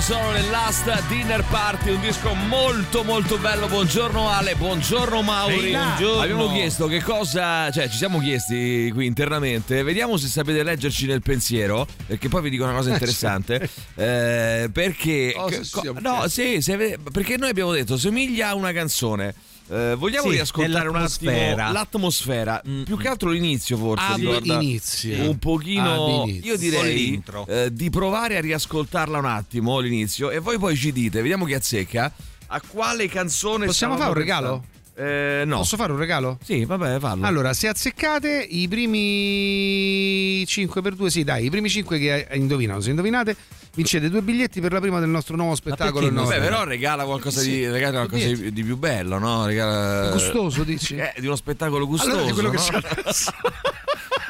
loro sono nel Last Dinner Party, un disco molto molto bello. Buongiorno Ale, buongiorno Mauri. Buongiorno. Abbiamo chiesto che cosa, cioè ci siamo chiesti qui internamente, vediamo se sapete leggerci nel pensiero, perché poi vi dico una cosa interessante. Eh, perché Cosa co- no, sì, se perché noi abbiamo detto somiglia a una canzone. Eh, vogliamo Sì, riascoltare un attimo l'atmosfera, più che altro l'inizio forse. Ricorda inizio. Un pochino, io direi eh, di provare a riascoltarla un attimo l'inizio e voi poi ci dite, vediamo chi azzecca, a quale canzone Possiamo fare un regalo? Eh, no. Posso fare un regalo? Sì, vabbè, fallo. Allora, se azzeccate i primi 5 per 2, sì, dai, i primi 5 che indovinano, se indovinate, vincete due biglietti per la prima del nostro nuovo spettacolo. Vabbè, nostro- però regala qualcosa, Sì, di, regala qualcosa di, di più bello, no? Regala, Gustoso, dici? Eh, di uno spettacolo gustoso. Allora di quello che no? c'è adesso.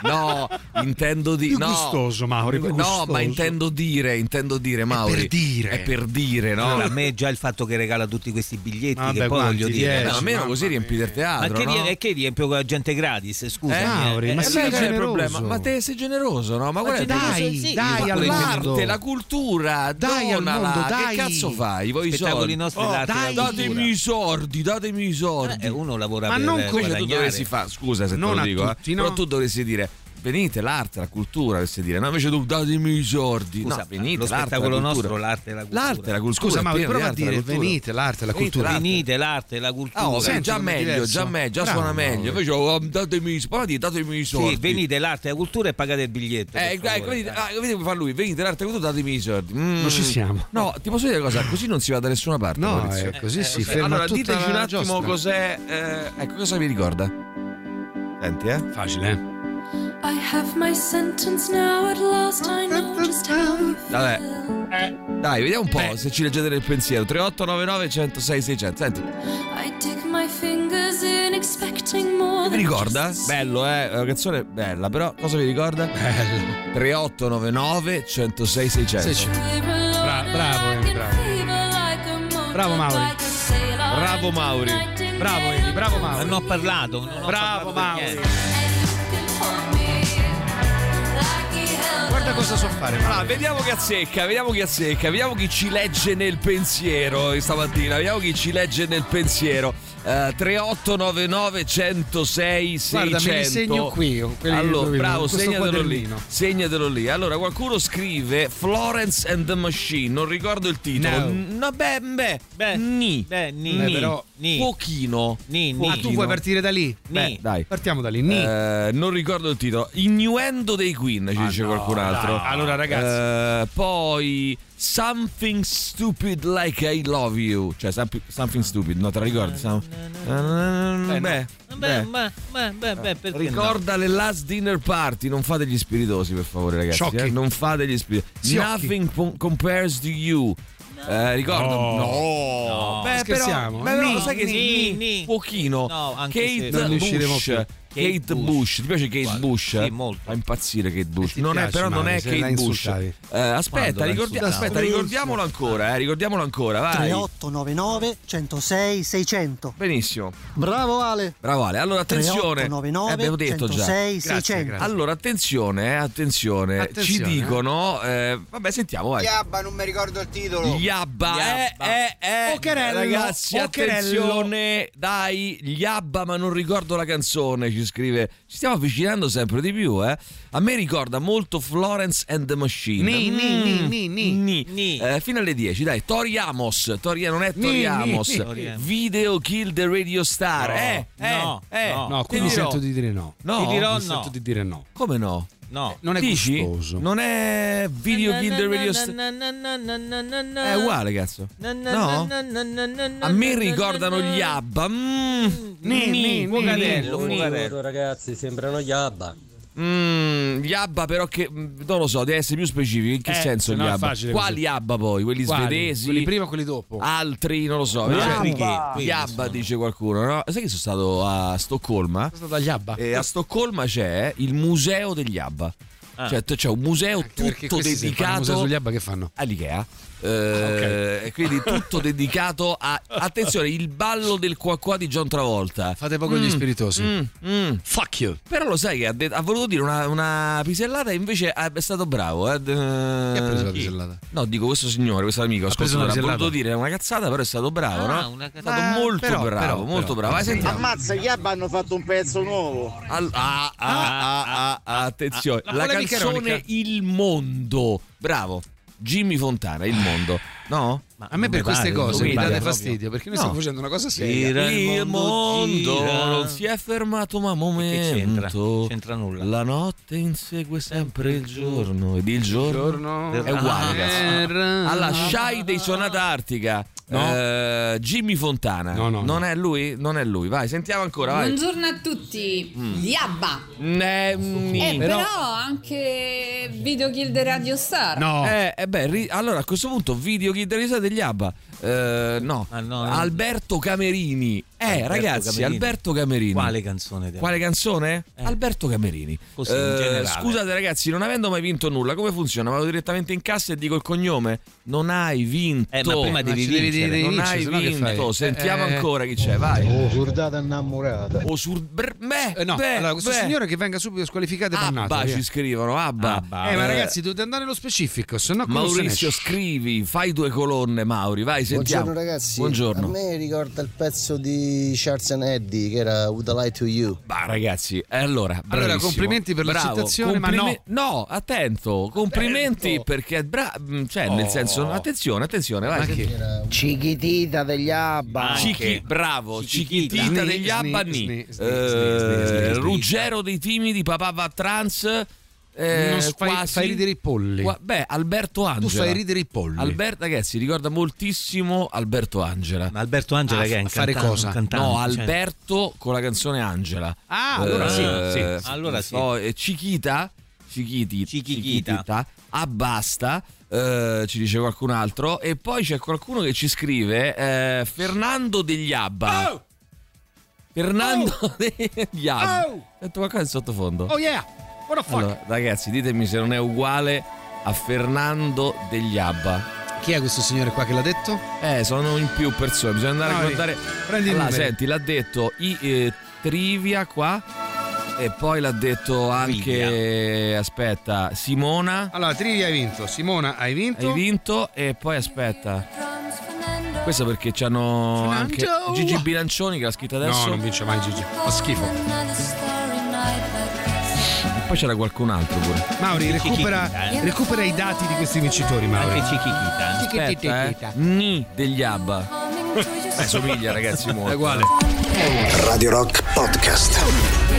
No, intendo di Più no. gustoso, Mauri, più No, gustoso. ma intendo dire, intendo dire, Mauri. per dire. È per dire, no? Allora, a me già il fatto che regala tutti questi biglietti, Vabbè, che poi voglio dire. Dieci. Eh, almeno così riempite il mia. teatro. Ma che, no? che riempio con la gente gratis? Scusa, Eh, Mauri, ma Eh, sei il generoso. problema. Ma te sei generoso, no? Ma guarda, dai, sì, dai, l'arte, la cultura, Dai al mondo, dai. Che cazzo fai? Voi Spettacoli soldi? nostri Oh, dai, datemi i soldi, datemi i soldi. Eh, uno lavora Ma per non per come Invece tu guadagnare. dovresti fare, scusa se Non te lo dico, eh, tutti, no? però tu dovresti dire venite l'arte, la cultura, dovresti dire, no invece tu datemi i soldi. Scusa, no, venite lo l'arte, spettacolo la cultura. nostro, l'arte e la cultura. L'arte, la cultura. Scusa, pieno prova a la dire venite, l'arte, la Venite, cultura. Venite l'arte e la cultura. Ah, oh, Senti già meglio, già meglio, già suona meglio. Invece oh, datemi, i soldi, datemi i soldi. sì, venite l'arte e la cultura e pagate il biglietto. Eh, ecco, favore, venite, ah, vedete come fa lui, venite l'arte cultura, datemi i soldi. Mm. Non ci siamo. No, ti posso dire una cosa, così non si va da nessuna parte. No, è così si Eh, ferma allora, diteci un la attimo cos'è. eh, ecco, cosa vi ricorda? Senti, eh. Facile, eh? I have my sentence now at last I know just how you Vabbè. feel. Dai, vediamo un po' se ci leggete nel pensiero. 3899 106 600. Senti, I dig my fingers in expecting more vi ricorda? Bello, eh? È una canzone bella, però cosa vi ricorda? Bello. 3899 106 600. Sì, c'è. Bra- bravo, Emi, bravo. Bravo, Mauri. Bravo, Mauri. Bravo, Eli, bravo Ma Mauri. non ho parlato. Non ho Bravo, parlato Mauri. Guarda cosa so fare, Allora, Mauri. vediamo chi azzecca, vediamo chi azzecca, vediamo chi ci legge nel pensiero stamattina, vediamo chi ci legge nel pensiero. Eh, 3899 106 600 Guarda, me li segno qui, allora, bravo, segnatelo lì, segnatelo lì. Allora, qualcuno scrive Florence and the Machine, non ricordo il titolo. No. No, beh, beh, Beh, ni. beh, ni. Beh, Ni. però- Ni. Pochino. Ni, ni. Ah, tu vuoi partire da lì? Beh, dai. Partiamo da lì. Ni. Eh, non ricordo il titolo. Innuendo dei Queen, ci Ah, dice no, qualcun altro. dai. Allora, ragazzi. Eh, poi Something Stupid Like I Love You. Cioè, something, Stupid, no? Te la ricordi? Some- beh, beh, Beh, beh, beh, beh, Ricorda le last dinner party, non fate gli spiritosi per favore ragazzi, eh? non fate gli spiritosi. Nothing po- compares to you. Eh, ricorda? No. No. Beh, però, Scherziamo? beh, però, Ni, sai che ni, ni. pochino. No, anche Kate se- Non riusciremo Bush. Kate, Kate Bush. Bush. ti piace Kate Guarda, Bush? sì, molto. Fa impazzire Kate Bush. ti Non è, piace, però non è Kate Bush. Eh, aspetta, ricordi- aspetta, ricordiamolo ancora, eh, ricordiamolo ancora, vai. 3899 106 600. Benissimo. Bravo Ale. Bravo Ale. Allora attenzione. 3899 Eh, abbiamo detto già. 106 Grazie, 600. grazie. Allora, attenzione, eh, attenzione. Attenzione, Ci dicono. eh, vabbè, sentiamo, vai. Yabba, non mi ricordo il titolo. Yabba, Yabba. eh, eh, eh. Ocherello, ragazzi, Ocherello. attenzione, dai, gli Abba, ma non ricordo la canzone, ci scrive. Ci stiamo avvicinando sempre di più, eh. A me ricorda molto Florence and the Machine. Ni, ni, ni, ni, ni. Ni. Ni. Eh, fino alle 10, dai, Tori Amos, Tori non è Tori ni, Amos. Video Kill the Radio Star. No, eh, eh, no, eh. no. No, Ti quindi dirò. sento di dire no. No, Ti dirò Mi no. sento di dire no. come no? No. Non è Dici? gustoso. Non è Video Kill the Radio. È uguale, cazzo. No? A me ricordano gli Abba. Mm. Ni, ni, Fuocarello, fuocarello. ragazzi, sembrano gli Abba. Mm, gli Abba però che mm, non lo so, deve essere più specifico. In che Eh, senso se gli no Abba? Quali così. Abba poi? Quelli Quali? svedesi? Quelli prima o quelli dopo? Altri, non lo so. Gli Cioè, Abba. che- Gli Abba dice qualcuno, no? Sai che sono stato a Stoccolma? Sono stato agli Abba. E a Stoccolma c'è il museo degli Abba. Ah. Cioè, c'è un museo Perché tutto il museo dedicato sugli Abba che fanno? all'Ikea. Eh, e quindi tutto dedicato a attenzione il ballo del qua qua di John Travolta Fate poco gli spiritosi. Mm, mm. Fuck you. però lo sai che ha, det- ha voluto dire una, una pisellata e invece è stato bravo eh. Chi ha preso la Chi? pisellata? no dico questo signore questo amico Ha preso una ha voluto dire una cazzata però è stato bravo Ah, no? è stato Ma molto però, bravo però, molto però. bravo sentiamo. Ammazza, gli Abba hanno fatto un pezzo nuovo. Al- ah, ah, ah, ah, attenzione, la la, canzone ironica. Il Mondo. Bravo. Jimmy Fontana, Il Mondo. No? Ma A me per queste pare, cose mi date proprio. fastidio perché noi No. stiamo facendo una cosa seria. Il mondo gira. non si è fermato ma un Che c'entra? momento. C'entra nulla. La notte insegue sempre il giorno ed il giorno Giorno è uguale, Ah. Alla Shy dei Sonata Artica. No. Eh, Jimmy Fontana. No, no, non no. è lui? Non è lui. Vai, sentiamo ancora, vai. Buongiorno a tutti, Diabba. Ne- ni. Eh, però anche Video Kill the Radio Star. No. Eh, eh beh, ri- allora a questo punto video chi risa degli ABBA. Eh, no. Ah, no, no. Alberto Camerini. Eh, Alberto ragazzi, Camerini. Alberto Camerini. Quale canzone? Quale canzone? Eh. Alberto Camerini. Così, in generale. scusate ragazzi, non avendo mai vinto nulla, come funziona? Vado direttamente in cassa e dico il cognome? Non hai vinto. Eh, ma prima devi devi vincere. dire- non hai vinto. Sentiamo Eh, eh. ancora chi c'è, vai. Oh, surdata innamorata. O sur... br- beh, Eh, no, beh, allora questo beh. signore che venga subito squalificato e bannato. Abba ci scrivono, Abba. Abba. Eh, ma Eh, ragazzi, dovete andare nello specifico, se no Maurizio, scrivi, fai due colonne, Mauri, vai, sentiamo. Buongiorno ragazzi. Buongiorno. A me ricorda il pezzo di Charles and Eddie che era Would I Lie to You. Bah, ragazzi, eh, allora, Allora, bravissimo. complimenti per la Bravo, citazione, ma complime- no. attento, complimenti Attento. perché bra- mm, cioè, nel Oh. senso, attenzione, attenzione, vai. Che- Era Chiquitita degli Abba. Cichi, bravo, Cichitita. Cichitita degli sni- Eh, Ruggero dei timidi, papà va trans. Eh, Non fai- quasi. fai ridere i polli. Qua- beh, Alberto Angela. Tu fai ridere i polli. Alberto, ragazzi, ricorda moltissimo Alberto Angela. Ma Alberto Angela Ah, che è un fare cantante, cosa? cantante, No, cioè- Alberto con la canzone Angela. Ah, allora sì, Eh, sì. Allora sì. oh, e Cichita, Cichiti, Cichichita. Cichitita, abbasta. eh, ci dice qualcun altro e poi c'è qualcuno che ci scrive eh, Fernando degli Abba Fernando degli Abba Oh! sento qualcosa in sottofondo Oh yeah! What the fuck? allora ragazzi ditemi se non è uguale a Fernando degli Abba Chi è questo signore qua che l'ha detto? eh sono in più persone bisogna andare a Vai, guardare prendi i allora, numeri. senti l'ha detto i eh, trivia qua e poi l'ha detto anche aspetta Simona Allora, Trivia hai vinto, Simona hai vinto. hai vinto e poi aspetta questo perché c'hanno anche. Gigi Bilancioni che l'ha scritta No, adesso non vince mai Gigi. Fa schifo. E poi c'era qualcun altro pure Mauri, recupera, eh. recupera i dati di questi vincitori, Mauri. Anche Cichichita. aspetta eh. Ni degli Abba eh, somiglia ragazzi molto È uguale. Radio Rock Podcast.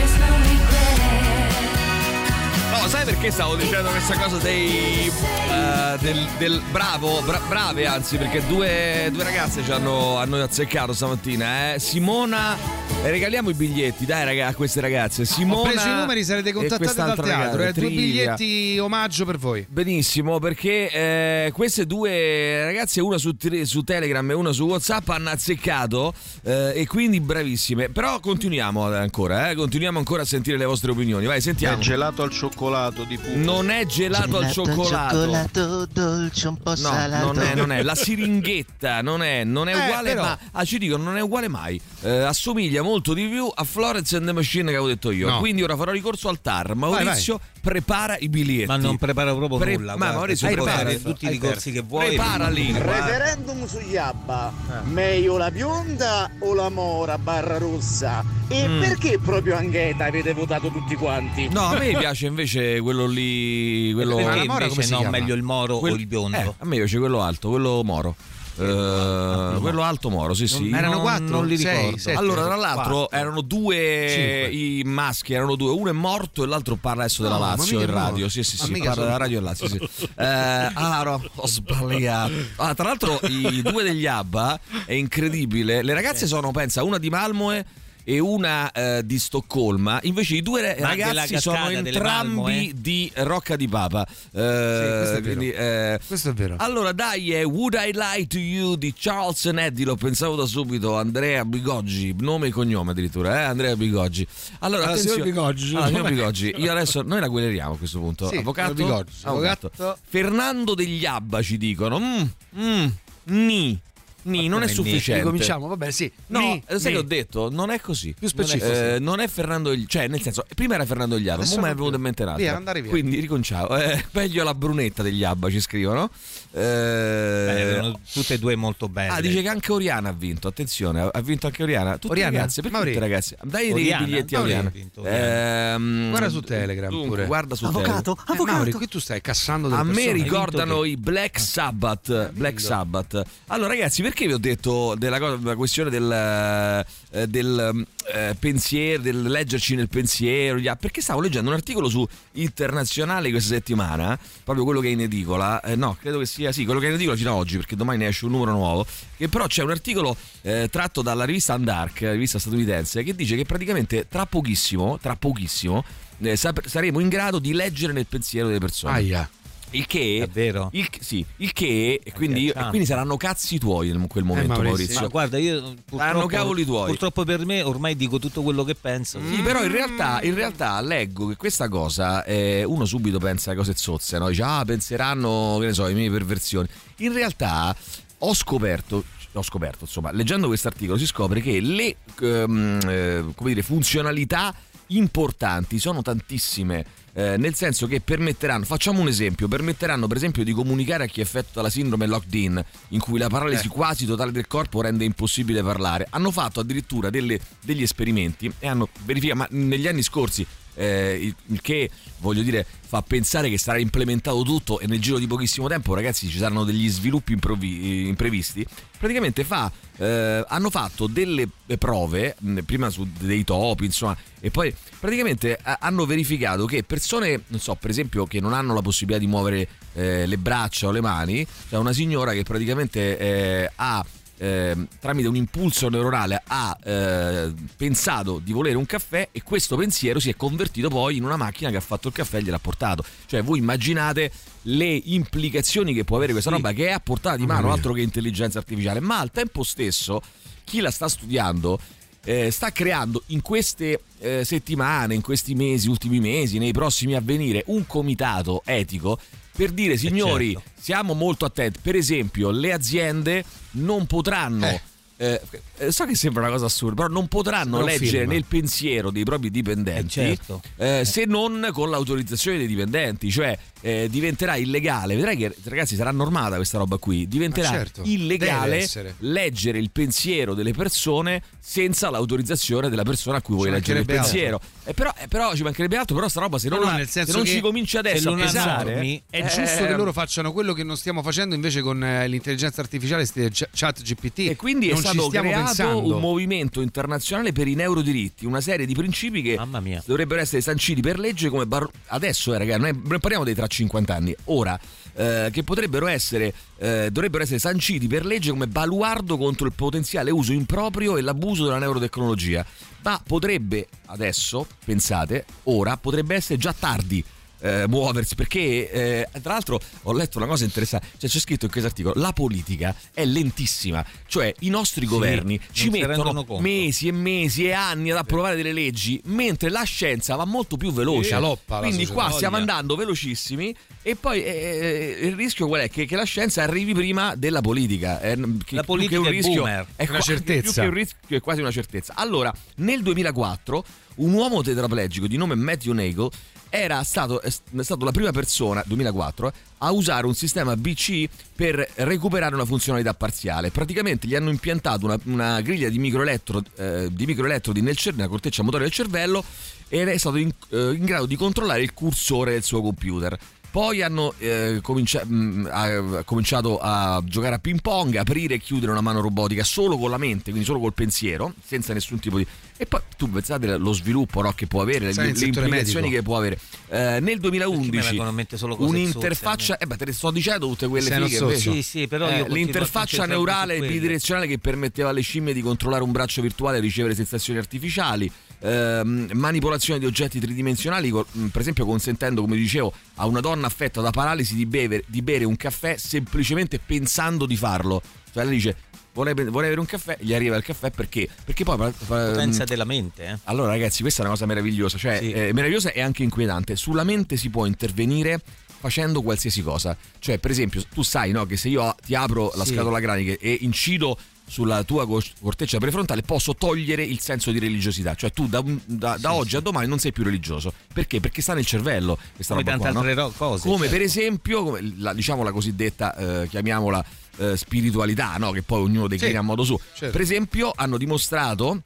Perché stavo dicendo questa cosa dei. eh, del, del bravo, bra- brave anzi, perché due, due ragazze ci hanno, hanno azzeccato stamattina. Eh. Simona, eh, regaliamo i biglietti, dai, raga, a queste ragazze. Simona. Ho preso i numeri, sarete e contattate dal quest'altra teatro. ragazza, Eh, due biglietti omaggio per voi. Benissimo, perché eh, queste due ragazze, una su, su Telegram e una su WhatsApp, hanno azzeccato eh, e quindi bravissime. Però continuiamo ancora, eh, continuiamo ancora a sentire le vostre opinioni. Vai, sentiamo. gelato al cioccolato di Pupo. Non è gelato al cioccolato. dolce, un po' No, non è, non è. La siringhetta non è, non è Eh, uguale, però- ma ah, ci dicono non è uguale mai. Eh, assomiglia molto di più a Florence and the Machine che avevo detto io. No. Quindi ora farò ricorso al TAR. Maurizio prepara i biglietti. Ma non prepara proprio Pre- nulla. ma. Maurizio, prepara. tutti i ricorsi che vuoi. Preparali. Referendum sugli Abba. Meglio la bionda o la mora barra rossa? E Mm. perché proprio Angheta avete votato tutti quanti? No, a me piace invece quello lì. Quello, Perché la mora invece no, chiama? meglio il moro quel- o il biondo? eh, a me piace quello alto, quello moro. Eh, quello alto moro, sì, sì. Ma erano non- quattro? non li Sei, ricordo. sette? Allora, tra l'altro, Quattro. erano due Cinque. i maschi, erano due. Uno è morto e l'altro parla adesso della No, Lazio in radio. Sì, sì, sì, parla sono- della radio in Lazio. Sì. Eh, ah, no, ho sbagliato. Ah, tra l'altro, i due degli Abba è incredibile. Le ragazze sono, pensa, una di Malmoe e una eh, di Stoccolma. Invece i due Ma ragazzi sono entrambi Malmo, eh? di Rocca di Papa. Eh, questo è vero. quindi, eh, Questo è vero. allora dai, è Would I Lie to You di Charles and Eddie, l'ho pensato da subito, Andrea Bigoggi, nome e cognome addirittura, eh? Andrea Bigoggi. Allora, attenzione. signor Bigoggi. Signor Bigoggi, io adesso noi la guerriamo a questo punto. Sì, Avvocato? Bigoggi. Avvocato. Avvocato. Fernando degli Abba ci dicono. Mm, mm, ni. Ni, non è sufficiente. Ricominciamo, vabbè, sì. No, Ni, sai ni. che ho detto? Non è così. Più specifico, Non è, eh, non è Fernando degli Cioè, nel senso, prima era Fernando degli Abba, ora mi è venuto in mente un altro. Via, andare via. Quindi riconciamo. Eh, meglio la brunetta degli Abba ci scrivono. Eh, Beh, tutte e due molto belle. Ah, dice che anche Oriana ha vinto. Attenzione, ha vinto anche Oriana. Tutte Oriana? ragazze, perché Mauri. tutte ragazze? Dai dei Oriana? biglietti a Oriana. vinto Oriana. Ehm, Guarda su Telegram dunque, pure. Guarda su Avvocato, Telegram. Eh, Mauri, qui tu stai cassando delle A me ricordano i Black Sabbath. Black Sabbath. Allora, ragazzi, perché vi ho detto della, cosa, della questione del, eh, del eh, pensiero, del leggerci nel pensiero? Perché stavo leggendo un articolo su Internazionale questa settimana, proprio quello che è in edicola. eh, no, credo che sia sì, quello che è in edicola fino ad oggi, perché domani ne esce un numero nuovo. Che però c'è un articolo eh, tratto dalla rivista Undark, la rivista statunitense, che dice che praticamente tra pochissimo, tra pochissimo, eh, saremo in grado di leggere nel pensiero delle persone. Aia. Il che, Davvero? il, sì, il che e quindi, Agghiacciante. e quindi saranno cazzi tuoi in quel momento, Maurizio. Maurizio. Ma guarda, io purtroppo, Saranno cavoli tuoi. purtroppo per me ormai dico tutto quello che penso. Sì, però in realtà, in realtà leggo che questa cosa eh, uno subito pensa a cose zozze, no? Dice, ah, penseranno, che ne so, i miei perversioni. In realtà ho scoperto, ho scoperto, insomma, leggendo questo articolo si scopre che le ehm, eh, come dire, funzionalità importanti sono tantissime. Eh, nel senso che permetteranno, facciamo un esempio, permetteranno per esempio di comunicare a chi effettua la sindrome locked-in, in cui la paralisi quasi totale del corpo rende impossibile parlare. Hanno fatto addirittura delle- degli esperimenti e hanno verificato, ma negli anni scorsi, eh, il, il che voglio dire fa pensare che sarà implementato tutto e nel giro di pochissimo tempo ragazzi ci saranno degli sviluppi improvi- imprevisti. Praticamente fa, eh, hanno fatto delle prove mh, prima su dei topi insomma e poi praticamente eh, hanno verificato che persone non so per esempio che non hanno la possibilità di muovere eh, le braccia o le mani c'è una signora che praticamente eh, ha ehm, tramite un impulso neuronale ha eh, pensato di volere un caffè e questo pensiero si è convertito poi in una macchina che ha fatto il caffè e gliel'ha portato. Cioè voi immaginate le implicazioni che può avere questa roba che è a portata di mano, altro che intelligenza artificiale, ma al tempo stesso chi la sta studiando eh, sta creando in queste eh, settimane, in questi mesi, ultimi mesi, nei prossimi a venire, un comitato etico per dire signori certo. siamo molto attenti. Per esempio, le aziende non potranno. Eh. Eh, eh, so che sembra una cosa assurda, però non potranno un leggere film. nel pensiero dei propri dipendenti Eh, certo. eh, se non con l'autorizzazione dei dipendenti, cioè eh, diventerà illegale. Vedrai che ragazzi sarà normata questa roba qui. Diventerà certo, illegale leggere il pensiero delle persone senza l'autorizzazione della persona a cui vuoi Ci leggere il pensiero. Eh, però, eh, però ci mancherebbe altro, però sta roba se non, No, la- se non si comincia adesso a non pesare, allarmi, È eh, giusto che loro facciano quello che non stiamo facendo invece con eh, l'intelligenza artificiale, chat GPT. E quindi non ci stato creato pensando. un movimento internazionale per i neurodiritti, una serie di principi che dovrebbero essere sanciti per legge come bar- adesso, eh, ragazzi, non parliamo dei tra 50 anni, ora eh, che potrebbero essere eh, dovrebbero essere sanciti per legge come baluardo contro il potenziale uso improprio e l'abuso della neurotecnologia. Ma potrebbe adesso, pensate, ora potrebbe essere già tardi eh, muoversi perché eh, tra l'altro ho letto una cosa interessante cioè c'è scritto in questo articolo la politica è lentissima cioè i nostri governi ci si rendono mettono mesi e mesi e anni ad approvare delle leggi mentre la scienza va molto più veloce Sì, galoppa quindi qua stiamo andando velocissimi e poi eh, il rischio qual è? Che, che la scienza arrivi prima della politica Eh, che La politica che un è rischio boomer. è Una qua- certezza. più che un rischio è quasi una certezza allora nel 2004 un uomo tetraplegico di nome Matthew Nagel era stato, stato la prima persona, 2004, eh, a usare un sistema BCI per recuperare una funzionalità parziale. Praticamente gli hanno impiantato una, una griglia di, microelettro- eh, di microelettrodi nel cer- nella corteccia motore del cervello ed è stato in, eh, in grado di controllare il cursore del suo computer. Poi hanno eh, comincia- mh, ha cominciato a giocare a ping pong, aprire e chiudere una mano robotica solo con la mente, quindi solo col pensiero, senza nessun tipo di. E poi tu pensate lo sviluppo no, che può avere, le, Sai, le settore implicazioni che può avere. Eh, nel 2011 vengono in mente solo cose un'interfaccia, eh beh, te le sto dicendo tutte quelle Sei fighe. Sì, sì, però Eh, l'interfaccia neurale bidirezionale che permetteva alle scimmie di controllare un braccio virtuale e ricevere sensazioni artificiali, ehm, manipolazione di oggetti tridimensionali, per esempio consentendo, come dicevo, a una donna affetta da paralisi di, bere- di bere un caffè semplicemente pensando di farlo. Cioè lei dice vorrei, vorrei bere un caffè, gli arriva il caffè perché? Perché poi... pa- Potenza mh, della mente, eh. allora ragazzi, questa è una cosa meravigliosa, cioè Sì. eh, meravigliosa e anche inquietante. Sulla mente si può intervenire facendo qualsiasi cosa. Cioè, per esempio, tu sai no, che se io ti apro la Sì. scatola cranica e incido sulla tua cor- corteccia prefrontale posso togliere il senso di religiosità. Cioè tu da, da- da oggi a domani non sei più religioso. Perché? Perché sta nel cervello questa Come roba tante qua, no? altre ro- cose. Come certo. per esempio, come la, diciamo la cosiddetta, eh, chiamiamola eh, spiritualità, no? che poi ognuno declina Sì, a modo suo. certo. Per esempio, hanno dimostrato.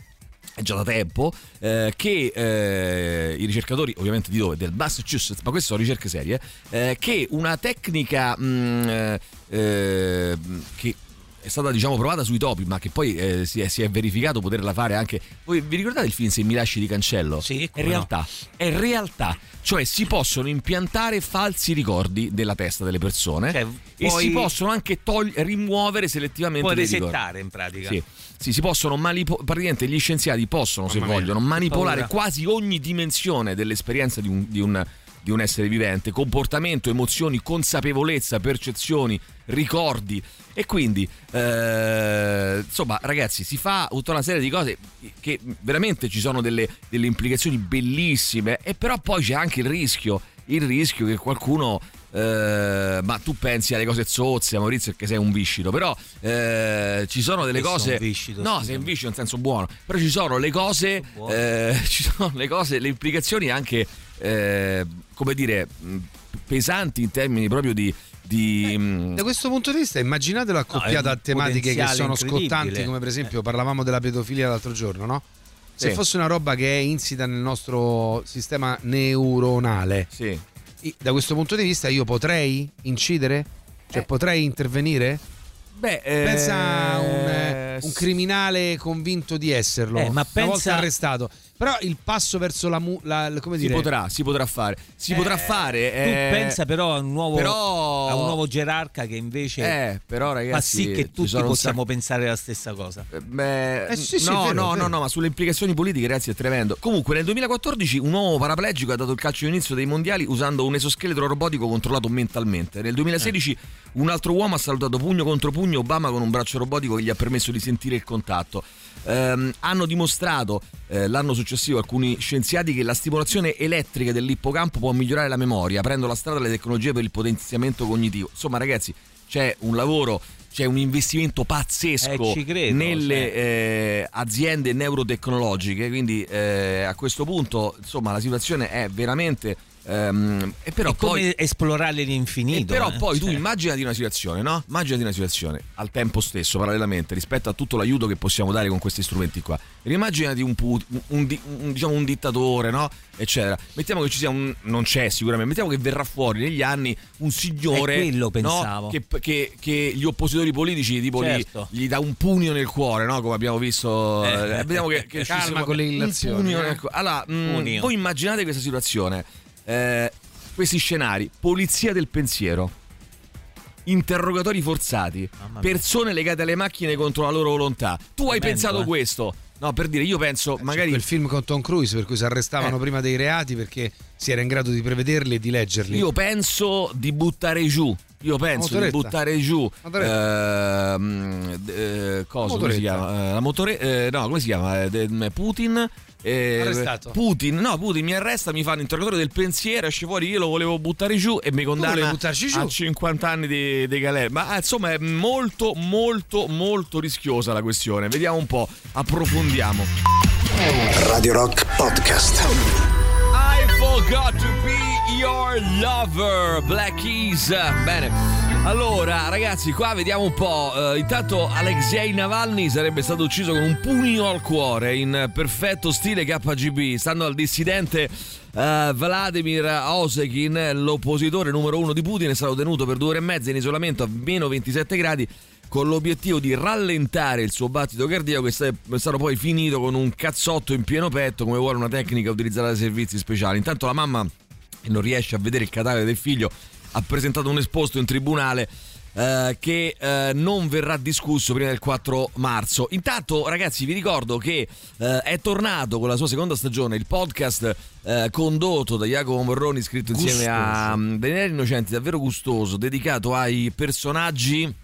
È già da tempo eh, che eh, i ricercatori, ovviamente di dove? Del Massachusetts, ma queste sono ricerche serie, eh, che una tecnica mh, eh, eh, che è stata diciamo provata sui topi, ma che poi eh, si, è, si è verificato poterla fare anche. Voi vi ricordate il film Se mi lasci di cancello? Sì, è come no. realtà. È realtà. Cioè si possono impiantare falsi ricordi della testa delle persone Cioè, e si possono anche togli- rimuovere selettivamente Puoi ricordi. resettare in pratica. Sì. Sì, si possono manipolare. Praticamente gli scienziati possono, se Mamma vogliono, manipolare paura. quasi ogni dimensione dell'esperienza di un, di un- di un essere vivente: comportamento, emozioni, consapevolezza, percezioni, ricordi. E quindi, eh, insomma, ragazzi, si fa tutta una serie di cose che veramente ci sono delle, delle implicazioni bellissime, e però poi c'è anche il rischio. Il rischio che qualcuno eh, ma tu pensi alle cose zozze, Maurizio, perché sei un viscido, però eh, ci sono delle sono cose. viscido, no, sei un viscido in senso buono, però ci sono le cose, eh, ci sono le cose, le implicazioni anche, eh, come dire, pesanti in termini proprio di. Di mh, Da questo punto di vista, immaginatelo accoppiato è a un tematiche che sono scottanti, come per esempio parlavamo della pedofilia l'altro giorno, no? Se Sì. fosse una roba che è insita nel nostro sistema neuronale, sì. da questo punto di vista io potrei incidere? Cioè Eh. potrei intervenire? Beh, Pensa a un, eh, eh, un criminale convinto di esserlo, Eh, ma una pensa- volta arrestato. Però il passo verso la, mu- la- la- come Si dire, potrà, si potrà fare. Si Eh, potrà fare. Tu eh, pensa però a un nuovo, però- a un nuovo gerarca che invece Eh, però ragazzi. fa sì che tutti possiamo sacco- pensare la stessa cosa. Eh, Beh, Eh, sì, sì, no, vero, no, no, no, ma sulle implicazioni politiche, ragazzi, è tremendo. Comunque, nel 2014 un uomo paraplegico ha dato il calcio d'inizio dei mondiali usando un esoscheletro robotico controllato mentalmente. Nel 2016 un altro uomo ha salutato pugno contro pugno Obama con un braccio robotico che gli ha permesso di sentire il contatto. Ehm, hanno dimostrato eh, l'anno successivo alcuni scienziati che la stimolazione elettrica dell'ippocampo può migliorare la memoria, aprendo la strada alle tecnologie per il potenziamento cognitivo. Insomma, ragazzi, c'è un lavoro, c'è un investimento pazzesco Eh, credo, nelle cioè. eh, aziende neurotecnologiche. Quindi eh, a questo punto, insomma, la situazione è veramente. Ehm, e però è come poi. esplorare l'infinito. E però eh, poi tu cioè. immaginati una situazione, no? Immaginati una situazione al tempo stesso, parallelamente, rispetto a tutto l'aiuto che possiamo dare con questi strumenti qua. Immaginati un, pu- un di- un- diciamo un dittatore, no? Eccetera. Mettiamo che ci sia un. non c'è sicuramente, mettiamo che verrà fuori negli anni un signore. È quello no? pensavo. Che, che- che gli oppositori politici tipo gli- Certo. gli, dà un pugno nel cuore, no? Come abbiamo visto. Eh, eh, vediamo che, che calma con le un illazioni, pugno eh. nel cuore. Allora, mm, Pugno. voi immaginate questa situazione. Eh, questi scenari, polizia del pensiero, interrogatori forzati, persone legate alle macchine contro la loro volontà. Tu hai Tremendo, pensato eh. questo? No, per dire, io penso, C'è magari quel film con Tom Cruise per cui si arrestavano Eh. prima dei reati perché si era in grado di prevederli e di leggerli. io penso di buttare giù. Io penso di buttare giù ehm, eh, cosa come si chiama? Eh, la motore eh, no, come si chiama? Eh, Putin eh, Arrestato. Putin, no, Putin mi arresta, mi fa un interrogatore del pensiero, esce fuori, io lo volevo buttare giù e mi condanna a 50 anni di, di galera. Ma ah, insomma è molto, molto, molto rischiosa la questione. Vediamo un po', approfondiamo. Radio Rock Podcast. I forgot to be your lover, Black Keys. Bene, Allora, ragazzi, qua vediamo un po'. Eh, intanto Alexei Navalny sarebbe stato ucciso con un pugno al cuore in perfetto stile KGB. Stando al dissidente eh, Vladimir Osekin, l'oppositore numero uno di Putin, è stato tenuto per due ore e mezza in isolamento a meno 27 gradi con l'obiettivo di rallentare il suo battito cardiaco che è stato poi finito con un cazzotto in pieno petto come vuole una tecnica utilizzata dai servizi speciali. Intanto la mamma che non riesce a vedere il cadavere del figlio ha presentato un esposto in tribunale eh, che eh, non verrà discusso prima del 4 marzo. Intanto, ragazzi, vi ricordo che eh, è tornato con la sua seconda stagione il podcast eh, condotto da Jacopo Morroni, scritto insieme a um, Daniele Innocenti, davvero gustoso, dedicato ai personaggi.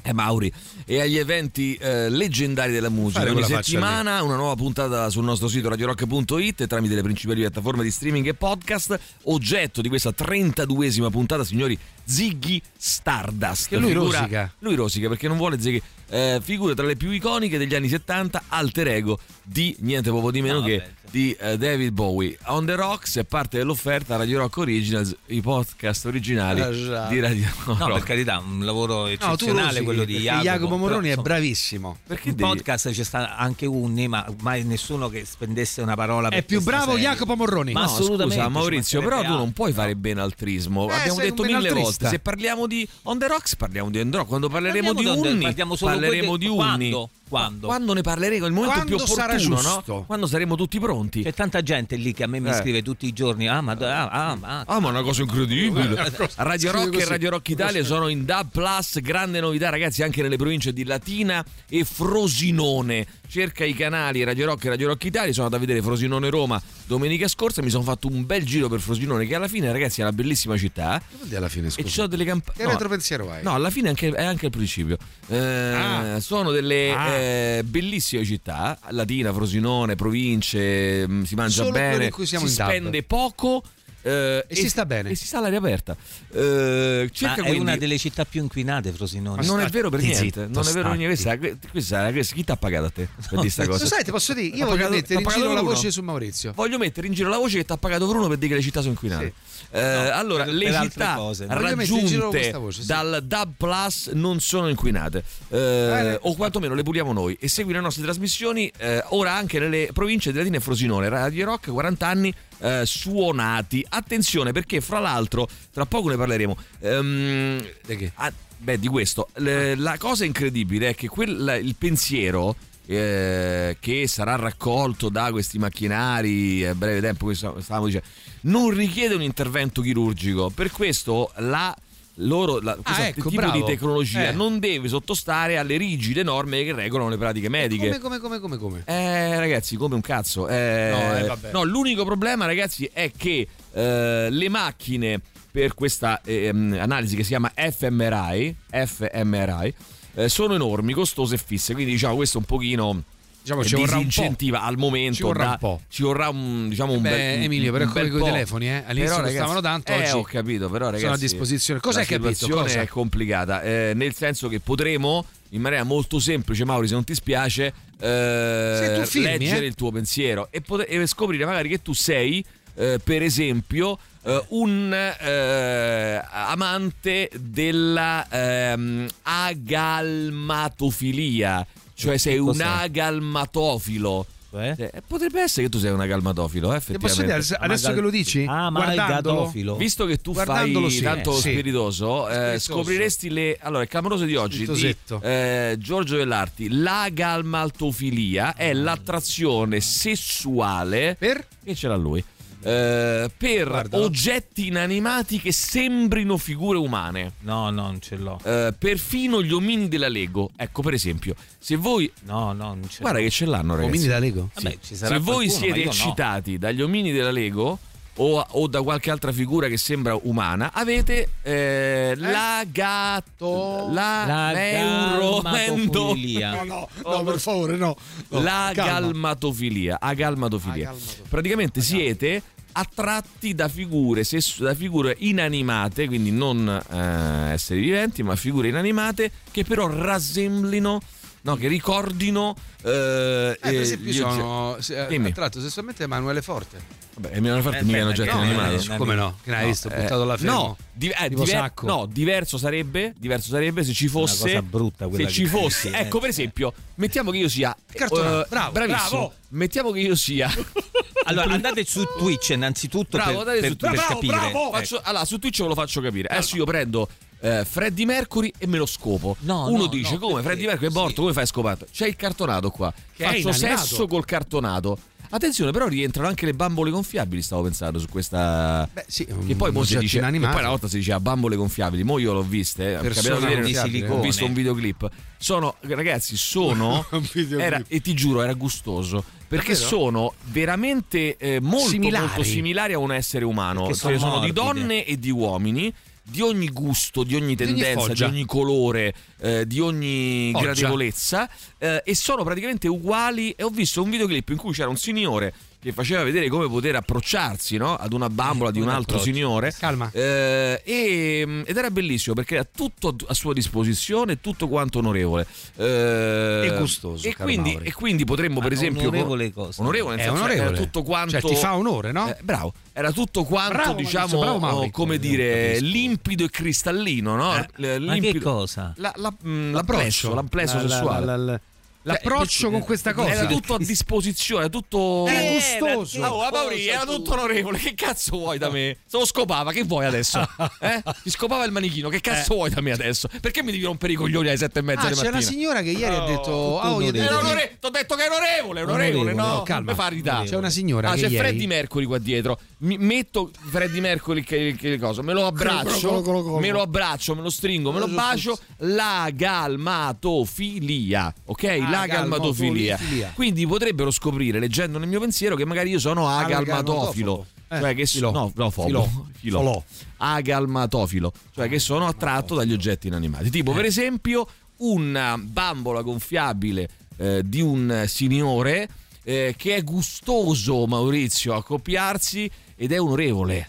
Eh, Mauri e agli eventi eh, leggendari della musica. Fare Ogni settimana una nuova puntata sul nostro sito radiorock.it tramite le principali piattaforme di streaming e podcast. Oggetto di questa 32esima puntata, signori, Ziggy Stardust. Che lui Figura- rosica. Lui rosica perché non vuole Ziggy. Eh, figura tra le più iconiche degli anni 70, alter ego di niente poco di meno No, che vabbè. Di eh, David Bowie. On the Rocks è parte dell'offerta Radio Rock Originals, i podcast originali Ah, di Radio No, Rock. per carità, un lavoro No, eccezionale rosichi, quello di perché Jacopo. Morroni però, è bravissimo. Perché In devi- podcast c'è sta anche Unni, ma mai nessuno che spendesse una parola per È più bravo serie. Jacopo Morroni. Ma No, assolutamente, scusa Maurizio, però tu non puoi altro. fare benaltrismo. Eh, Abbiamo detto mille volte, se parliamo di On the Rocks parliamo di On the Rock, quando parleremo Parliamo di di- Unni parliamo solo parleremo di Unni. Quando? Quando? Ne parleremo, il momento Quando più sarà opportuno, giusto. no? Quando saremo tutti pronti. C'è tanta gente lì che a me mi Eh. scrive tutti i giorni. Ah, ma ah, ah, ah. Ah, ma è una cosa incredibile. Radio Rock e Radio Rock Italia sono in DAB Plus. Grande novità, ragazzi, anche nelle province di Latina e Frosinone. Cerca i canali Radio Rock e Radio Rock Italia. Sono andato a vedere Frosinone Roma domenica scorsa. Mi sono fatto un bel giro per Frosinone, che alla fine, ragazzi, è una bellissima città. Vuol dire alla fine, E scusa? ci sono delle campane. Che retropensiero hai? No, alla fine anche- è anche il principio. Eh, Ah. Sono delle Ah. eh, bellissime città, Latina, Frosinone, province, mh, si mangia Solo bene, si spende poco. Eh, E si sta bene. E si sta all'aria aperta. Eh, è quindi- una delle città più inquinate, Frosinone. non è vero per niente. zitto, non è vero per niente. Questa, questa, questa- chi ti ha pagato a te per dire sta cosa? Lo sai, ti posso dire, io voglio pagato- mettere in giro la voce su Maurizio. Voglio mettere in giro la voce che ti ha pagato Bruno per dire che le città sono inquinate. Eh, allora, per- le per città cose. Raggiunte questa voce, sì. dal DAB Plus non sono inquinate, Eh, Bene. o quantomeno le puliamo noi. E segui le nostre trasmissioni eh, ora anche nelle province di Latina e Frosinone. Radio Rock, 40 anni eh, suonati. Attenzione perché, fra l'altro, tra poco ne parleremo. Ehm, Di che? ah, beh, di questo. Le- la cosa incredibile è che quel- il pensiero eh, che sarà raccolto da questi macchinari a breve tempo, stavamo dicendo, non richiede un intervento chirurgico. Per questo la loro la, questo ecco, tipo bravo. di tecnologia Eh. non deve sottostare alle rigide norme che regolano le pratiche mediche. Come, come, come, come, come? Eh, ragazzi, come un cazzo. Eh, No, eh, vabbè. no, l'unico problema, ragazzi, è che eh, le macchine per questa ehm, analisi che si chiama fMRI, fMRI eh, sono enormi, costose e fisse. Quindi, diciamo, questo un pochino. Diciamo, ci vorrà un po'. disincentiva al momento. Ci vorrà da- un po'. Ci vorrà un, diciamo, un Beh, bel. Emilio, però come coi po'. telefoni, eh. All'inizio Però, costavano tanto, Eh, oggi ho capito, però, ragazzi. sono a disposizione. Cosa la hai capito? situazione Cosa? è complicata. eh, nel senso che potremo, in maniera molto semplice, Mauri, se non ti spiace, eh, firmi, leggere eh. il tuo pensiero e, poter- e scoprire magari che tu sei, eh, per esempio, eh, un eh, amante della ehm, agalmatofilia, cioè sei un agalmatofilo. Eh? Eh, potrebbe essere che tu sei un agalmatofilo, eh, Ti posso dire, effettivamente. adesso che lo dici? Ah, ma il guardandolo, gatofilo. Visto che tu fai sì, tanto eh, sì. spiritoso, eh, scopriresti le. Allora, il clamoroso di oggi di eh, Giorgio Dell'Arti. La galmaltofilia è l'attrazione sessuale Per? che ce l'ha lui. Eh, per Guardalo. oggetti inanimati che sembrino figure umane. No, no, non ce l'ho. Eh, perfino gli omini della Lego. Ecco, per esempio, se voi. No, no, non ce Guarda l'ho. che ce l'hanno, ragazzi. Omini da Lego? Vabbè, ci sarà Se voi qualcuno, siete io no. eccitati dagli omini della Lego o, o da qualche altra figura che sembra umana, avete eh, la gatto, la, La neuro- galmatofilia. No, no, no, per favore, no. No, la calma. galmatofilia, agalmatofilia. Agalmatofilia. Praticamente siete attratti da figure, da figure inanimate, quindi non eh, esseri viventi, ma figure inanimate che però rassemblino no, che ricordino eh, Eh, per eh, esempio, sono oggetti. se- Dimmi. attratto sessualmente Emanuele Forte. Vabbè, Emanuele Forte Eh, mica è un oggetto no, inanimato. eh, Come no? Che ne hai visto? Buttato alla fermo? No, di- eh, diver- no, diverso sarebbe, diverso sarebbe se ci Una fosse cosa brutta quella se ci fosse. eh, ecco, per esempio, mettiamo che io sia Cartonato, eh, bravo, bravissimo. bravo. Mettiamo che io sia Allora, andate su Twitch innanzitutto Bravo, per, andate per- su per Twitch. capire. Bravo, Ecco. faccio- allora, su Twitch ve lo faccio capire. Adesso io prendo eh, Freddie Mercury e me lo scopo. No, Uno no, dice: no, Come? Freddie Mercury è morto? Sì. Come fai a scoparlo? C'è il cartonato qua. Che faccio sesso col cartonato. Attenzione, però rientrano anche le bambole gonfiabili. Stavo pensando su questa. Beh, sì, Che poi mo si dice, poi una volta si diceva bambole gonfiabili, mo io l'ho viste, eh, di vedere- gonfiabile. ho visto un videoclip. Sono, ragazzi, sono era, e ti giuro, era gustoso. Perché Davvero? sono veramente eh, molto, Similari. molto similari a un essere umano. Perché Cioè, sono sono di donne e di uomini. Di ogni gusto, di ogni ogni tendenza, di foggia. ogni colore, eh, di ogni Foggia. gradevolezza eh, e sono praticamente uguali. E ho visto un videoclip in cui c'era un signore che faceva vedere come poter approcciarsi no? ad una bambola di un come altro approccio? signore. Calma. Eh, e- ed era bellissimo perché era tutto a sua disposizione, tutto quanto onorevole. Eh, E gustoso, E quindi, e quindi potremmo, per Ma esempio. onorevole cosa? Onorevole, nel senso, onorevole. era tutto quanto. Cioè, ti fa onore, no? Eh, bravo, era tutto quanto, Bravo, diciamo, bravo, oh, come Eh, dire, limpido e cristallino, no? Eh, L- Ma che limpido- cosa? La, la, mm, l'applesso, l'applesso La- la- sessuale. La- la- L'approccio Cioè, con questa cosa. Era tutto a disposizione, era tutto. Era Eh, gustoso. Oh, ma Mauri, era tutto onorevole. Che cazzo vuoi da me? Se lo scopava, che vuoi adesso? Eh? Ti scopava il manichino, che cazzo vuoi da me adesso? Perché mi devi rompere i coglioni alle sette e mezza Ah, di c'è mattina? una signora che ieri ha detto: Ah, oh, io. Era devo- onore- T'ho detto che è onorevole, onorevole, Onorevole, no? no, calma. Mi fa ridare. C'è una signora Ah, che c'è ieri- Freddie Mercury qua dietro. Mi metto Freddie Mercury che, che cosa? Me lo abbraccio, me lo abbraccio, me lo stringo, me lo bacio. La galmatofilia, ok? La galmatofilia. galmatofilia. Quindi potrebbero scoprire, leggendo nel mio pensiero, che magari io sono agalmatofilo. Eh, Cioè che so- filo. no, no, fobo. Filo. Filo. Folò. Agalmatofilo, cioè che sono attratto dagli oggetti inanimati. Tipo, per esempio, una bambola gonfiabile eh, di un signore eh, che è gustoso, Maurizio, a copiarsi ed è onorevole.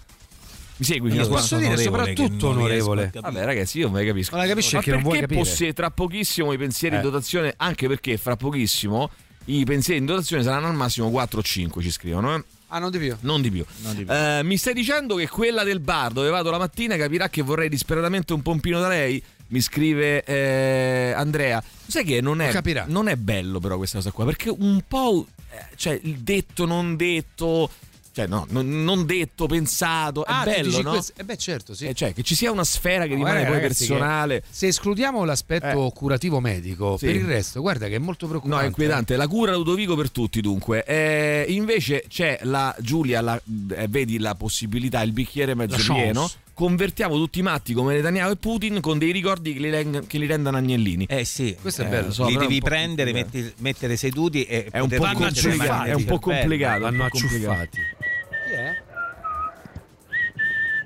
Mi segui? Io Fino a qua? posso sono dire onorevole, soprattutto che onorevole. Vabbè, ragazzi, io non me capisco. Non la capisci Ma perché non vuoi perché capire. possi- tra pochissimo i pensieri Eh. in dotazione, anche perché fra pochissimo i pensieri in dotazione saranno al massimo 4 o 5, ci scrivono, eh? Ah, non di più. Non di più. Non di più. Eh, mi stai dicendo che quella del bar dove vado la mattina capirà che vorrei disperatamente un pompino da lei? Mi scrive eh, Andrea. Sai che non è, capirà. non è bello però questa cosa qua, perché un po'... eh, cioè il detto, non detto... Cioè no, non, non detto, pensato, è Ah, tu bello, no? questo- Eh beh, certo, sì. Eh, cioè che ci sia una sfera che No, rimane poi ragazzi, personale. Se escludiamo l'aspetto curativo medico, Sì. per il resto, guarda che è molto No, preoccupante. è inquietante. La cura Ludovico per tutti, dunque. Eh, invece c'è la Giulia, la- eh, vedi la possibilità, il bicchiere mezzo pieno. Convertiamo tutti matti come Netanyahu e Putin con dei ricordi che li, reng- che li rendano agnellini. Eh sì, Questo è Eh, bello. lo so, li è devi prendere, metti- mettere seduti e È un po' complicato, è un po' complicato. Vanno acciuffati. Chi è?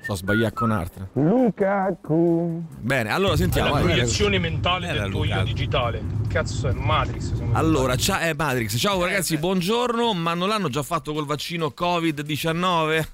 So sbagliare con altre. Lukaku. Bene, allora sentiamo. vai. proiezione mentale Era del tuo io digitale. Cazzo è Matrix? Allora, ciao, eh, Matrix, ciao ragazzi, buongiorno. Ma non l'hanno già fatto col vaccino Covid-19?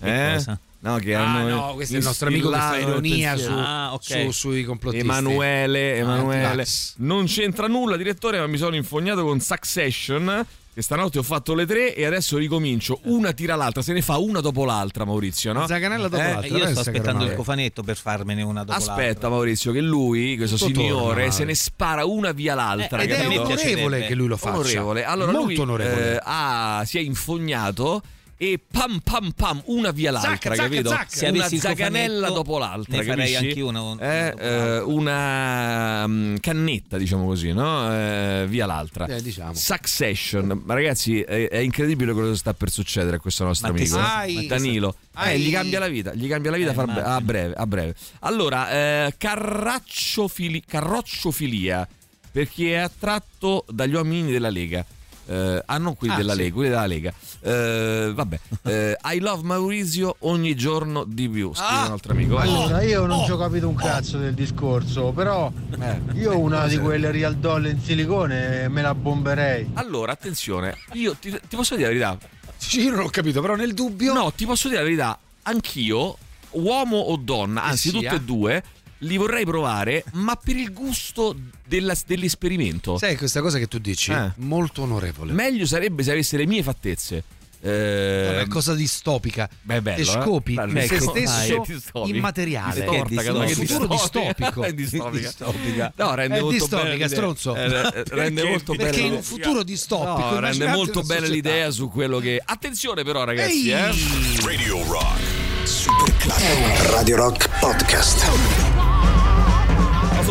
eh? cosa? No, che Ah, hanno no, questo è il nostro amico che fa ironia su. Ah, ok. su- sui complottisti. Emanuele, Emanuele. antivax. Non c'entra nulla, direttore, ma mi sono infognato con Succession. Che stanotte ho fatto le tre e adesso ricomincio. Una tira l'altra, se ne fa una dopo l'altra, Maurizio, no? Zaganella dopo Eh, l'altra. Io sto aspettando il cofanetto per farmene una dopo Aspetta, l'altra. Maurizio, che lui, questo Tutto signore, torna, se ne spara una via l'altra. Eh, Ed è onorevole che lui lo faccia. Onorevole. Allora Molto lui onorevole. eh, ha- si è infognato e pam pam pam una via l'altra, capito? zacca. Se una zaganella dopo l'altra, ne farei capisci? anch'io una- una Eh, eh, una mm, cannetta, diciamo così, no? Eh, via l'altra. Eh, diciamo. Succession, ma ragazzi, è, è incredibile quello che sta per succedere a questo nostro Ma amico. sai? eh. Danilo. Eh, gli cambia la vita, gli cambia la vita Eh, far- a breve, a breve. Allora, eh, carrocciofilia per chi è attratto dagli uomini della Lega. Eh, ah, non quelli Ah, della sì. Lega, quelli della Lega. Eh, vabbè, Eh, I love Maurizio ogni giorno di più. Scrive Ah. un altro amico. Allora, io non ci ho capito un cazzo del discorso, però io una di quelle real doll in silicone me la bomberei. Allora, attenzione, io ti, ti posso dire la verità. Sì, io non ho capito, però nel dubbio. No, ti posso dire la verità. Anch'io, uomo o donna, anzi sia. tutte e due, li vorrei provare, ma per il gusto della- dell'esperimento. Sai questa cosa che tu dici? Eh. Molto onorevole. Meglio sarebbe se avesse le mie fattezze. Eh, Vabbè, cosa distopica. Beh, è bello, Te eh? scopi Bello. se Ecco, stesso dai, immateriale. Distorta, Perché? Che futuro distopico. È distopica. Distopica. No, rende È molto distopica, l'idea. stronzo. Eh, eh, rende molto bella Perché in l'idea. un futuro distopico No, rende molto la bella società. l'idea su quello che. Attenzione, però, ragazzi, eh. Radio Rock. Super classico. Radio Rock Podcast.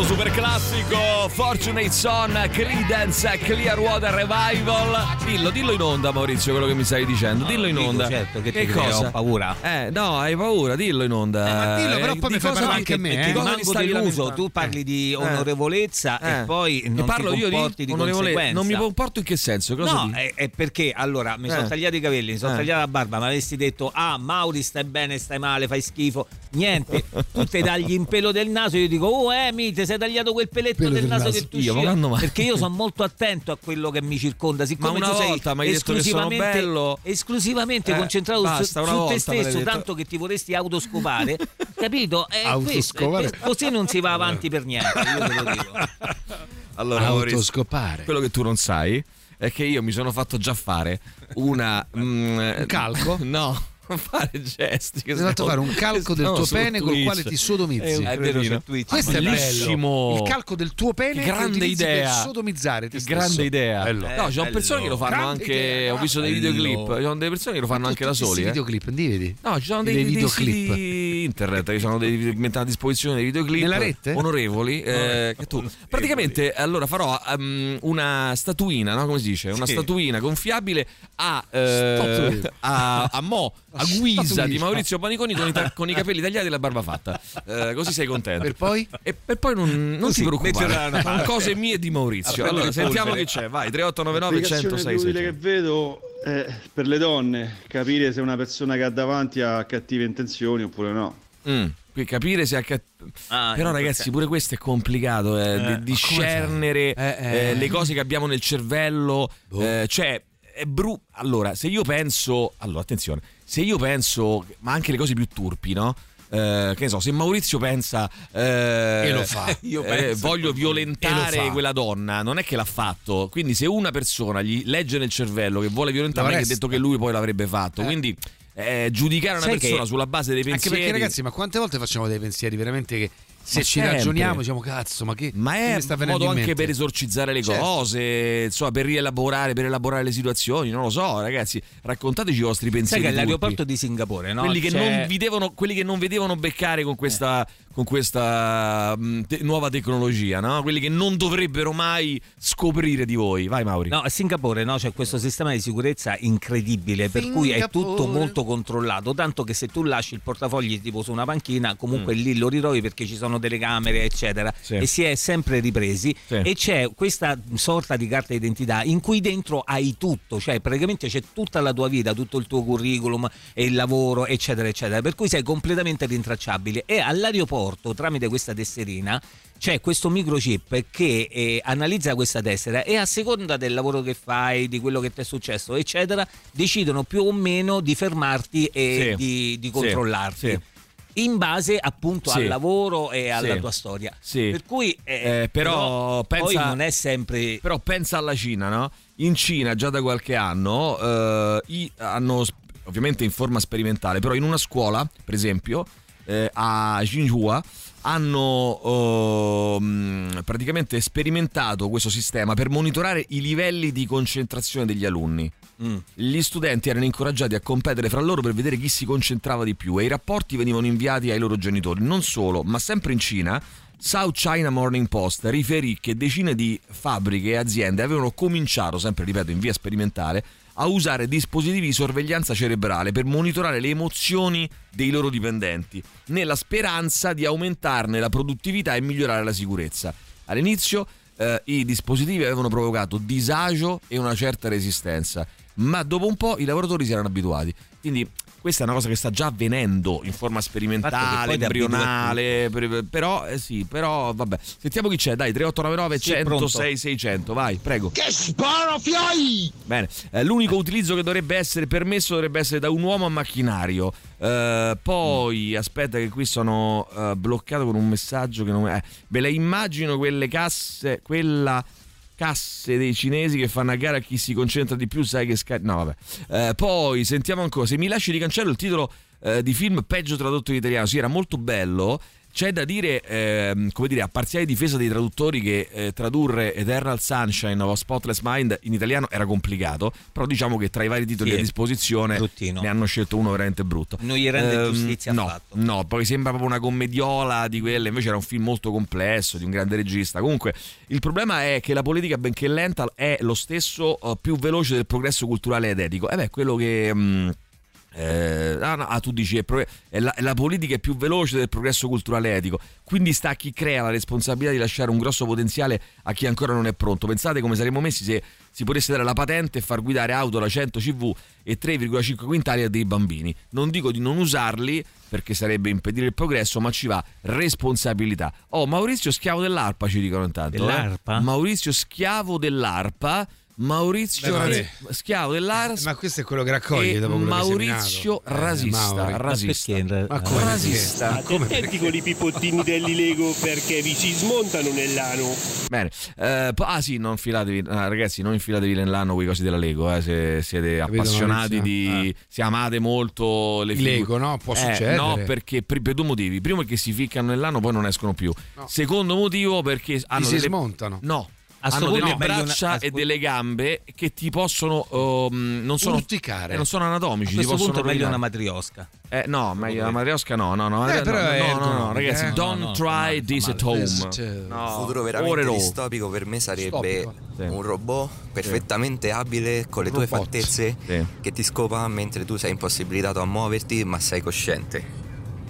Nostro super classico Fortunate Son Credence Clearwater Revival. Dillo, dillo in onda, Maurizio, quello che mi stai dicendo. Dillo in dico, onda. certo, che che cosa? ho paura. Eh, no, hai paura, dillo in onda. ma dillo, però Eh, poi di mi fai cosa parlare anche a me, eh. ti Rimango deluso, lamentando? tu parli di Eh. onorevolezza Eh. e poi E non parlo ti io comporti di di, onorevole, conseguenza. non mi comporto in che senso? Cosa No, è, è perché allora mi Eh. sono tagliati i capelli, mi sono Eh. tagliata la barba, ma avessi detto ah Mauri stai bene, stai male, fai schifo. Niente, tu te tagli in pelo del naso, io dico oh Emi, ti sei tagliato quel peletto del del naso, naso. che tu Io, ma quando mai? Perché io sono molto attento a quello che mi circonda, siccome Ma una tu sei volta sono esclusivamente, bello. esclusivamente Eh, concentrato su, basta, una su te stesso, tanto che ti vorresti autoscopare, capito? È questo, è Autoscopare? così non si va avanti per niente, io te lo dico. Allora, Autoscopare. quello che tu non sai è che io mi sono fatto già fare una. mm, Un calco? No. Fare gesti. Che Ti fatto fare un calco del tuo pene col Twitch. quale ti sodomizzi. È un È vero, su Twitch. Questo è Bellissimo. Il calco del tuo pene grande idea. per sodomizzare stesso. grande idea. Bello. No, ci sono persone che lo fanno Grande anche. idea. Ho visto dei videoclip. Ci sono delle persone che lo fanno anche da soli. eh. videoclip, dividi. No, ci sono dei, videoclip. siti internet che sono dei, mettono a disposizione dei videoclip Nella rete? onorevoli. eh, che tu praticamente allora farò ehm, una statuina, no? Come si dice? Una Sì. statuina gonfiabile a, eh, a, a mo, a guisa Statuina. di Maurizio Paniconi con i, ta- con i capelli tagliati e la barba fatta. Eh, così sei contento. Per poi? E per poi non, non ti preoccupare. Sono cose mie di Maurizio. A Allora, sentiamo polvere. c'è. Vai, 3899 L'applicazione 106 più utile che 600. vedo è per le donne capire se una persona che ha davanti ha cattive intenzioni oppure no. Mm, qui capire se ha cat- Ah, Però ragazzi, pure questo è complicato, eh, Eh, discernere? Eh, eh. eh, le cose che abbiamo nel cervello. Boh. eh, cioè, è bru- Allora, se io penso. Allora, attenzione, se io penso. Ma anche le cose più turpi, no? Eh, che ne so, se Maurizio pensa eh, E lo fa. Io eh, voglio violentare quella donna, non è che l'ha fatto. Quindi, se una persona gli legge nel cervello che vuole violentare, non è che detto che lui poi l'avrebbe fatto. Eh. Quindi, eh, giudicare una Sai persona sulla base dei Anche pensieri. perché ragazzi, ma quante volte facciamo dei pensieri veramente che se Ma ci sempre. ragioniamo diciamo cazzo, ma che Ma che è un modo anche per esorcizzare le Certo. cose, insomma, per rielaborare, per elaborare le situazioni. Non lo so, ragazzi, raccontateci i vostri Sai pensieri. che turpi. all'aeroporto di Singapore, no? quelli, che non vi devono, quelli che non vedevano beccare con questa, con questa mh, te- nuova tecnologia, no? Quelli che non dovrebbero mai scoprire di voi. Vai, Mauri. No, a Singapore no, c'è questo sistema di sicurezza incredibile, per cui è tutto Singapore. molto controllato, tanto che se tu lasci il portafogli tipo su una panchina, comunque Mm. lì lo ritrovi perché ci sono telecamere, eccetera, Sì. e si è sempre ripresi Sì. e c'è questa sorta di carta d'identità in cui dentro hai tutto, cioè praticamente c'è tutta la tua vita, tutto il tuo curriculum e il lavoro, eccetera, eccetera, per cui sei completamente rintracciabile e all'aeroporto tramite questa tesserina c'è questo microchip che eh, analizza questa tessera e a seconda del lavoro che fai, di quello che ti è successo, eccetera, decidono più o meno di fermarti e Sì. di, di Sì. controllarti. Sì. In base appunto Sì. al lavoro e alla Sì. tua storia. Sì. Per cui eh, Eh, però, poi pensa, non è sempre Però pensa alla Cina, no? In Cina già da qualche anno eh, hanno ovviamente in forma sperimentale, però in una scuola, per esempio, eh, a Xinhua hanno ehm, praticamente sperimentato questo sistema per monitorare i livelli di concentrazione degli alunni. Mm. Gli studenti erano incoraggiati a competere fra loro per vedere chi si concentrava di più e i rapporti venivano inviati ai loro genitori. Non solo, ma sempre in Cina, South China Morning Post riferì che decine di fabbriche e aziende avevano cominciato, sempre ripeto in via sperimentale, a usare dispositivi di sorveglianza cerebrale per monitorare le emozioni dei loro dipendenti, nella speranza di aumentarne la produttività e migliorare la sicurezza. All'inizio eh, i dispositivi avevano provocato disagio e una certa resistenza, ma dopo un po' i lavoratori si erano abituati. Quindi questa è una cosa che sta già avvenendo in forma sperimentale, embrionale, per- però eh, sì, però vabbè. Sentiamo chi c'è, dai, 3899 Sì, 106 600, vai, prego. Che sparo fioi! Bene, eh, l'unico utilizzo che dovrebbe essere permesso dovrebbe essere da un uomo a macchinario. Eh, poi aspetta che qui sono eh, bloccato con un messaggio che non eh, ve le immagino quelle casse, quella casse dei cinesi che fanno a gara a chi si concentra di più, sai che sca- No, vabbè. Eh, poi sentiamo ancora, se mi lasci di cancello il titolo eh, di film peggio tradotto in italiano, sì, era molto bello. C'è da dire, ehm, come dire, a parziale difesa dei traduttori che eh, tradurre Eternal Sunshine of a Spotless Mind in italiano era complicato, però diciamo che tra i vari titoli Sì, a disposizione bruttino. ne hanno scelto uno veramente brutto. Non gli rende Ehm, giustizia no, affatto. No, poi sembra proprio una commediola di quelle, invece era un film molto complesso, di un grande regista. Comunque, il problema è che la politica, benché lenta, è lo stesso eh, più veloce del progresso culturale ed etico. E beh, quello che... mm, eh, ah, no, ah, tu dici è, pro- è la, è la politica è più veloce del progresso culturale etico quindi sta a chi crea la responsabilità di lasciare un grosso potenziale a chi ancora non è pronto pensate come saremmo messi se si potesse dare la patente e far guidare auto da 100 CV e 3,5 quintali a dei bambini non dico di non usarli perché sarebbe impedire il progresso ma ci va responsabilità oh Maurizio schiavo dell'arpa ci dicono intanto eh. Dell'arpa? Maurizio schiavo dell'arpa Maurizio Beh, vabbè. schiavo dell'arpa Ma questo è quello che raccoglie dopo quello che Maurizio seminato. Eh, rasista, rasista. Ma come rasista? Come Attenti con i pipottini degli Lego perché vi si smontano nell'ano. Bene, Eh, ah sì, non infilatevi, ah, ragazzi, non infilatevi nell'anno quei cosi della Lego, eh, se siete Capito, appassionati Maurizio? di... se amate molto le I figure. Lego, no? Può Eh, succedere. No, perché per, per due motivi. Primo perché si ficcano nell'anno poi non escono più. Secondo motivo perché hanno si delle... smontano. No. Hanno delle è meglio una- braccia e delle gambe che ti possono ehm, non sono Urticare. eh, non sono anatomici A questo punto è meglio una matriosca. Eh, no, meglio la matriosca no, no, no. Eh, no, però no, è no, no, no, ragazzi, eh. don't No, no, try this at home. Cioè, No, Un futuro veramente no. distopico per me sarebbe. Sì. un robot perfettamente abile con le tue Robot. fattezze Sì. che ti scopa mentre tu sei impossibilitato a muoverti ma sei cosciente.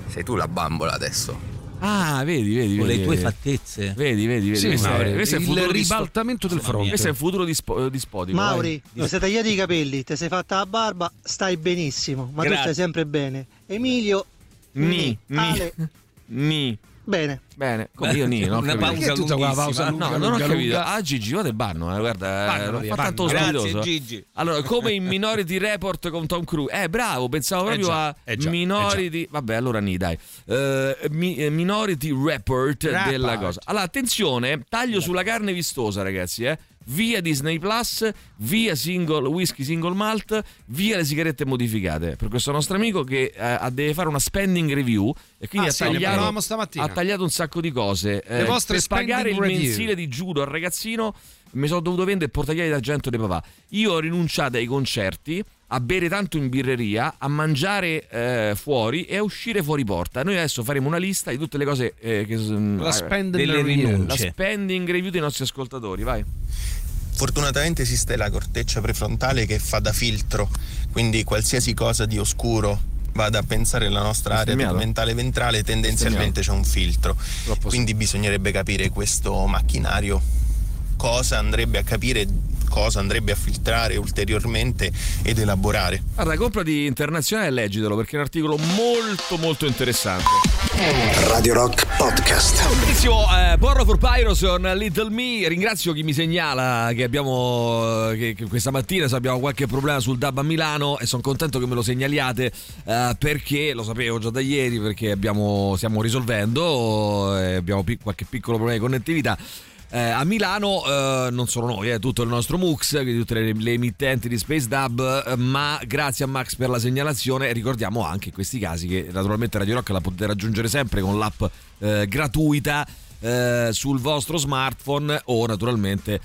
Sei tu la bambola adesso. Ah, vedi, vedi, Con vedi, le tue vedi. fattezze. Vedi, vedi, vedi. Sì, questo, Mauri, è, questo è il ribaltamento del fronte. Questo è il futuro dispo- dispotico. Mauri, vai. ti sei tagliati i capelli, ti sei fatta la barba, stai benissimo, ma tu Grazie. stai sempre bene. Emilio, Ni, ni, Ale, ni. Bene. Bene, come io ni, non ho Una capito. pausa tutta quella pausa lunga, No, non ho capito. lunga? Ah, Gigi, guarda il banno, eh, guarda, eh, Banno, non via, fa tanto. Grazie. Gigi. Allora, come in Minority Report con Tom Cruise. Eh, bravo, pensavo proprio già, a eh già, Minority. Vabbè, allora ni, dai. Eh, mi- eh, minority Report Report. della cosa. Allora, attenzione, taglio sulla carne vistosa, ragazzi, eh. Via Disney Plus, via single whisky single malt, via le sigarette modificate. Per questo nostro amico che eh, deve fare una spending review e quindi Ah, ha, sì, tagliato, ha tagliato un sacco di cose. Eh, per pagare il review. mensile di judo al ragazzino mi sono dovuto vendere il portachiavi d'argento di papà. Io ho rinunciato ai concerti, a bere tanto in birreria, a mangiare eh, fuori e a uscire fuori porta. Noi adesso faremo una lista di tutte le cose eh, che La eh, spending delle review. la rinunce. spending review dei nostri ascoltatori, vai. Fortunatamente esiste la corteccia prefrontale che fa da filtro, quindi qualsiasi cosa di oscuro vada a pensare alla nostra area tegmentale ventrale tendenzialmente c'è un filtro. Quindi bisognerebbe capire questo macchinario cosa andrebbe a capire, cosa andrebbe a filtrare ulteriormente ed elaborare. Guarda, comprati internazionale e leggitelo perché è un articolo molto molto interessante. Radio Rock Podcast. Benissimo, eh, Porno for Pyros on Little Me. Ringrazio chi mi segnala che abbiamo che, che questa mattina se abbiamo qualche problema sul DAB a Milano e sono contento che me lo segnaliate eh, perché lo sapevo già da ieri perché abbiamo, stiamo risolvendo eh, abbiamo pic- qualche piccolo problema di connettività. Eh, a Milano eh, non solo noi, eh, tutto il nostro MUX, quindi tutte le, le emittenti di Space Dub, eh, ma grazie a Max per la segnalazione ricordiamo anche questi casi che naturalmente Radio Rock la potete raggiungere sempre con l'app eh, gratuita sul vostro smartphone o naturalmente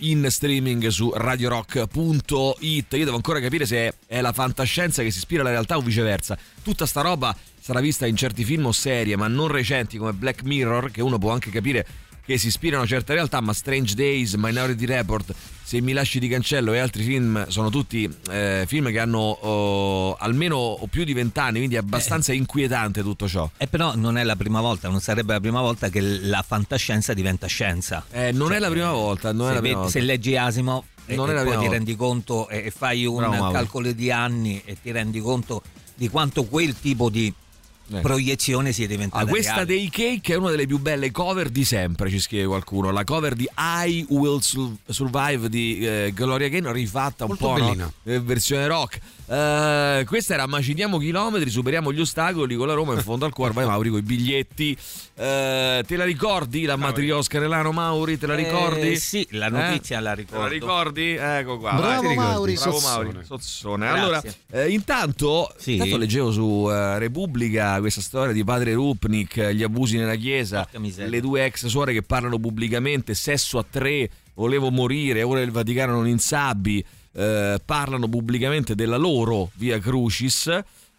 in streaming su radiorock.it. Io devo ancora capire se è, è la fantascienza che si ispira alla realtà o viceversa. Tutta sta roba sarà vista in certi film o serie, ma non recenti come Black Mirror, che uno può anche capire che si ispira a una certa realtà, ma Strange Days, Minority Report, Se mi lasci di cancello e altri film sono tutti eh, film che hanno oh, almeno o più di vent'anni, quindi è abbastanza inquietante tutto ciò. E però non è la prima volta, non sarebbe la prima volta che la fantascienza diventa scienza. Eh, non è la prima volta, non è se, la prima vedi- volta. se leggi Asimov e, Non e poi ti rendi conto e, e fai un Bravo, calcolo di anni e ti rendi conto di quanto quel tipo di Eh. proiezione sia diventata Ah, questa reale. dei Cake è una delle più belle cover di sempre, ci scrive qualcuno. La cover di I Will Survive di eh, Gloria Gaynor, rifatta un Molto po' no? Eh, versione rock. Eh, questa era Maciniamo chilometri, superiamo gli ostacoli con la Roma in fondo al cuore. Vai Mauri con i biglietti. Eh, te la ricordi la matriosca Relano Mauri? Te la Eh, ricordi? sì, la notizia la ricordo. Te la ricordi? Ecco qua. Bravo. Mauri, Bravo Sozzone. Mauri, Sozzone. Allora, eh, intanto, Sì. intanto leggevo su eh, Repubblica questa storia di padre Rupnik, eh, gli abusi nella chiesa, le due ex suore che parlano pubblicamente, sesso a tre, volevo morire, ora il Vaticano non insabbi, eh, parlano pubblicamente della loro via Crucis.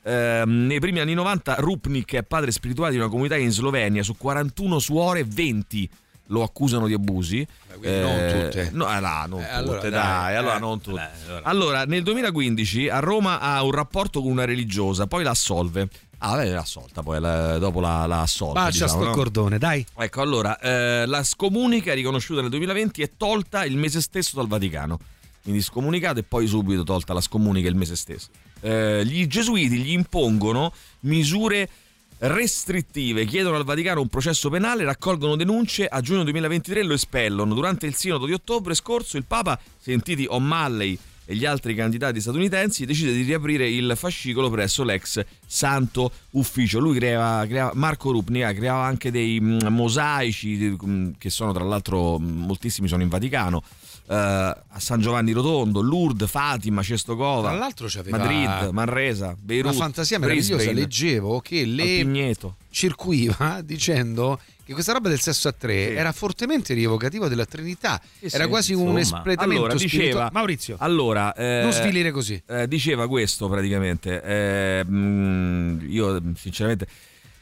Eh, nei primi anni 90 Rupnik è padre spirituale di una comunità in Slovenia, su 41 suore 20 lo accusano di abusi. quindi non tutte. No, eh, là, non Eh, tutte, allora, dai, dai, allora eh, non tutte. Allora. Allora, nel 2015 a Roma ha un rapporto con una religiosa, poi la assolve. Ah, beh, l'ha assolta, poi la- dopo la, la assolta. Bacia diciamo, sto no? cordone, dai. Ecco, allora, eh, la scomunica riconosciuta nel 2020 è tolta il mese stesso dal Vaticano. Quindi scomunicato e poi subito tolta la scomunica il mese stesso. Eh, gli gesuiti gli impongono misure restrittive, chiedono al Vaticano un processo penale, raccolgono denunce, a giugno 2023 lo espellono. Durante il sinodo di ottobre scorso il Papa, sentiti O'Malley e gli altri candidati statunitensi, decide di riaprire il fascicolo presso l'ex Santo Ufficio. Lui creava, creava- Marco Rupni creava anche dei mm, mosaici mm, che sono tra l'altro mm, moltissimi sono in Vaticano. Eh, a San Giovanni Rotondo, Lourdes, Fatima, Cestocova, Tra l'altro c'aveva Madrid, Manresa, Beirut, Una fantasia meravigliosa. Brisbane, Leggevo che le circuiva dicendo che questa roba del sesso a tre Sì. era fortemente rievocativa della Trinità. Sì, era sì, quasi un insomma. espletamento Allora, diceva- spirituale. Maurizio, Allora, eh, non svilire così. eh, diceva questo praticamente. eh, mm, io, sinceramente,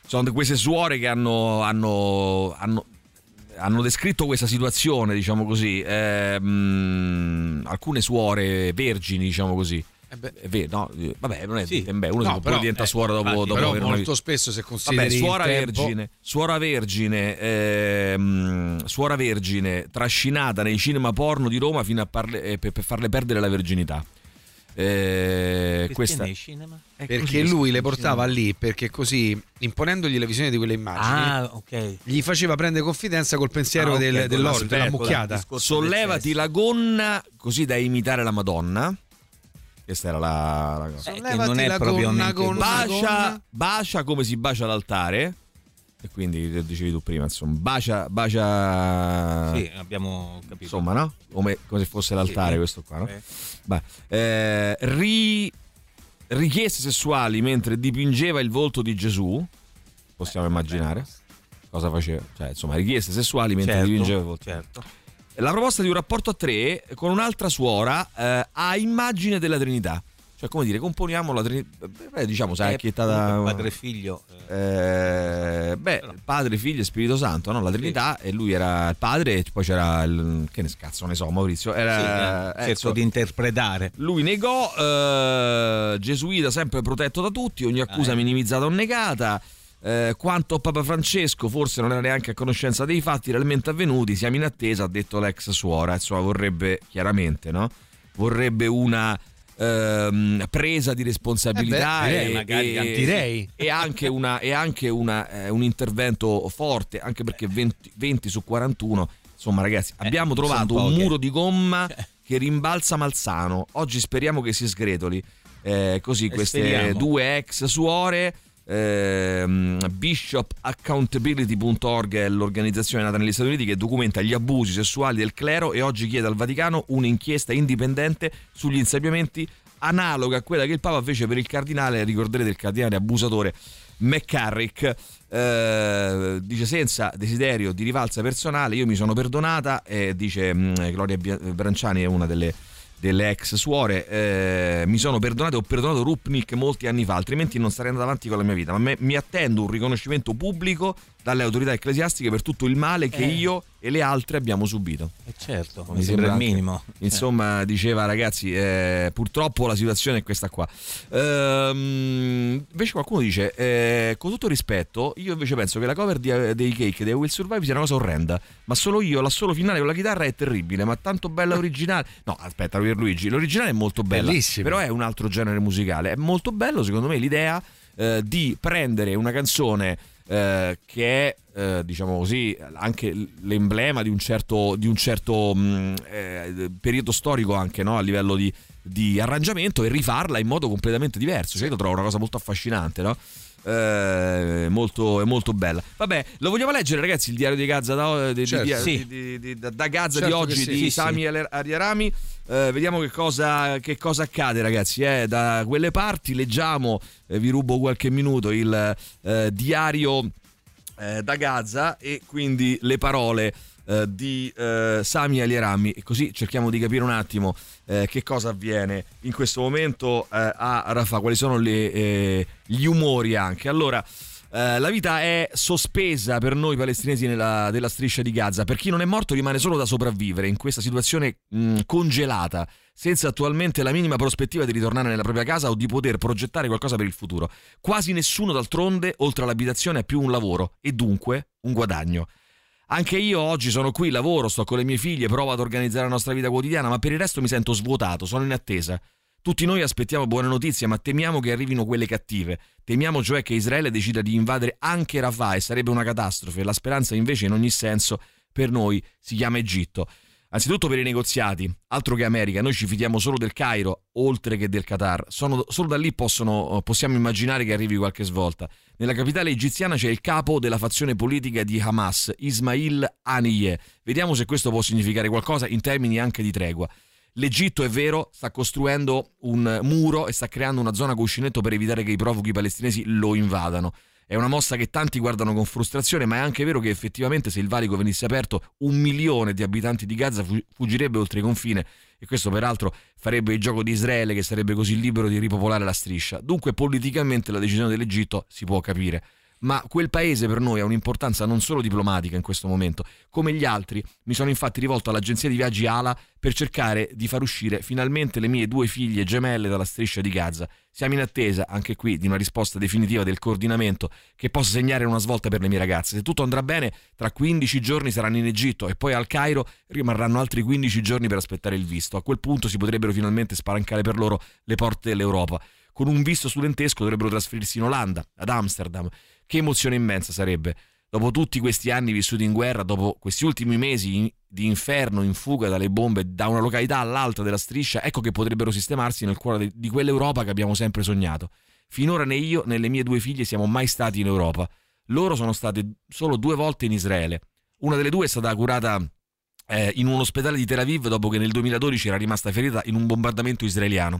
sono queste suore che hanno, hanno, hanno, hanno descritto questa situazione, diciamo così. eh, alcune suore vergini, diciamo così. Eh beh. Vero, no, eh, vabbè, non è Sì. beh, uno No, si- però, diventa eh, suora dopo, infatti, dopo Però una molto vita. spesso se Vabbè, consideri suora il tempo- vergine, suora vergine, ehm, suora vergine trascinata nei cinema porno di Roma fino a parle- eh, per, per farle perdere la verginità. Eh, Perché questa nei cinema? è perché lui le portava cinema. lì perché così imponendogli la visione di quelle immagini Ah, ok. gli faceva prendere confidenza col pensiero Ah, ok, del, l'aspetto, della mucchiata. Sollevati la gonna così da imitare la Madonna. Questa era la, la cosa. Eh, non è la proprio gonna, gonna, così. bacia, gonna. bacia come si bacia l'altare. E quindi lo dicevi tu prima, insomma, bacia, bacia. Sì, abbiamo capito. Insomma, no? Come, come se fosse l'altare Sì. questo qua, no? Eh. Beh, eh, ri- richieste sessuali mentre dipingeva il volto di Gesù. Possiamo immaginare cosa faceva. Cioè, insomma, richieste sessuali mentre Certo, dipingeva il volto. certo. La proposta di un rapporto a tre con un'altra suora eh, a immagine della Trinità. Cioè, come dire, componiamo la Trinità. Beh, diciamo, sai, Eh, stata. comunque Padre e figlio. eh, Eh, beh, padre, figlio e Spirito Santo, no? La Trinità, e lui era il padre, e poi c'era il. che ne scazzo ne so, Maurizio. Era. sì, eh, eh, cerco di interpretare. lui negò, eh, gesuita sempre protetto da tutti, ogni accusa Ah, eh. minimizzata o negata. eh, quanto a Papa Francesco, forse non era neanche a conoscenza dei fatti realmente avvenuti. Siamo in attesa, ha detto l'ex suora. Insomma, vorrebbe chiaramente, no? Vorrebbe una ehm, presa di responsabilità Eh beh, e, e- e anche, una- e anche una, eh, un intervento forte, anche perché 20, 20 su 41. Insomma, ragazzi, abbiamo sono trovato un muro di gomma che rimbalza Malzano. Oggi speriamo che si sgretoli. Eh, così E queste speriamo. due ex suore. Ehm, bishopaccountability.org è l'organizzazione nata negli Stati Uniti che documenta gli abusi sessuali del clero e oggi chiede al Vaticano un'inchiesta indipendente sugli insabbiamenti analoga a quella che il Papa fece per il cardinale, ricorderete il cardinale abusatore McCarrick. Eh, dice senza desiderio di rivalsa personale io mi sono perdonata e dice mh, Gloria Bia- Branciani è una delle, delle ex suore eh, mi sono perdonato ho perdonato Rupnik molti anni fa altrimenti non starei andato avanti con la mia vita ma me- mi attendo un riconoscimento pubblico dalle autorità ecclesiastiche per tutto il male che Eh. io e le altre abbiamo subito. Eh certo, Mi mi sembra sembra il minimo. Insomma, diceva ragazzi, eh, purtroppo la situazione è questa qua. Ehm, invece qualcuno dice, eh, con tutto rispetto, io invece penso che la cover di- dei Cake dei Will Survive sia una cosa orrenda, ma solo io, l'assolo finale con la chitarra è terribile, ma tanto bella originale. No, aspetta, Luigi, l'originale è molto bella, Bellissima. però è un altro genere musicale. È molto bello secondo me l'idea eh, di prendere una canzone eh, che è eh, diciamo così anche l'emblema di un certo, di un certo mh, eh, periodo storico anche no? a livello di, di arrangiamento e rifarla in modo completamente diverso cioè io lo trovo una cosa molto affascinante no? Eh, molto, è molto bella vabbè lo vogliamo leggere ragazzi il diario di Gaza da, di- Certo. di- Sì. da- Gaza Certo di oggi sì. di Sì, sì. Sami Ariarami eh, vediamo che cosa, che cosa accade ragazzi eh. da quelle parti leggiamo eh, vi rubo qualche minuto il eh, diario eh, da Gaza e quindi le parole di Sami Alierami e così cerchiamo di capire un attimo che cosa avviene in questo momento a Rafah, quali sono le, gli umori anche. Allora, eh, la vita è sospesa per noi palestinesi nella, della striscia di Gaza. Per chi non è morto rimane solo da sopravvivere in questa situazione mh, congelata, senza attualmente la minima prospettiva di ritornare nella propria casa o di poter progettare qualcosa per il futuro. Quasi nessuno d'altronde, oltre all'abitazione, ha più un lavoro e dunque un guadagno. Anche io oggi sono qui, lavoro, sto con le mie figlie, provo ad organizzare la nostra vita quotidiana, ma per il resto mi sento svuotato, sono in attesa. Tutti noi aspettiamo buone notizie, ma temiamo che arrivino quelle cattive. Temiamo cioè che Israele decida di invadere anche Rafah e sarebbe una catastrofe. La speranza invece in ogni senso per noi si chiama Egitto. Anzitutto per i negoziati, altro che America, noi ci fidiamo solo del Cairo, oltre che del Qatar. Sono- solo da lì possono- possiamo immaginare che arrivi qualche svolta. Nella capitale egiziana c'è il capo della fazione politica di Hamas, Ismail Haniyeh. Vediamo se questo può significare qualcosa in termini anche di tregua. L'Egitto, è vero, sta costruendo un muro e sta creando una zona cuscinetto per evitare che i profughi palestinesi lo invadano. È una mossa che tanti guardano con frustrazione, ma è anche vero che effettivamente se il valico venisse aperto, un milione di abitanti di Gaza fu- fuggirebbe oltre confine e questo peraltro farebbe il gioco di Israele che sarebbe così libero di ripopolare la striscia. Dunque politicamente la decisione dell'Egitto si può capire. Ma quel paese per noi ha un'importanza non solo diplomatica in questo momento. Come gli altri, mi sono infatti rivolto all'agenzia di viaggi ALA per cercare di far uscire finalmente le mie due figlie gemelle dalla striscia di Gaza. Siamo in attesa, anche qui, di una risposta definitiva del coordinamento che possa segnare una svolta per le mie ragazze. Se tutto andrà bene, tra 15 giorni saranno in Egitto e poi al Cairo rimarranno altri 15 giorni per aspettare il visto. A quel punto si potrebbero finalmente spalancare per loro le porte dell'Europa. Con un visto studentesco dovrebbero trasferirsi in Olanda, ad Amsterdam. Che emozione immensa sarebbe. Dopo tutti questi anni vissuti in guerra, dopo questi ultimi mesi in- di inferno in fuga dalle bombe da una località all'altra della striscia, ecco che potrebbero sistemarsi nel cuore di- di quell'Europa che abbiamo sempre sognato. Finora né io né le mie due figlie siamo mai stati in Europa. Loro sono state solo due volte in Israele. Una delle due è stata curata eh, in un ospedale di Tel Aviv dopo che nel 2012 era rimasta ferita in un bombardamento israeliano.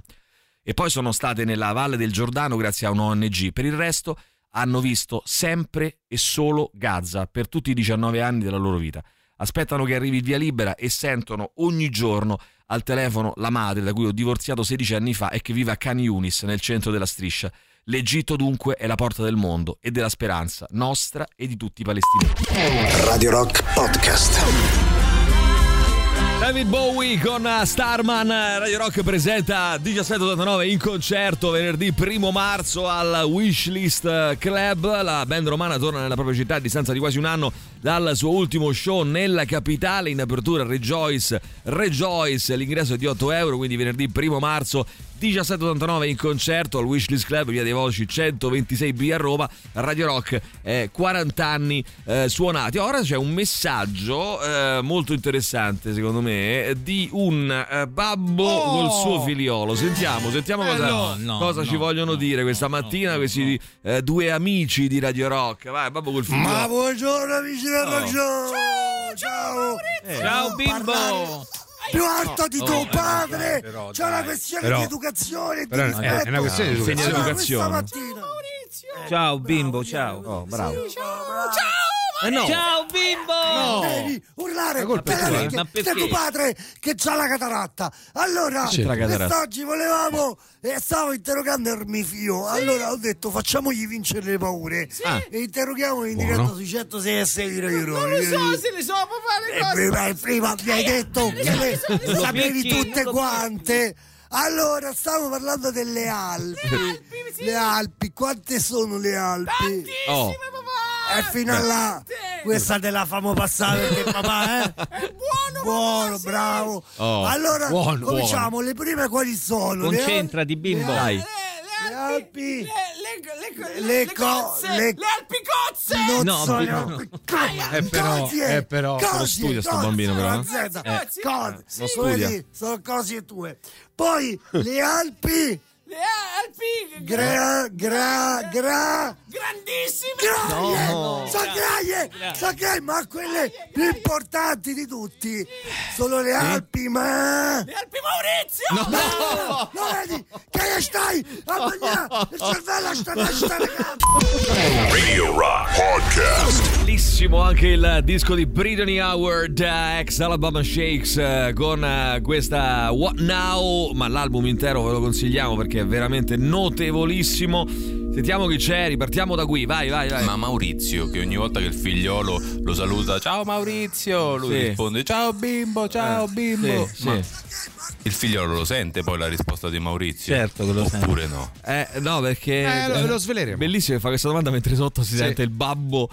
E poi sono state nella Valle del Giordano grazie a un ONG. Per il resto hanno visto sempre e solo Gaza per tutti i 19 anni della loro vita. Aspettano che arrivi via libera e sentono ogni giorno al telefono la madre da cui ho divorziato 16 anni fa e che vive a Khan Yunis nel centro della striscia. L'Egitto dunque è la porta del mondo e della speranza nostra e di tutti i palestinesi. Radio Rock Podcast. David Bowie con Starman, Radio Rock presenta 1789 in concerto venerdì 1 marzo al Wishlist Club. La band romana torna nella propria città a distanza di quasi un anno dal suo ultimo show nella capitale. In apertura Rejoice, Rejoice, l'ingresso è di 8 euro, quindi venerdì 1 marzo 1789 in concerto al Wishlist Club, via dei Voci 126B a Roma. Radio Rock, eh, 40 anni eh, suonati. Ora c'è un messaggio eh, molto interessante, secondo me, di un eh, babbo Oh! col suo figliolo. Sentiamo, sentiamo Eh, cosa, no, no, cosa ci no, vogliono dire questa mattina questi eh, due amici di Radio Rock. Vai, babbo col figliolo. Ma buongiorno amici del Oh. Ciao, ciao. Ciao, bimbo. Parlare Più alto di Oh, tuo eh, padre. però, C'è una dai. questione Però- di educazione e di però è- una questione di educazione. Questa mattina. Ciao bimbo, ciao. Oh, bravo. Eh no. Ciao bimbo. non devi urlare veramente eh? Ma perché? sei tuo padre che ha la cataratta allora quest'oggi volevamo e stavo interrogando Ermifio allora ho detto facciamogli vincere le paure Ah. e interroghiamo in diretta sui 106 e 6 di Radio Non lo so se le so papà le cose. prima, e prima mi hai detto che le, Lo sapevi tutte quante. Allora, stavo parlando delle Alpi. Le Alpi, quante sono le Alpi? Oh. E fino a là, questa te la famo passare perché papà, eh? È buono, Buono, bravo. Oh, allora, buono, cominciamo. Le prime quali sono? Concentrati, bimbo. le- Dai. Le Alpi. Le, le, le, Le le co- cozze, le- le alpicozze. Non No, sono bimbo. Eh, però, eh, però, cosie, lo studia sto cosie, bambino, però, eh. Z, Eh. dire, sono cose tue. Poi le Alpi, Le Alpi. gra, gra, gra, Grandissime. Graie, No. sono graie, sono graie, ma quelle più importanti di tutti sono le Alpi, ma... Le Alpi Maurizio. No, no, vedi, che stai a mangiare, il cervello sta sta Radio Rock Podcast. Bellissimo anche il disco di Brittany Howard, eh, ex Alabama Shakes, eh, con eh, questa What Now, ma l'album intero ve lo consigliamo perché è veramente notevolissimo. Sentiamo chi c'è, ripartiamo da qui, vai, vai, vai. Ma Maurizio, che ogni volta che il figliolo lo saluta, ciao Maurizio, lui Sì. risponde, ciao bimbo, ciao Eh, bimbo. sì, Ma sì. Il figliolo lo sente poi la risposta di Maurizio? Certo che lo sente. Oppure no? Eh, no, perché. Eh, lo- lo sveleremo. Bellissimo che fa questa domanda mentre sotto si sente il babbo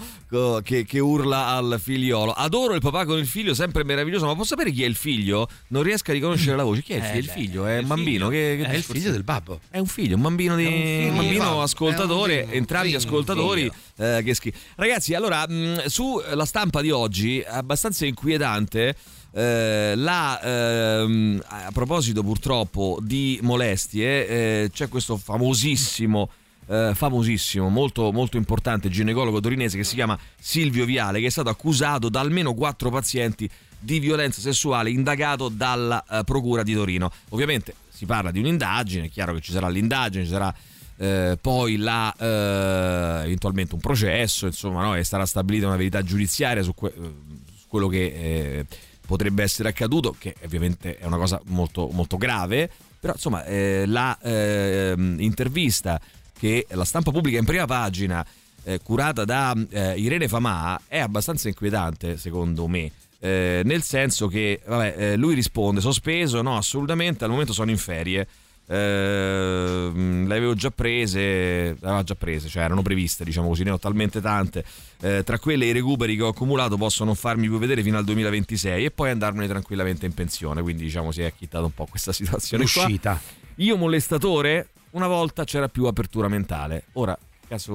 che, che urla al figliolo. Adoro il papà con il figlio, sempre meraviglioso. Ma posso sapere chi è il figlio? Non riesco a riconoscere la voce. Chi è il Eh, figlio? il figlio? È un il bambino? Che, che È il figlio del babbo. È un figlio, un bambino di. Un figlio. un bambino ascoltatore, un figlio, entrambi ascoltatori. eh, che schi- Ragazzi, allora, mh, sulla stampa di oggi è abbastanza inquietante. Eh, la, ehm, a proposito purtroppo di molestie, eh, c'è questo famosissimo, eh, famosissimo, molto, molto importante ginecologo torinese che si chiama Silvio Viale, che è stato accusato da almeno quattro pazienti di violenza sessuale, indagato dalla eh, Procura di Torino. Ovviamente si parla di un'indagine, è chiaro che ci sarà l'indagine, ci sarà eh, poi la, eh, eventualmente un processo, insomma, no? e sarà stabilita una verità giudiziaria su, que- su quello che eh, potrebbe essere accaduto, che ovviamente è una cosa molto, molto grave, però insomma eh, la ehm, intervista che la stampa pubblica in prima pagina, eh, curata da eh, Irene Famà, è abbastanza inquietante secondo me. Eh, nel senso che vabbè, eh, lui risponde sospeso, no assolutamente, al momento sono in ferie, eh, le avevo già prese, le aveva già prese, cioè erano previste, diciamo così, ne ho talmente tante. Eh, tra quelle i recuperi che ho accumulato possono non farmi più vedere fino al 2026 e poi andarmene tranquillamente in pensione. Quindi, diciamo, si è acchittata un po' questa situazione. qua. L'uscita. Io molestatore, una volta c'era più apertura mentale. Ora,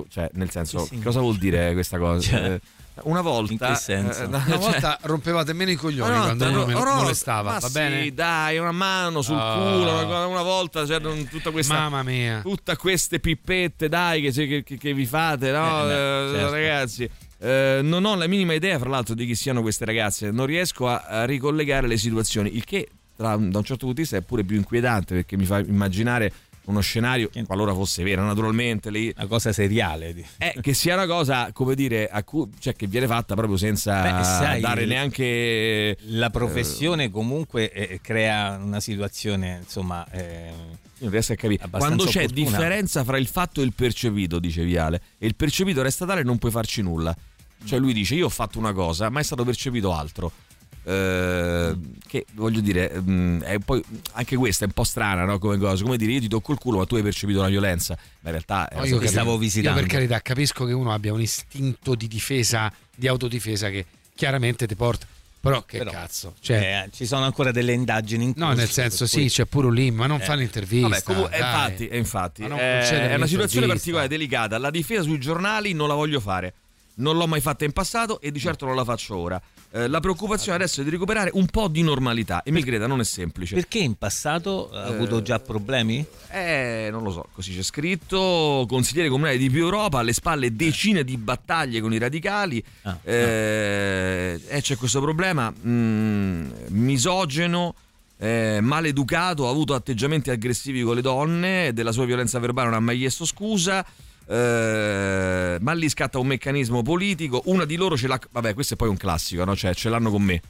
cioè, nel senso, cosa vuol dire questa cosa? Cioè, Eh, una volta. in che senso? eh, no, Una cioè- volta rompevate meno i coglioni una quando uno me- no, no, molestava, ma va sì, bene? dai, una mano sul Ah. culo. Una, una volta c'erano tutta questa. Mamma mia. Tutte queste pippette, dai, che, che- che- che vi fate, no? Eh, beh, Eh, certo. Ragazzi. eh, non ho la minima idea, fra l'altro, di chi siano queste ragazze. Non riesco a, a ricollegare le situazioni. Il che, tra- da un certo punto di vista, è pure più inquietante perché mi fa immaginare uno scenario, qualora fosse vera, naturalmente. Lì, Una cosa seriale. è che sia una cosa, come dire, a cui- cioè, che viene fatta proprio senza Beh, sai, dare neanche. La professione comunque eh, crea una situazione, insomma... eh, Non riesco a capire. Quando c'è opportuna. differenza fra il fatto e il percepito, dice Viale, e il percepito resta tale, non puoi farci nulla. Cioè lui dice io ho fatto una cosa, ma è stato percepito altro. Eh, che voglio dire, mm, è poi anche questa è un po' strana no? come cosa. Come dire, io ti tocco il culo, ma tu hai percepito una violenza. Ma in realtà è No, una io, stavo visitando. io per carità capisco che uno abbia un istinto di difesa, di autodifesa che chiaramente ti porta. Però che Però, cazzo. Cioè, eh, ci sono ancora delle indagini in no, corso, nel senso sì, cui- c'è pure un lì, ma non Eh. fa l'intervista. Vabbè, comunque, eh, infatti, eh, infatti eh, è una situazione particolare, delicata. La difesa sui giornali non la voglio fare. Non l'ho mai fatta in passato e di certo non la faccio ora. Eh, la preoccupazione adesso è di recuperare un po' di normalità e mi creda non è semplice. Perché in passato ha avuto già problemi? Eh, non lo so, così c'è scritto. Consigliere comunale di più Europa, alle spalle decine di battaglie con i radicali. Ah, eh, eh, c'è questo problema mm, misogeno. eh, maleducato, ha avuto atteggiamenti aggressivi con le donne, della sua violenza verbale non ha mai chiesto scusa. Eh, ma lì scatta un meccanismo politico. Una di loro ce l'ha. Vabbè, questo è poi un classico, no? Cioè, ce l'hanno con me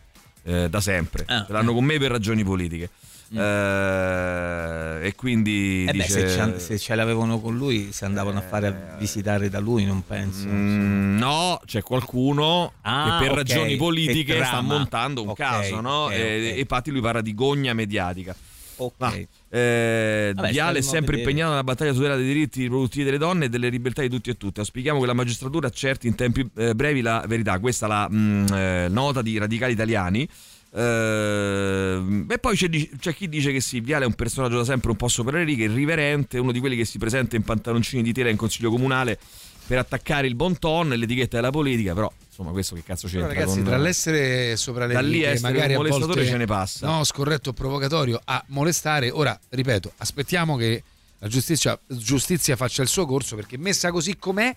eh, da sempre. Ah, ce l'hanno eh. con me per ragioni politiche. Eh, e quindi Eh beh, dice, se, ce, se ce l'avevano con lui, si andavano a fare a visitare da lui, non penso. Mm, no, c'è qualcuno Ah, che per ok, ragioni che politiche sta montando un Ok, caso, no? ok, e, e infatti lui parla di gogna mediatica. Ok. Ma, eh, Vabbè, Viale è sempre vedere. impegnato nella battaglia tutela dei diritti riproduttivi delle donne e delle libertà di tutti e tutte. Auspichiamo che la magistratura accerti in tempi eh, brevi la verità. Questa è la mm, eh, nota di radicali italiani. Eh, e poi c'è, c'è chi dice che sì, Viale è un personaggio da sempre un po' sopra le righe, irriverente, uno di quelli che si presenta in pantaloncini di tela in consiglio comunale per attaccare il bon ton e l'etichetta della politica, però insomma questo che cazzo Però, c'entra? ragazzi, con- tra l'essere sopra le Da lì essere magari un a molestatore volte, ce ne passa. No, scorretto provocatorio a molestare. Ora, ripeto, aspettiamo che la giustizia, giustizia faccia il suo corso perché messa così com'è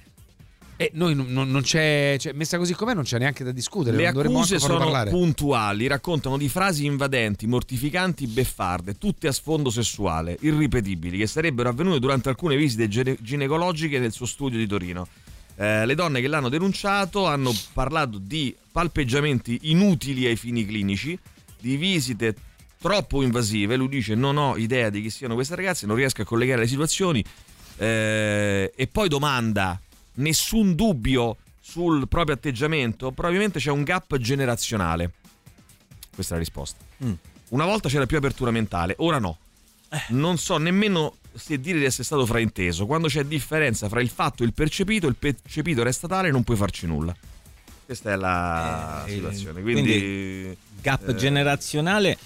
e noi non, non- c'è, cioè, messa così com'è non c'è neanche da discutere, Le accuse sono parlare. puntuali, raccontano di frasi invadenti, mortificanti, beffarde, tutte a sfondo sessuale, irripetibili, che sarebbero avvenute durante alcune visite gine- ginecologiche nel suo studio di Torino. Eh, le donne che l'hanno denunciato hanno parlato di palpeggiamenti inutili ai fini clinici, di visite troppo invasive. Lui dice: Non ho idea di chi siano queste ragazze, non riesco a collegare le situazioni. Eh, e poi domanda: nessun dubbio sul proprio atteggiamento? Probabilmente c'è un gap generazionale. Questa è la risposta. Mm. Una volta c'era più apertura mentale, ora no. Non so nemmeno se dire di essere stato frainteso. Quando c'è differenza fra il fatto e il percepito, il percepito resta tale e non puoi farci nulla. Questa è la Eh, situazione. Quindi, quindi gap eh, generazionale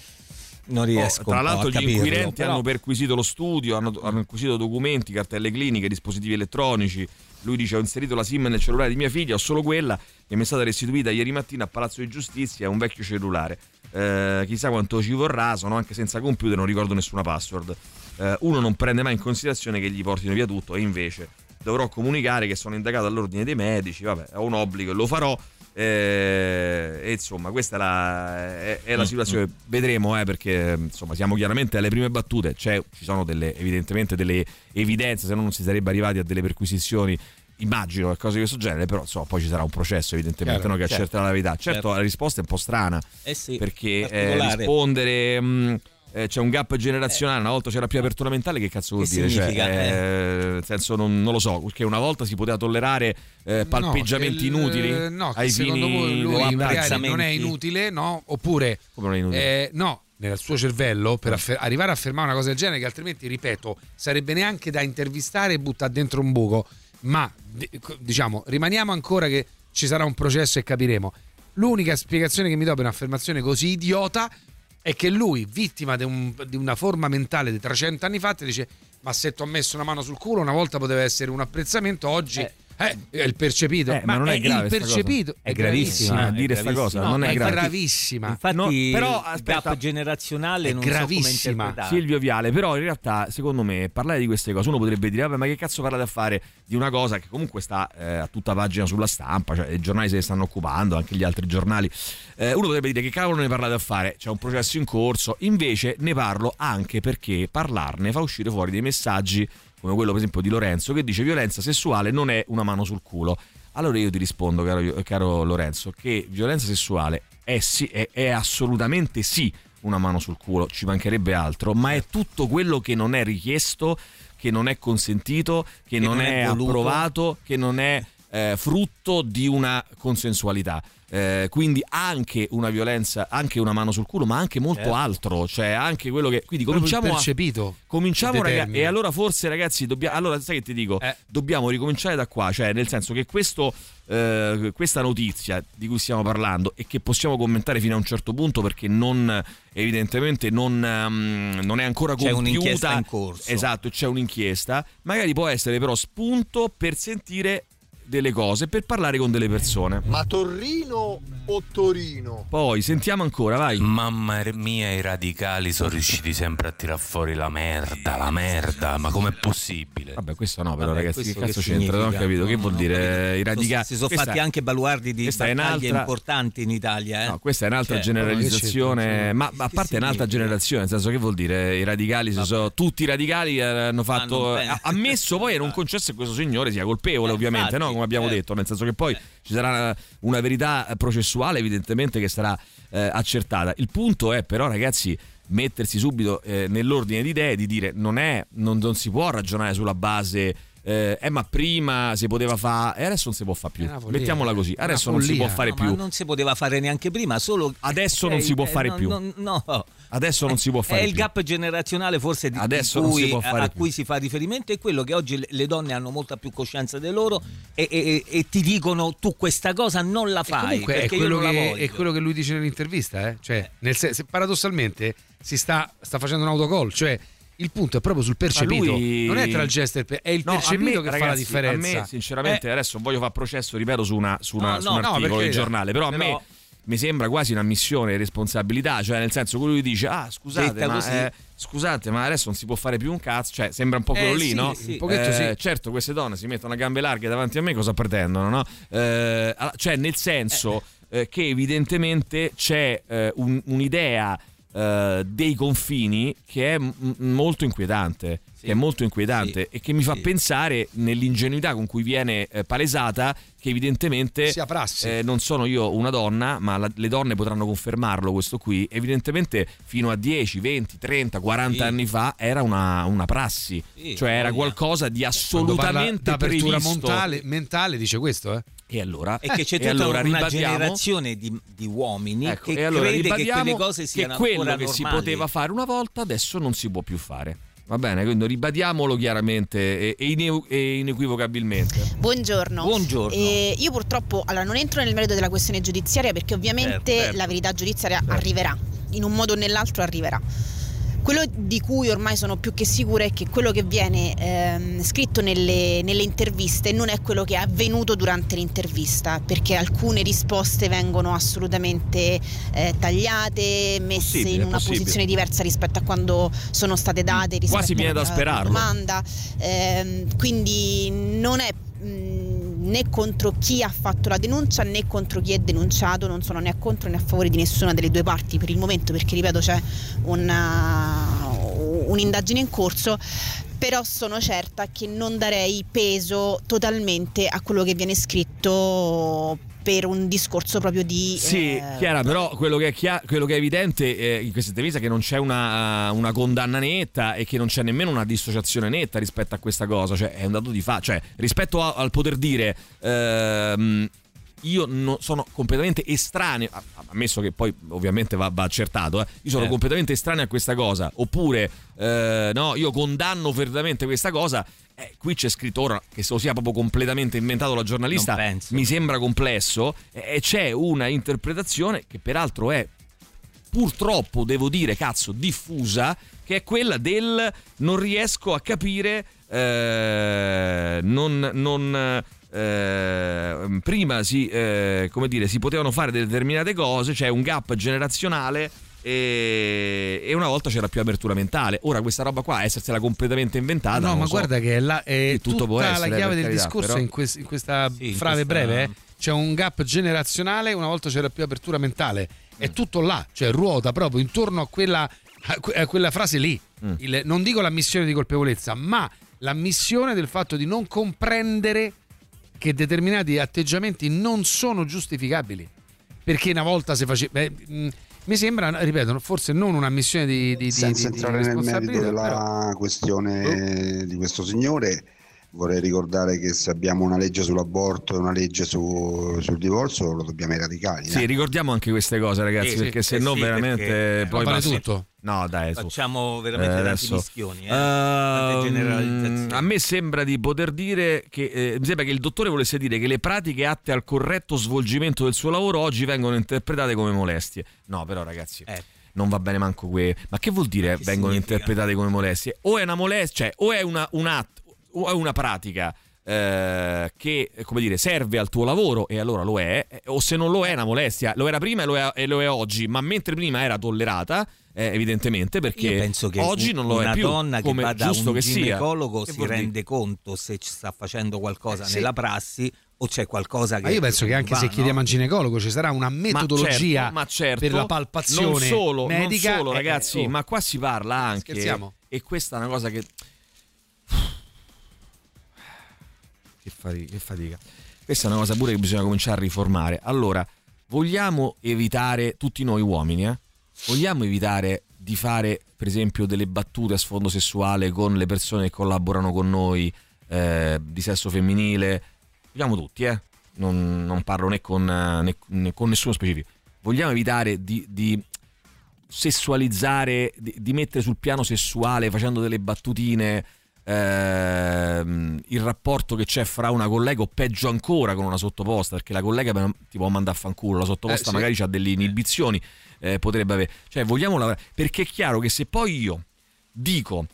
non riesco Oh, tra l'altro a gli capirlo, inquirenti però- hanno perquisito lo studio, hanno, hanno acquisito documenti, cartelle cliniche, dispositivi elettronici. Lui dice ho inserito la SIM nel cellulare di mia figlia, ho solo quella che mi è stata restituita ieri mattina a Palazzo di Giustizia, è un vecchio cellulare. Eh, chissà quanto ci vorrà, sono anche senza computer, non ricordo nessuna password. Eh, uno non prende mai in considerazione che gli portino via tutto e invece dovrò comunicare che sono indagato all'ordine dei medici, vabbè, ho un obbligo e lo farò. Eh, e insomma, questa è la, è, è la Mm, situazione. Vedremo, eh, perché insomma, siamo chiaramente alle prime battute. C'è- ci sono delle, evidentemente delle evidenze, se no non si sarebbe arrivati a delle perquisizioni. Immagino cose di questo genere, però insomma, poi ci sarà un processo, evidentemente, Chiaro, no, che certo, accerterà la verità. Certo, certo. la risposta è un po' strana Eh sì, perché eh, rispondere. mh, eh, c'è un gap generazionale, una volta c'era più apertura mentale, che cazzo vuol Che dire? Cioè, significa? eh, nel senso, non, non lo so, perché una volta si poteva tollerare eh, palpeggiamenti No, che il- inutili No, ai secondo fini lui non è inutile, no? Oppure Come non è inutile? eh, no, nel suo cervello per affer- arrivare a affermare una cosa del genere che altrimenti, ripeto, sarebbe neanche da intervistare e buttare dentro un buco, ma di- diciamo, rimaniamo ancora che ci sarà un processo e capiremo. L'unica spiegazione che mi do per un'affermazione così idiota è che lui, vittima di, un- di una forma mentale di 300 anni fa, ti dice ma se ti ho messo una mano sul culo una volta poteva essere un apprezzamento, oggi eh, è il percepito. Eh, ma non è grave il percepito È gravissima, è dire sta cosa, No, non è è grave. gravissima. Infatti, No, però, aspetta. gap generazionale È non so gravissima. interpretare. Silvio Viale, però in realtà secondo me parlare di queste cose uno potrebbe dire vabbè ma che cazzo parlate a fare di una cosa che comunque sta eh, a tutta pagina sulla stampa, cioè i giornali se ne stanno occupando, anche gli altri giornali. Eh, uno potrebbe dire che cavolo ne parlate a fare, c'è un processo in corso, invece ne parlo anche perché parlarne fa uscire fuori dei messaggi come quello per esempio di Lorenzo che dice violenza sessuale non è una mano sul culo. Allora io ti rispondo, caro, caro Lorenzo, che violenza sessuale è, sì, è, è assolutamente sì una mano sul culo, ci mancherebbe altro, ma è tutto quello che non è richiesto, che non è consentito, che, non, non è, è approvato, che non è eh, frutto di una consensualità. Eh, quindi anche una violenza, anche una mano sul culo, ma anche molto Certo. altro, cioè anche quello che. Quindi cominciamo a. percepito Cominciamo, che ragazzi. E allora forse, ragazzi, dobbiamo. Allora, sai che ti dico? Eh. Dobbiamo ricominciare da qua. Cioè, nel senso che questo, eh, questa notizia di cui stiamo parlando e che possiamo commentare fino a un certo punto perché non. Evidentemente non, ehm, non è ancora C'è compiuta. un'inchiesta in corso. Esatto, c'è un'inchiesta. Magari può essere però spunto per sentire delle cose, per parlare con delle persone. Ma Torrino o Torino? Poi sentiamo ancora, vai. Mamma mia, i radicali sono riusciti sempre a tirar fuori la merda, la merda, ma com'è possibile? Vabbè, questo no, però Vabbè, ragazzi, che cazzo che c'entra? Non ho capito, che No, vuol no, dire i radicali? Si sono Questa- fatti anche baluardi di battaglie un'altra- importanti in Italia. Eh? No, questa è un'altra Cioè, generalizzazione, ma ma a parte un'altra generazione, nel senso che vuol dire i radicali, si sono, tutti i radicali eh, hanno fatto, ha- ammesso poi e non concesso che questo signore sia colpevole ovviamente, infatti, no? Come abbiamo certo. detto, nel senso che poi ci sarà una verità processuale evidentemente che sarà eh, accertata. Il punto è però ragazzi mettersi subito eh, nell'ordine di idee di dire non è, non, non si può ragionare sulla base... Eh, eh, ma prima si poteva fare e adesso non si può fare più. Mettiamola così. Adesso non si può fare No, più. Ma non si poteva fare neanche prima, solo Adesso non eh, si può eh, fare no, più. no, no. Adesso non si può fare È il più. gap generazionale forse di, Adesso di non si cui- può fare a più. cui si fa riferimento è quello che oggi le- le donne hanno molta più coscienza di loro e, e- e ti dicono tu questa cosa non la fai Comunque è quello, non la che, è quello che lui dice nell'intervista, eh? cioè, nel se- paradossalmente si sta, sta facendo un autogol, cioè il punto è proprio sul percepito, lui- non è tra il gesto e il pe- è il No, percepito me, che fa la ragazzi, differenza. A me, sinceramente, Eh, adesso voglio fare processo, ripeto, su, una, su, una- No, su no, un articolo di giornale, però, a me però- mi sembra quasi una missione di responsabilità, cioè nel senso che lui dice, ah scusate, ma, eh, scusate, ma adesso non si può fare più un cazzo, cioè sembra un po' Eh, quello lì, sì, no? sì. Un pochetto Eh, sì. Certo, queste donne si mettono a gambe larghe davanti a me, cosa pretendono, no? Eh, cioè nel senso eh, che evidentemente c'è eh, un- un'idea eh, dei confini che è m- molto inquietante, che è molto inquietante e che mi fa pensare nell'ingenuità con cui viene eh, palesata che evidentemente eh, non sono io una donna, ma la- le donne potranno confermarlo questo qui. Evidentemente fino a 10, 20, 30, 40 Sì. anni fa era una, una prassi, Sì, cioè era qualcosa di quando parla assolutamente previsto. mentale, mentale dice questo, eh? E allora, e che c'è e tutta allora una ribadiamo- generazione di, di uomini Ecco, che e allora crede che ribadiamo quelle cose siano che quello che si normali. poteva fare una volta adesso non si può più fare. Va bene, quindi ribadiamolo chiaramente e, ine- e inequivocabilmente. Buongiorno. Buongiorno. Eh, io purtroppo allora, non entro nel merito della questione giudiziaria perché ovviamente Certo, certo. la verità giudiziaria arriverà, in un modo o nell'altro arriverà. Quello di cui ormai sono più che sicura è che quello che viene ehm, scritto nelle, nelle interviste non è quello che è avvenuto durante l'intervista, perché alcune risposte vengono assolutamente eh, tagliate, messe Possibile, in una possibile. posizione diversa rispetto a quando sono state date rispetto Quasi viene da sperarlo. domanda. Ehm, quindi non è mh, né contro chi ha fatto la denuncia né contro chi è denunciato, non sono né a contro né a favore di nessuna delle due parti per il momento perché ripeto c'è una- un'indagine in corso. Però sono certa che non darei peso totalmente a quello che viene scritto per un discorso proprio di Sì, eh, Chiara, però quello che è, chia- quello che è evidente eh, in questa intervista è che non c'è una, una condanna netta e che non c'è nemmeno una dissociazione netta rispetto a questa cosa, cioè è un dato di fatto, cioè rispetto a- al poter dire ehm, io no- sono completamente estraneo, ammesso che poi ovviamente va, va accertato, eh, io sono Eh. completamente estraneo a questa cosa, oppure eh, no, io condanno fermamente questa cosa. eh, qui c'è scritto ora che se lo sia proprio completamente inventato la giornalista, mi sembra complesso e e c'è una interpretazione che peraltro è purtroppo devo dire cazzo diffusa che è quella del non riesco a capire eh, non, non, eh, prima si, eh, come dire, si potevano fare determinate cose c'è un gap generazionale e, una volta c'era più apertura mentale ora questa roba qua essersela completamente inventata No, ma so. guarda che è, la, è tutta essere, la chiave del carità, discorso però- in, quest- in questa Sì, frase questa- breve. eh. C'è un gap generazionale, una volta c'era più apertura mentale. È tutto là, cioè ruota proprio intorno a quella, a que- a quella frase lì. Mm. Il- non dico l'ammissione di colpevolezza, ma l'ammissione del fatto di non comprendere che determinati atteggiamenti non sono giustificabili. Perché una volta si faceva. beh, mh, mi sembra, ripeto, forse non una missione di, di, di, di- di entrare nel merito della però- questione di questo signore, vorrei ricordare che se abbiamo una legge sull'aborto e una legge su- sul divorzio lo dobbiamo ai radicali. Sì, eh. ricordiamo anche queste cose, ragazzi, Sì, perché se eh no sì, veramente perché- poi vale va- tutto. No, dai, su. Facciamo veramente Eh, tanti adesso. mischioni, eh? tante generalizzazioni. a me sembra di poter dire che eh, mi sembra che il dottore volesse dire che le pratiche atte al corretto svolgimento del suo lavoro oggi vengono interpretate come molestie. No, però ragazzi, Eh. non va bene manco que. Ma che vuol dire vengono significa? interpretate come molestie? O è una molestia, cioè o è una, un atto è una pratica eh, che come dire, serve al tuo lavoro e allora lo è, eh, o se non lo è è una molestia, lo era prima e lo è, e lo è oggi, ma mentre prima era tollerata, eh, evidentemente perché Io penso che oggi non lo una è più. donna che va da un che sia. ginecologo Che si vuol dire? rende conto se ci sta facendo qualcosa Eh, sì. nella prassi o c'è qualcosa che Ma io penso che anche va, se no? chiediamo a un ginecologo ci sarà una metodologia certo, ma certo, per la palpazione non solo, medica. Non solo, eh, ragazzi, oh. ma qua si parla anche. Scherziamo? E questa è una cosa che. Che fatica. Questa è una cosa pure che bisogna cominciare a riformare. Allora, vogliamo evitare, tutti noi uomini, eh? vogliamo evitare di fare, per esempio, delle battute a sfondo sessuale con le persone che collaborano con noi eh, di sesso femminile? Vogliamo tutti, eh? Non, non parlo né con, né- né con nessuno specifico. Vogliamo evitare di, di sessualizzare, di, di mettere sul piano sessuale facendo delle battutine ehm, il rapporto che c'è fra una collega o peggio ancora con una sottoposta, perché la collega ti può mandare a fanculo, la sottoposta Eh, sì. magari ha delle inibizioni, eh, potrebbe avere. Cioè vogliamo lavorare, perché è chiaro che se poi io dico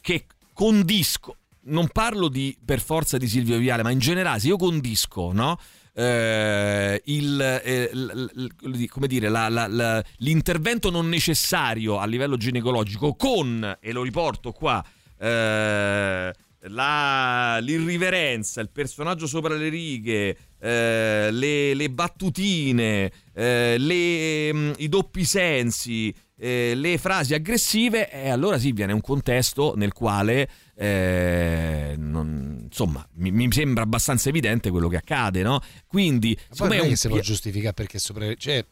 che condisco, non parlo di per forza di Silvio Viale, ma in generale se io condisco, no? Eh, il, eh, l- l- come dire, la- la- la- l'intervento non necessario a livello ginecologico con, e lo riporto qua, eh, la- l'irriverenza, il personaggio sopra le righe, eh, le, le battutine, eh, le, mm, i doppi sensi, eh, le frasi aggressive, e allora sì, viene un contesto nel quale eh, non- insomma mi, mi sembra abbastanza evidente quello che accade, no? Quindi, Ma poi non è che si può giustificare perché sopra cioè,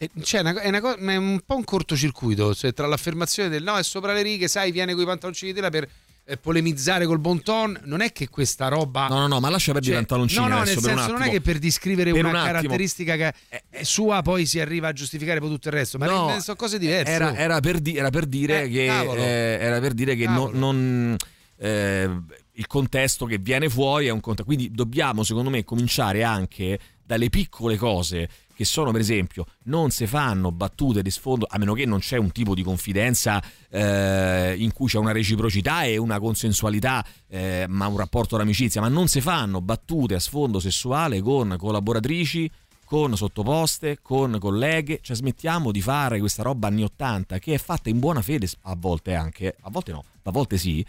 è, cioè, una è, una è un po' un cortocircuito cioè, tra l'affermazione del no è sopra le righe sai viene con i pantaloncini di tela per eh, polemizzare col bon ton non è che questa roba No, no, no, ma lascia perdere i pantaloncini no no nel senso non è che per descrivere Per una un caratteristica che è sua poi si arriva a giustificare poi tutto il resto ma No, sono cose diverse. Era, era per, di- era per dire Eh, che, eh, era per dire che non, Cavolo. non, eh, il contesto che viene fuori è un contesto. Quindi dobbiamo, secondo me, cominciare anche dalle piccole cose che sono, per esempio, non si fanno battute di sfondo, a meno che non c'è un tipo di confidenza eh, in cui c'è una reciprocità e una consensualità, eh, ma un rapporto d'amicizia, ma non si fanno battute a sfondo sessuale con collaboratrici con sottoposte, con colleghe, cioè smettiamo di fare questa roba anni 80 che è fatta in buona fede a volte anche, a volte no, a volte sì,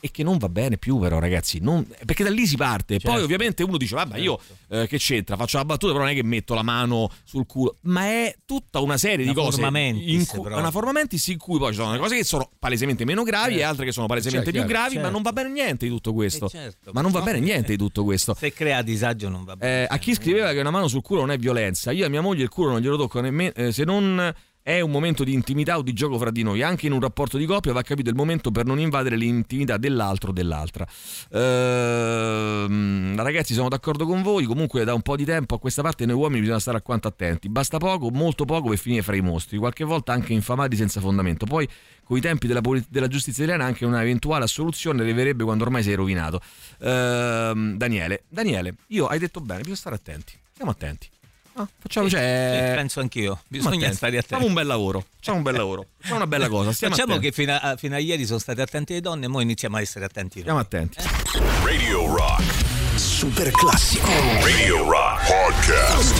e che non va bene più però ragazzi, non- perché da lì si parte, poi Certo. ovviamente uno dice vabbè io eh, che c'entra, faccio la battuta però non è che metto la mano sul culo, ma è tutta una serie Una di cose, in cui, però. una forma mentis in cui poi ci sono delle cose che sono palesemente meno gravi e Certo. altre che sono palesemente Cioè, più gravi, ma certo. non va bene niente di tutto questo, Eh, certo. ma non va bene niente di tutto questo. se crea disagio non va bene Eh, a chi scriveva che una mano sul culo non è violenza, io a mia moglie il culo non glielo tocco nemmeno eh, se non è un momento di intimità o di gioco fra di noi. Anche in un rapporto di coppia va capito il momento per non invadere l'intimità dell'altro o dell'altra. Ehm, ragazzi, sono d'accordo con voi. Comunque, da un po' di tempo a questa parte, noi uomini bisogna stare alquanto attenti. Basta poco, molto poco per finire fra i mostri, qualche volta anche infamati senza fondamento. Poi, con i tempi della, poli- della giustizia italiana, anche una eventuale assoluzione arriverebbe quando ormai sei rovinato. Ehm, Daniele, Daniele, io hai detto bene, bisogna stare attenti. Stiamo attenti. Ah, facciamo, Sì, cioè, sì, penso anch'io bisogna attenti. stare attenti Facciamo un bel lavoro. Facciamo un bel lavoro. Facciamo una bella cosa. Stiamo Facciamo attenti. che fino a, fino a ieri sono state attenti le donne, ora iniziamo a essere attenti. Stiamo attenti. Radio Rock. Super classico. Radio Rock Podcast.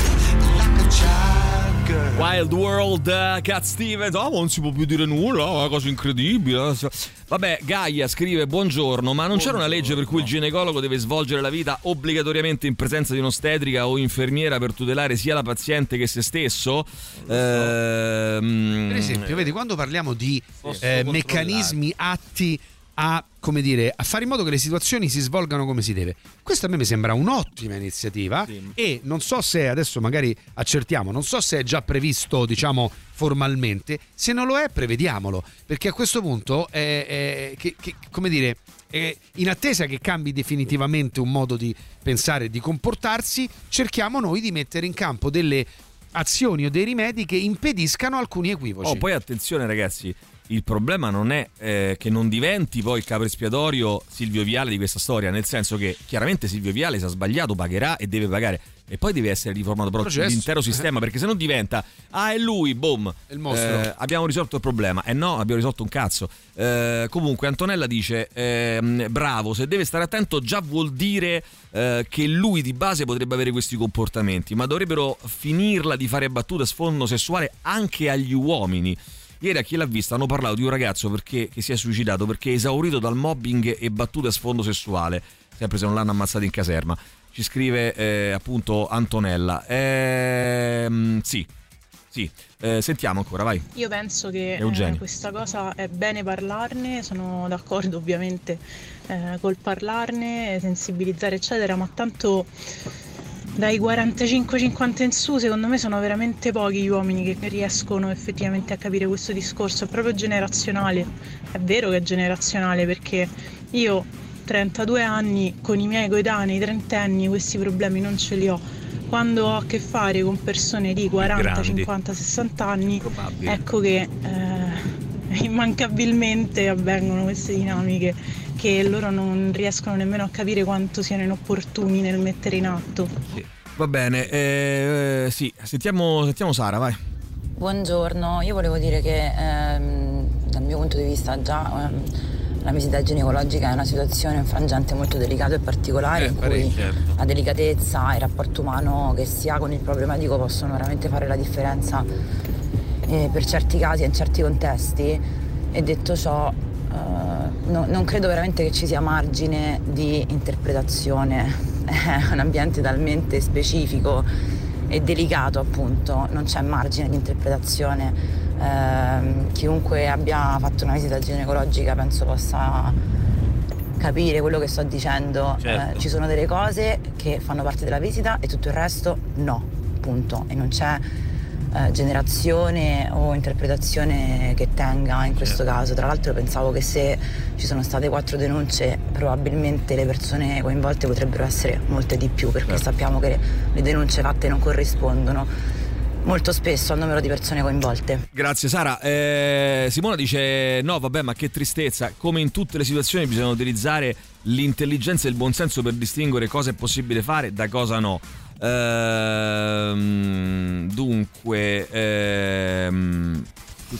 Wild World, uh, Cat Stevens, oh, non si può più dire nulla, oh, una cosa incredibile. Vabbè, Gaia scrive: Buongiorno, ma non c'era una legge per cui il ginecologo deve svolgere la vita obbligatoriamente in presenza di un'ostetrica o infermiera per tutelare sia la paziente che se stesso? Ehm, Per esempio, vedi, quando parliamo di eh, meccanismi atti a, come dire, a fare in modo che le situazioni si svolgano come si deve, questo a me mi sembra un'ottima iniziativa e non so se adesso magari accertiamo, non so se è già previsto, diciamo, formalmente, se non lo è prevediamolo, perché a questo punto è, è- che- che- come dire, è in attesa che cambi definitivamente un modo di pensare e di comportarsi, cerchiamo noi di mettere in campo delle azioni o dei rimedi che impediscano alcuni equivoci. Oh, poi attenzione ragazzi, il problema non è eh, che non diventi poi il capo espiatorio Silvio Viale di questa storia, nel senso che chiaramente Silvio Viale se ha sbagliato pagherà e deve pagare, E poi deve essere riformato però Processo. l'intero sistema, perché se no diventa, ah è lui, boom, È eh, abbiamo risolto il problema. E no, abbiamo risolto un cazzo. Eh, comunque Antonella dice, ehm, bravo, se deve stare attento già vuol dire eh, che lui di base potrebbe avere questi comportamenti, ma dovrebbero finirla di fare battute a sfondo sessuale anche agli uomini. Ieri a chi l'ha vista hanno parlato di un ragazzo perché, che si è suicidato perché è esaurito dal mobbing e battute a sfondo sessuale, sempre se non l'hanno ammazzato in caserma. Ci scrive eh, appunto Antonella. Ehm, sì, sì. Eh, sentiamo ancora, vai. Io penso che eh, questa cosa è bene parlarne, sono d'accordo ovviamente eh, col parlarne, sensibilizzare eccetera, ma tanto dai 45-50 in su secondo me sono veramente pochi gli uomini che riescono effettivamente a capire questo discorso, è proprio generazionale, è vero che è generazionale perché io 32 anni con i miei coetanei trentenni questi problemi non ce li ho. Quando ho a che fare con persone di 40, Grandi. 50, 60 anni, Probabile. ecco che eh, immancabilmente avvengono queste dinamiche che loro non riescono nemmeno a capire quanto siano inopportuni nel mettere in atto. Va bene, eh, eh, sì, sentiamo, sentiamo Sara, vai. Buongiorno, io volevo dire che ehm, dal mio punto di vista già ehm, la visita ginecologica è una situazione, un frangente molto delicato e particolare in cui la delicatezza e il rapporto umano che si ha con il proprio medico possono veramente fare la differenza eh, per certi casi e in certi contesti e detto ciò eh, no- non credo veramente che ci sia margine di interpretazione, è un ambiente talmente specifico e delicato appunto, non c'è margine di interpretazione. Ehm, chiunque abbia fatto una visita ginecologica penso possa capire quello che sto dicendo. Certo. Eh, ci sono delle cose che fanno parte della visita e tutto il resto no, punto. E non c'è eh, generazione o interpretazione che tenga in questo caso. Tra l'altro pensavo che se ci sono state quattro denunce probabilmente le persone coinvolte potrebbero essere molte di più perché sappiamo che le denunce fatte non corrispondono molto spesso al numero di persone coinvolte. Grazie Sara. Eh, Simona dice no vabbè ma che tristezza, come in tutte le situazioni bisogna utilizzare l'intelligenza e il buonsenso per distinguere cosa è possibile fare da cosa no. Ehm, dunque, ehm,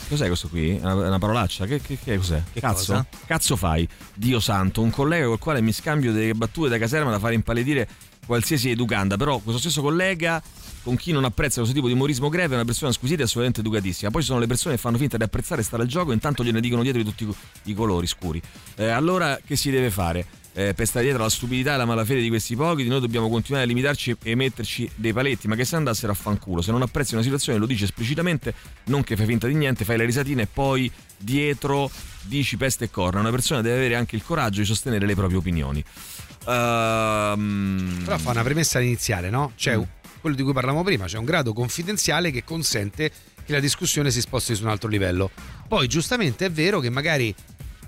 cos'è questo qui? Una, una parolaccia? Che, che- che cos'è? Che Cazzo? cosa? Cazzo fai? Dio santo, un collega col quale mi scambio delle battute da caserma da fare impalledire qualsiasi educanda, però questo stesso collega con chi non apprezza questo tipo di umorismo greve è una persona squisita e assolutamente educatissima. Poi ci sono le persone che fanno finta di apprezzare e stare al gioco intanto gliene dicono dietro di tutti i colori scuri. Eh, allora che si deve fare? Eh, per stare dietro alla stupidità e alla malafede di questi pochi, noi dobbiamo continuare a limitarci e metterci dei paletti, ma che se andassero a fanculo. Se non apprezzi una situazione lo dici esplicitamente, non che fai finta di niente, fai la risatina e poi dietro dici peste e corna. Una persona deve avere anche il coraggio di sostenere le proprie opinioni. Ehm, Però fa una premessa iniziale, no? C'è Mm. un- quello di cui parlavamo prima, c'è un grado confidenziale che consente che la discussione si sposti su un altro livello. Poi giustamente è vero che magari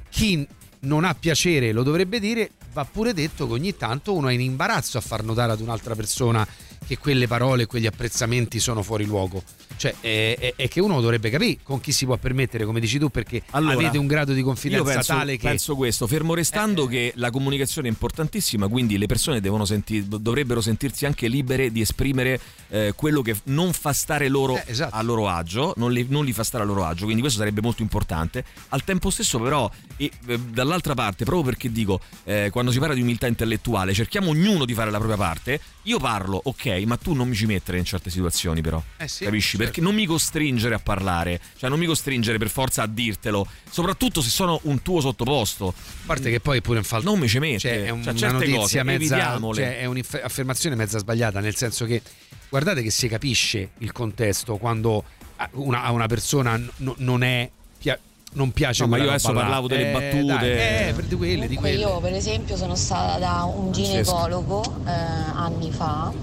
chi non ha piacere lo dovrebbe dire, va pure detto che ogni tanto uno è in imbarazzo a far notare ad un'altra persona che quelle parole, quegli apprezzamenti sono fuori luogo. Cioè, è, è- è che uno dovrebbe capire con chi si può permettere, come dici tu, perché Allora, avete un grado di confidenza penso, tale che. Eh, penso questo, fermo restando che la comunicazione è importantissima, quindi le persone devono senti- dovrebbero sentirsi anche libere di esprimere eh, quello che non fa stare loro Eh, esatto. a loro agio, non li, non li fa stare a loro agio, quindi questo sarebbe molto importante. Al tempo stesso però, e, eh, dall'altra parte, proprio perché dico, eh, quando si parla di umiltà intellettuale, cerchiamo ognuno di fare la propria parte, io parlo, ok, ma tu non mi ci mettere in certe situazioni però, Eh sì, capisci? certo. Perché non mi costringere a parlare, cioè non mi costringere per forza a dirtelo, soprattutto se sono un tuo sottoposto. A parte che poi pure in falso. Non mi ci mette. Cioè, è un- Cioè, una notizia cose, mezza. Cioè, è un'affermazione mezza sbagliata, nel senso che guardate che si capisce il contesto quando a una, a una persona n- non è. pia- non piace No, ma io adesso parlavo delle Eh, battute. dai, eh, per di quelle, di quelle. io per esempio sono stata da un ginecologo eh, anni fa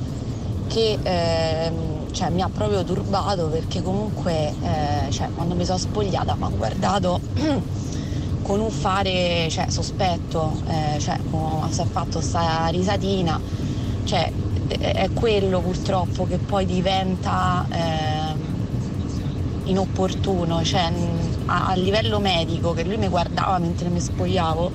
che ehm, cioè, mi ha proprio turbato perché comunque eh, cioè, quando mi sono spogliata mi ha guardato con un fare cioè, sospetto, eh, cioè, si è fatto sta risatina, cioè, è quello purtroppo che poi diventa ehm, inopportuno, cioè, a, a livello medico che lui mi guardava mentre mi spogliavo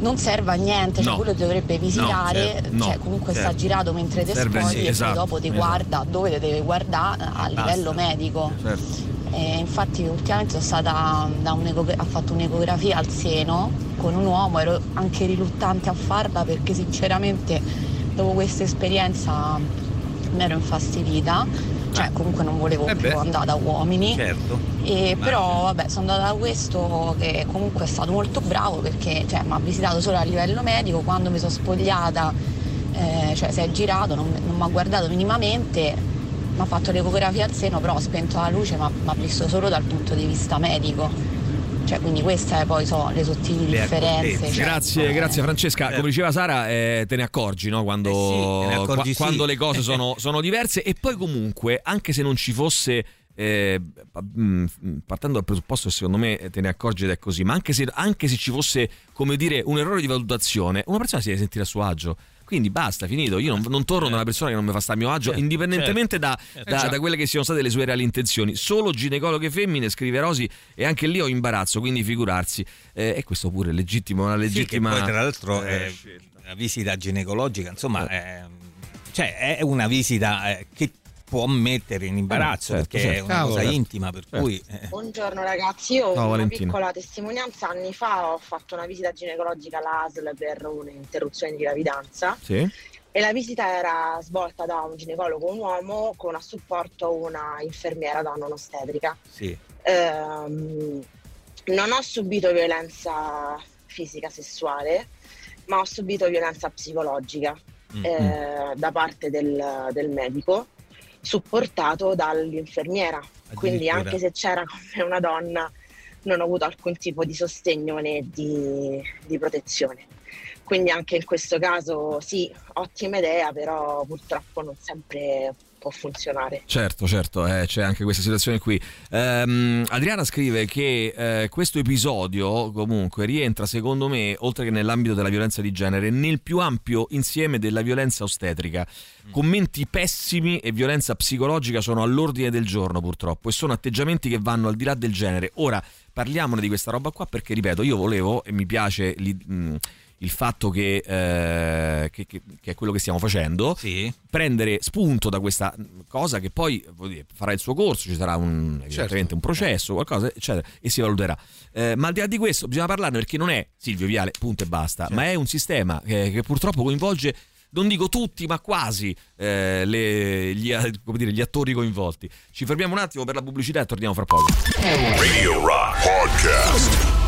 non serve a niente, cioè No. quello dovrebbe visitare, certo. No, cioè comunque sta certo. girato mentre ti Serve- sì, e esatto, poi dopo ti esatto. guarda dove deve guardare a livello medico. Certo. E infatti ultimamente sono stata da ha fatto un'ecografia al seno con un uomo, ero anche riluttante a farla perché sinceramente dopo questa esperienza mi ero infastidita, cioè comunque non volevo Eh più andare da uomini. Certo. E però vabbè sono andata da questo che comunque è stato molto bravo perché cioè, mi ha visitato solo a livello medico, quando mi sono spogliata, eh, cioè si è girato, non, non mi ha guardato minimamente, mi ha fatto l'ecografia al seno, però ha spento la luce, ma mi ha visto solo dal punto di vista medico. Cioè, quindi queste poi sono le sottili Le differenze. accortezze. cioè, grazie, grazie Francesca. Come diceva Sara, eh, te ne accorgi no? quando, te ne accorgi, qua- sì. quando le cose sono, sono diverse e poi comunque, anche se non ci fosse... eh, mm, partendo dal presupposto che secondo me te ne accorgi ed è così, ma anche se, anche se ci fosse come dire un errore di valutazione, una persona si deve sentire a suo agio. Quindi basta, finito. Io non, non torno da una persona che non mi fa stare a mio agio, Certo, indipendentemente da, certo. da- Certo. da quelle che siano state le sue reali intenzioni. Solo ginecologhe femmine, scrive Rosi, e anche lì ho imbarazzo, quindi figurarsi. Eh, e questo pure è legittimo, una Sì, legittima. poi tra l'altro eh, è una visita ginecologica, insomma, è, cioè è una visita eh, che può mettere in imbarazzo Eh, certo, perché è certo. una Cavolo, cosa certo. intima, per Certo. cui eh, Buongiorno ragazzi, io ho Ciao, una Valentina. piccola testimonianza. Anni fa ho fatto una visita ginecologica all'ASL per un'interruzione di gravidanza Sì. e la visita era svolta da un ginecologo, un uomo, con a supporto una infermiera donna ostetrica. sì. Ehm, non ho subito violenza fisica sessuale, ma ho subito violenza psicologica Mm, eh, da parte del, del medico, supportato dall'infermiera. Quindi anche se c'era con me una donna, non ho avuto alcun tipo di sostegno né di, di protezione. Quindi anche in questo caso sì, ottima idea, però purtroppo non sempre può funzionare. Certo, certo, eh, c'è anche questa situazione qui. Ehm, Adriana scrive che eh, questo episodio comunque rientra secondo me, oltre che nell'ambito della violenza di genere, nel più ampio insieme della violenza ostetrica. Commenti pessimi e violenza psicologica sono all'ordine del giorno purtroppo e sono atteggiamenti che vanno al di là del genere. Ora parliamone di questa roba qua perché, ripeto, io volevo e mi piace... li- mh, il fatto che, eh, che- che- che è quello che stiamo facendo, prendere spunto da questa cosa che poi dire, farà il suo corso, ci sarà un, evidentemente un processo, qualcosa, eccetera, e si valuterà. Eh, ma al di là di questo bisogna parlarne perché non è Silvio Viale, punto e basta, ma è un sistema che, che purtroppo coinvolge non dico tutti, ma quasi eh, le- gli, come dire, gli attori coinvolti. Ci fermiamo un attimo per la pubblicità e torniamo fra poco. Radio Rock Podcast.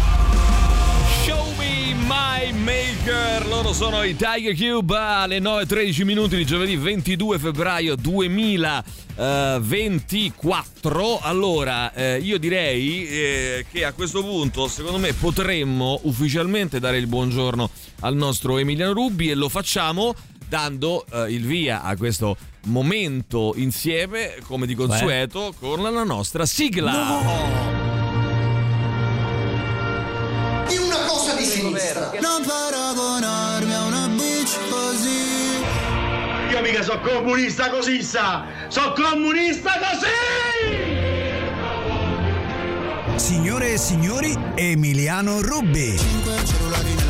Show me my maker. Loro sono i Tiger Cube alle 9.13 minuti di giovedì 22 febbraio 2024. Allora, eh, io direi eh, che a questo punto, secondo me, potremmo ufficialmente dare il buongiorno al nostro Emiliano Rubi e lo facciamo dando eh, il via a questo momento insieme, come di consueto, con la nostra sigla. Di sinistra. Non paragonarmi a una bitch così. Io mica sono comunista così, sa! Sono comunista così! Signore e signori, Emiliano Rubbi. Oh,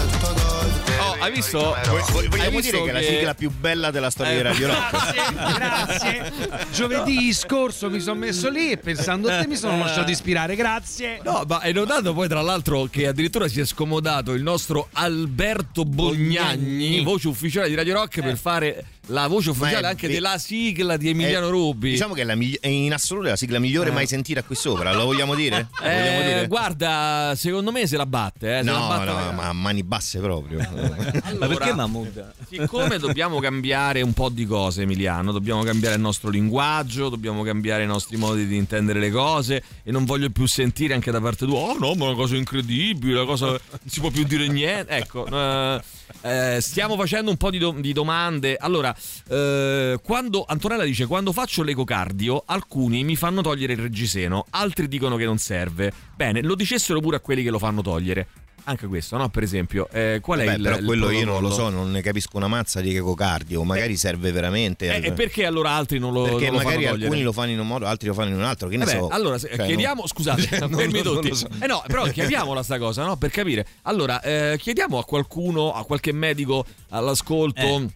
hai visto? Vogliamo Hai dire visto che è la sigla più bella della storia di Radio Rock. Grazie, grazie. Giovedì scorso mi sono messo lì e pensando a te mi sono lasciato ispirare. Grazie. No, ma hai notato poi tra l'altro che addirittura si è scomodato il nostro Alberto Bognagni, voce ufficiale di Radio Rock, per fare la voce ufficiale è anche ve- della sigla di Emiliano Eh, Rubi. Diciamo che è, la migli- è in assoluto la sigla migliore Eh. mai sentita qui sopra. Lo vogliamo dire? Lo Eh, vogliamo dire? guarda, secondo me se la batte, eh, se la No, batte no, ma a mani basse proprio. Ma perché Mahmood? Siccome dobbiamo cambiare un po' di cose, Emiliano, dobbiamo cambiare il nostro linguaggio, dobbiamo cambiare i nostri modi di intendere le cose e non voglio più sentire anche da parte tua, oh no, ma è una cosa incredibile, una cosa non si può più dire niente. Ecco, eh, eh, stiamo facendo un po' di, do- di domande. Allora, eh, quando Antonella dice quando faccio l'ecocardio, alcuni mi fanno togliere il reggiseno, altri dicono che non serve. Bene, lo dicessero pure a quelli che lo fanno togliere. Anche questo, no? Per esempio, eh, qual è Beh, il però il quello io non lo protocollo? so, non ne capisco una mazza di ecocardio, magari serve veramente. Eh, e perché allora altri non lo Perché non lo magari alcuni lo fanno in un modo, altri lo fanno in un altro. Che ne Vabbè, so. allora Cioè, chiediamo, non- scusate, non- fermi non- tutti. so. Eh no, però chiediamola sta cosa, no? Per capire. Allora, eh, chiediamo a qualcuno, a qualche medico all'ascolto,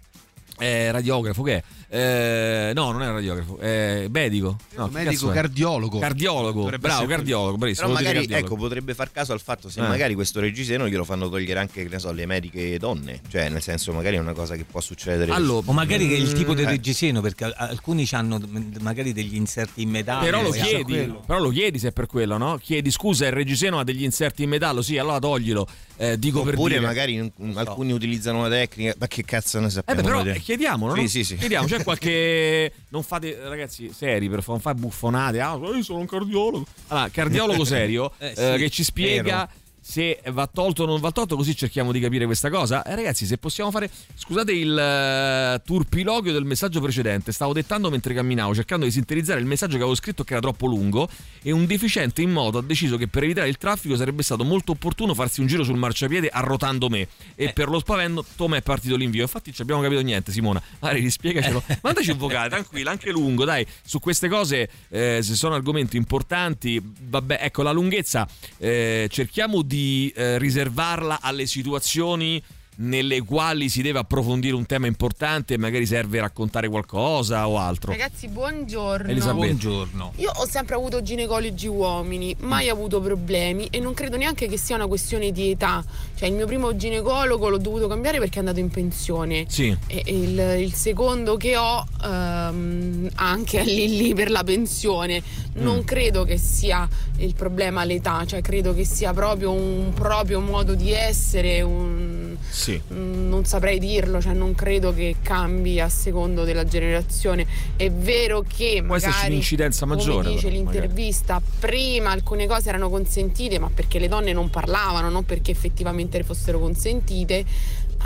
eh, radiografo che è? Eh, no, non è un radiografo, è medico. No, medico cardiologo. Cardiologo, Dovrebbe bravo, cardiologo, bravissimo. Però magari cardiologo. ecco, potrebbe far caso al fatto se Eh. magari questo reggiseno glielo fanno togliere anche, che ne so, le mediche donne. Cioè, nel senso, magari è una cosa che può succedere. o magari che è il tipo del Eh. reggiseno, perché al- alcuni hanno magari degli inserti in metallo. Però lo e- chiedi, però lo chiedi se è per quello, no? Chiedi scusa, il reggiseno ha degli inserti in metallo, sì, allora toglilo. Eh, dico per Oppure dire. magari alcuni utilizzano una tecnica, ma che cazzo ne Eh sappiamo? beh, però eh, chiediamolo, no? Sì, sì, sì. Chiediamo, c'è qualche. Non fate, ragazzi, seri, per favore, non fate buffonate. Ah, io sono un cardiologo. Allora, cardiologo serio Eh, eh, sì, che ci spiega. vero. Se va tolto o non va tolto, così cerchiamo di capire questa cosa. Eh, ragazzi, se possiamo fare. Scusate il eh, turpiloquio del messaggio precedente. Stavo dettando mentre camminavo, cercando di sintetizzare il messaggio che avevo scritto che era troppo lungo. E un deficiente in moto ha deciso che per evitare il traffico sarebbe stato molto opportuno farsi un giro sul marciapiede arrotando me. Eh. E per lo spavento Tom è partito l'invio. Infatti, ci abbiamo capito niente, Simona. Magari rispiegacelo. Mandaci un vocale, tranquilla, anche lungo, dai. Su queste cose, eh, se sono argomenti importanti, vabbè, ecco, la lunghezza eh, cerchiamo di eh, riservarla alle situazioni nelle quali si deve approfondire un tema importante e magari serve raccontare qualcosa o altro. Ragazzi, buongiorno. Elisabetta. Buongiorno. Io ho sempre avuto ginecologi uomini, mai avuto problemi e non credo neanche che sia una questione di età. Cioè, il mio primo ginecologo l'ho dovuto cambiare perché è andato in pensione. Sì. E e il, il secondo che ho ehm, anche lì lì per la pensione. Non Mm. credo che sia il problema l'età, cioè credo che sia proprio un proprio modo di essere, un, Sì. Mm, non saprei dirlo, cioè non credo che cambi a secondo della generazione. È vero che Può magari un'incidenza maggiore, come dice però, magari. l'intervista, prima alcune cose erano consentite, ma perché le donne non parlavano, non perché effettivamente le fossero consentite.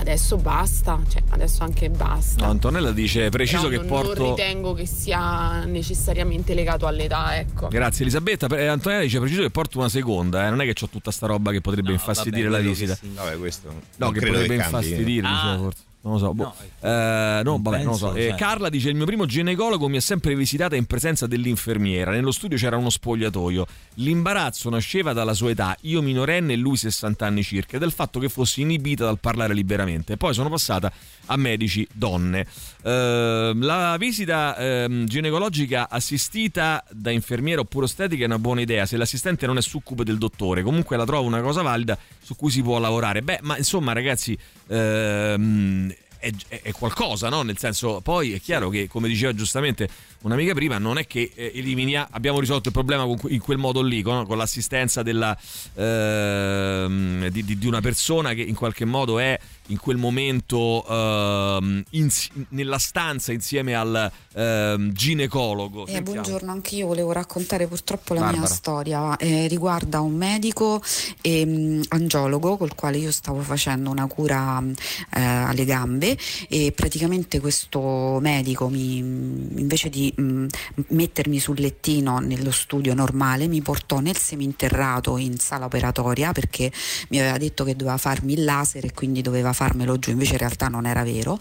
Adesso basta, cioè adesso anche basta. No, Antonella dice preciso Però che non, porto. non ritengo che sia necessariamente legato all'età, ecco. Grazie Elisabetta. Eh, Antonella dice preciso che porto una seconda, eh. non è che ho tutta sta roba che potrebbe infastidire vabbè, la visita. sì. Vabbè, questo No, che potrebbe che infastidire, Ah. dicevo, forse. Non lo so. boh. Eh, no, vabbè, non lo so. Eh. Carla dice: Il mio primo ginecologo mi ha sempre visitata in presenza dell'infermiera. Nello studio c'era uno spogliatoio. L'imbarazzo nasceva dalla sua età, io minorenne e lui 60 anni circa, e del fatto che fossi inibita dal parlare liberamente. Poi sono passata a medici donne. Eh, la visita ehm, ginecologica assistita da infermiera oppure ostetrica è una buona idea se l'assistente non è succube del dottore. Comunque la trovo una cosa valida su cui si può lavorare. Beh, ma insomma, ragazzi. Ehm, è, è- qualcosa, no? Nel senso, poi è chiaro che, come diceva giustamente un'amica prima, non è che eh, eliminiamo, abbiamo risolto il problema que- in quel modo lì, con, con l'assistenza della, ehm, di, di- di una persona che in qualche modo è in quel momento ehm, ins- nella stanza insieme al ehm, ginecologo. Eh, buongiorno, anche io volevo raccontare purtroppo la Barbara. mia storia. Eh, riguarda un medico e, mh, angiologo col quale io stavo facendo una cura mh, eh, alle gambe e praticamente questo medico mi, invece di mh, mettermi sul lettino nello studio normale mi portò nel seminterrato in sala operatoria perché mi aveva detto che doveva farmi il laser e quindi doveva farmelo giù, invece in realtà non era vero.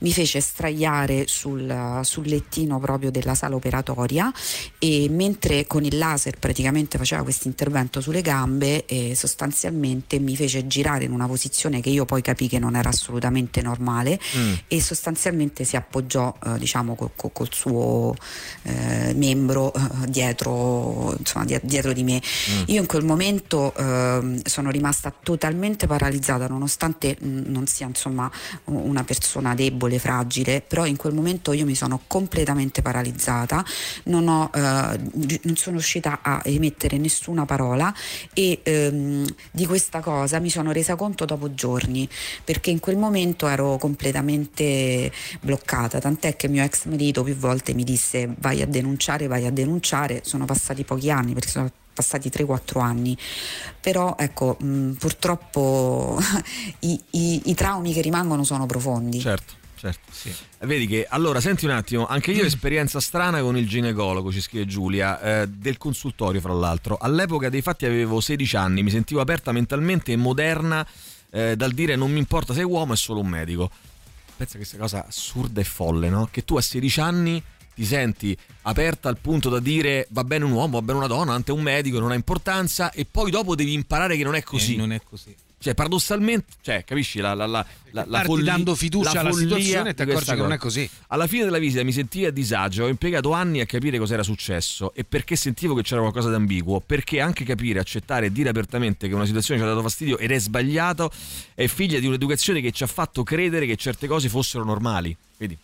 Mi fece straiare sul, sul lettino proprio della sala operatoria e mentre con il laser praticamente faceva questo intervento sulle gambe e sostanzialmente mi fece girare in una posizione che io poi capì che non era assolutamente normale Mm. e sostanzialmente si appoggiò eh, diciamo col, col- col eh, membro eh, dietro, insomma, die- dietro di me. Mm. Io in quel momento ehm, sono rimasta totalmente paralizzata nonostante non sia insomma una persona debole, fragile, però in quel momento io mi sono completamente paralizzata, non, ho, eh, non sono riuscita a emettere nessuna parola e ehm, di questa cosa mi sono resa conto dopo giorni perché in quel momento ero completamente bloccata, tant'è che mio ex marito più volte mi disse vai a denunciare, vai a denunciare, sono passati pochi anni perché sono passati 3-4 anni, però ecco mh, purtroppo i, i- i traumi che rimangono sono profondi. Certo. certo. Vedi che allora senti un attimo, anche Mm. io ho esperienza strana con il ginecologo, ci scrive Giulia, eh, del consultorio fra l'altro. All'epoca dei fatti avevo 16 anni, mi sentivo aperta mentalmente e moderna eh, dal dire non mi importa se è uomo, è solo un medico. Pensa che questa cosa assurda e folle, no? Che tu a 16 anni ti senti aperta al punto da dire va bene un uomo, va bene una donna, ante un medico, non ha importanza e poi dopo devi imparare che non è così. Eh, non è così. Cioè, paradossalmente, cioè, capisci la, la, la, la, la follia- dando fiducia la alla situazione e ti accorgi che non è così. Alla fine della visita mi sentii a disagio, ho impiegato anni a capire cosa era successo e perché sentivo che c'era qualcosa di ambiguo, perché anche capire, accettare e dire apertamente che una situazione ci ha dato fastidio ed è sbagliato è figlia di un'educazione che ci ha fatto credere che certe cose fossero normali. Vedi?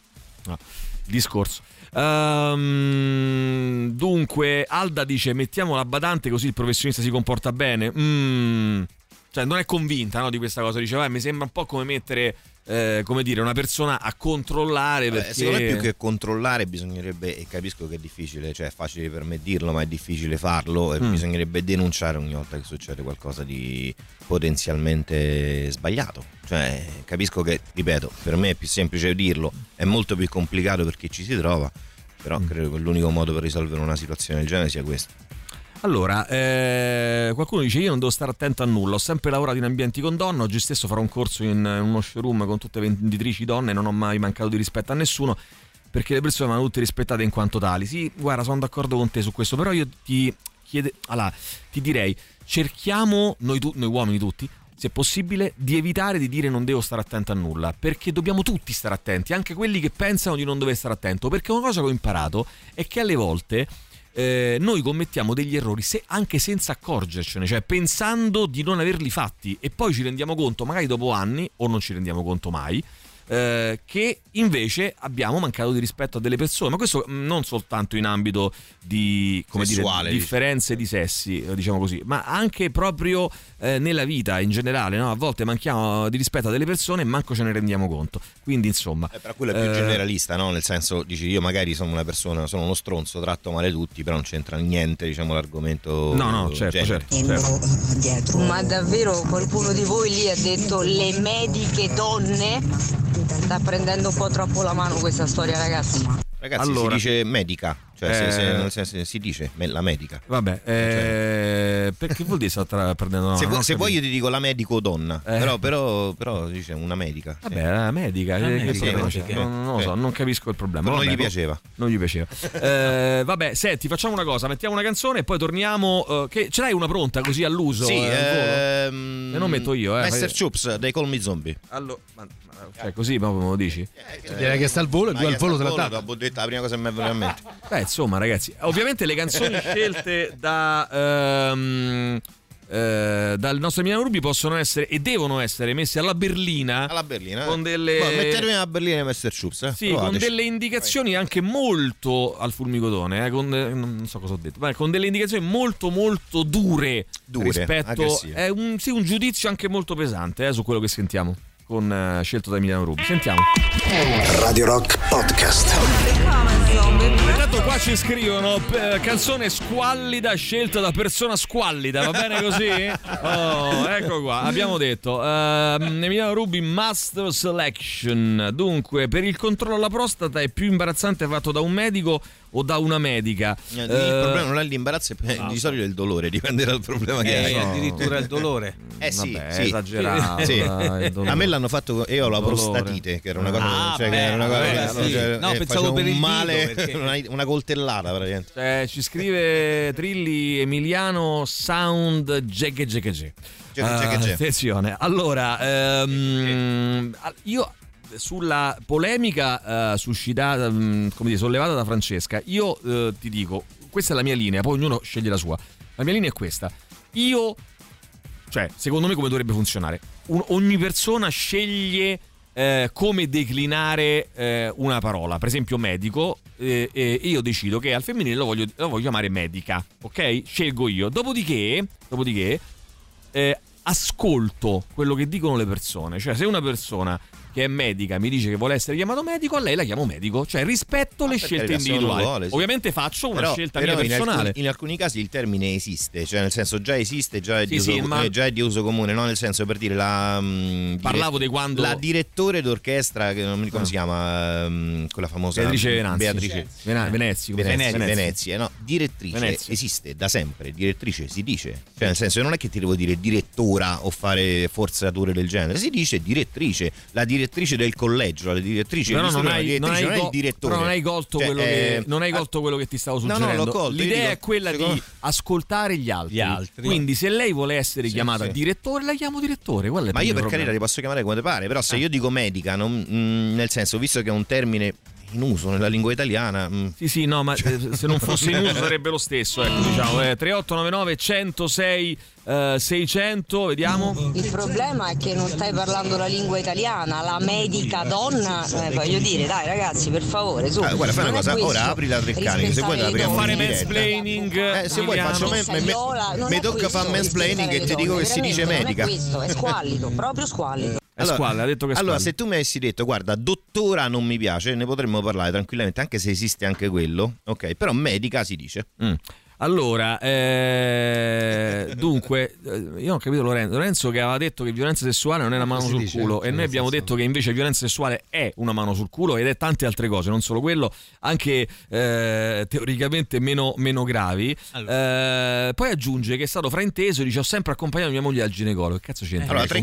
No, discorso. Ehm, dunque, Alda dice: mettiamo la badante così il professionista si comporta bene. Mm, cioè, non è convinta no, di questa cosa. Dice: "Vai, mi sembra un po' come mettere, eh, come dire, una persona a controllare. Perché... Secondo me più che controllare bisognerebbe, e capisco che è difficile, cioè è facile per me dirlo, ma è difficile farlo, e Mm. bisognerebbe denunciare ogni volta che succede qualcosa di potenzialmente sbagliato. Cioè, capisco che, ripeto, per me è più semplice dirlo, è molto più complicato per chi ci si trova, però Mm. credo che l'unico modo per risolvere una situazione del genere sia questo. Allora, eh, qualcuno dice: Io non devo stare attento a nulla. Ho sempre lavorato in ambienti con donne. Oggi stesso farò un corso in, in uno showroom con tutte venditrici donne. Non ho mai mancato di rispetto a nessuno perché le persone vanno tutte rispettate in quanto tali. Sì, guarda, sono d'accordo con te su questo. Però io ti, chiede, allora, ti direi: cerchiamo, noi, tu- noi uomini tutti, se possibile, di evitare di dire non devo stare attento a nulla. Perché dobbiamo tutti stare attenti, anche quelli che pensano di non dover stare attento. Perché una cosa che ho imparato è che alle volte eh, noi commettiamo degli errori se- anche senza accorgercene, cioè pensando di non averli fatti e poi ci rendiamo conto, magari dopo anni, o non ci rendiamo conto mai, eh, che invece abbiamo mancato di rispetto a delle persone, ma questo mh, non soltanto in ambito di come Sessuale, dire, differenze di sessi, eh, diciamo così, ma anche proprio eh, nella vita in generale, no? a volte manchiamo di rispetto a delle persone e manco ce ne rendiamo conto. Quindi insomma... Però quello è più eh, generalista, no? Nel senso, dici io magari sono una persona, sono uno stronzo, tratto male tutti, però non c'entra niente, diciamo, l'argomento. No, no, certo, genere. certo, Ma davvero qualcuno di voi lì ha detto le mediche donne? Sta prendendo un po' troppo la mano questa storia, ragazzi. Ragazzi, Allora- si dice medica, cioè se- se- Eh. nel senso, si dice me- la medica. Vabbè, eh, perché vuol dire sta tra- prendendo una se, Non se vuoi io ti dico la medico donna, Eh. però, però, però dice una medica. Vabbè, la medica, La che- che medica, sì, c'è? sì. Non, non lo so, Eh. non capisco il problema. Non Vabbè, gli boh, piaceva. Non gli piaceva. Eh, vabbè, senti, facciamo una cosa, mettiamo una canzone e poi torniamo. eh, che, ce l'hai una pronta così all'uso? Sì, eh, ehm, E non metto io, eh. Master Chups, dei Call Me Zombie. Allora, ma- ma- cioè, così proprio me lo dici? direi che sta al volo e lui al volo te al data. dopo ho detto la prima cosa che mi è venuta in mente. Beh, insomma, ragazzi, ovviamente le canzoni scelte da. ehm, eh, dal nostro Emiliano Rubi possono essere e devono essere messe alla berlina Alla berlina. eh. con delle Boh, mettetemi la berlina e Chups. Eh. Sì, con delle indicazioni anche molto al fulmicotone, eh, con, eh, non so cosa ho detto, ma con delle indicazioni molto molto dure, Dure, rispetto è un, sì, un giudizio anche molto pesante eh, su quello che sentiamo con eh, scelto da Emiliano Rubi. Sentiamo. Radio Rock Podcast. Intanto qua ci scrivono eh, canzone squallida scelta da persona squallida, va bene così? Oh, ecco qua, abbiamo detto ehm, Emiliano Rubi Master Selection. Dunque, per il controllo alla prostata è più imbarazzante fatto da un medico o da una medica? Eh, Il Eh, problema non è l'imbarazzo, è- di solito è il dolore, dipende dal problema che Eh, hai. addirittura il dolore. Eh sì, Vabbè, sì. esagerato, Sì. A me l'hanno fatto io ho la Dolore. prostatite, che era una cosa, Ah, cioè, che beh, era una cosa vabbè, che- sì. cioè, No, eh, pensavo per il dito, male, perché- una, una coltellata praticamente. Eh, ci scrive Trilli Emiliano Sound. Gegge, gegge, Eh, gegge. Attenzione, allora ehm, io sulla polemica eh, suscitata, mm, come dire, sollevata da Francesca, io eh, ti dico, questa è la mia linea, poi ognuno sceglie la sua. La mia linea è questa. Io, cioè, secondo me come dovrebbe funzionare? Un- ogni persona sceglie eh, come declinare eh, una parola, per esempio medico, eh, io decido che al femminile lo voglio, lo voglio chiamare medica, ok? Scelgo io. Dopodiché, dopodiché eh, ascolto quello che dicono le persone. Cioè, se una persona che è medica mi dice che vuole essere chiamato medico, a lei la chiamo medico, cioè rispetto le scelte individuali. vuole, sì. Ovviamente faccio una Però- scelta però mia in personale. alcuni, in alcuni casi il termine esiste, cioè nel senso già esiste, già è, di, Sì, uso, sì, ma- eh, già è di uso comune, no? nel senso per dire la... mm, Parlavo dire- di quando- La direttore d'orchestra, che non mi ricordo come Ah. si chiama, mm, quella famosa... Beatrice Venanzi. Beatrice Vena- Venezia, come si Venezia, chiama? Venezia, no, direttrice Venezia. esiste da sempre, direttrice si dice, cioè nel senso non è che ti devo dire direttora o fare forzature del genere, si dice direttrice, la direttrice del collegio, la direttrice Però non hai, direttrice, non hai non co- il direttore. però non hai colto, Cioè, quello, eh, che, non hai ah, colto quello che ti stavo No, no, suggerendo. l'ho colto, L'idea dico- è quella secondo- di ascoltare gli altri. Gli altri. Quindi se lei vuole essere Sì, chiamata sì. direttore, la chiamo direttore. Ma io per problema? carità ti posso chiamare come ti pare, però Ah. se io dico medica, non- mm, nel senso, visto che è un termine in uso nella lingua italiana, mm, Sì, sì, no, ma eh, se non fosse in uso sarebbe lo stesso, ecco, diciamo. Eh, 3899 106 eh, 600, vediamo. Il problema è che non stai parlando la lingua italiana, la medica donna, eh, voglio dire, dai ragazzi, per favore, su. Ah, guarda, fai una cosa, questo. ora apri la Treccani, se vuoi la apriamo Fare mansplaining. Eh, se vuoi faccio me, me, me, mi tocca fare mansplaining e ti dico che si dice medica. Non è questo, è squallido, proprio squallido. È squallido, ha detto che è allora, se tu mi avessi detto, guarda, dottora non mi piace, ne potremmo parlare tranquillamente, anche se esiste anche quello, ok? Però medica si dice. Mm. Allora, eh, dunque, eh, io ho capito Lorenzo. Lorenzo che aveva detto che violenza sessuale non è una mano si sul dice, culo e noi abbiamo senso- detto che invece violenza sessuale è una mano sul culo ed è tante altre cose, non solo quello, anche eh, teoricamente meno, meno gravi. Eh, poi aggiunge che è stato frainteso e dice ho sempre accompagnato mia moglie al ginecologo. Che cazzo c'entra? Allora, si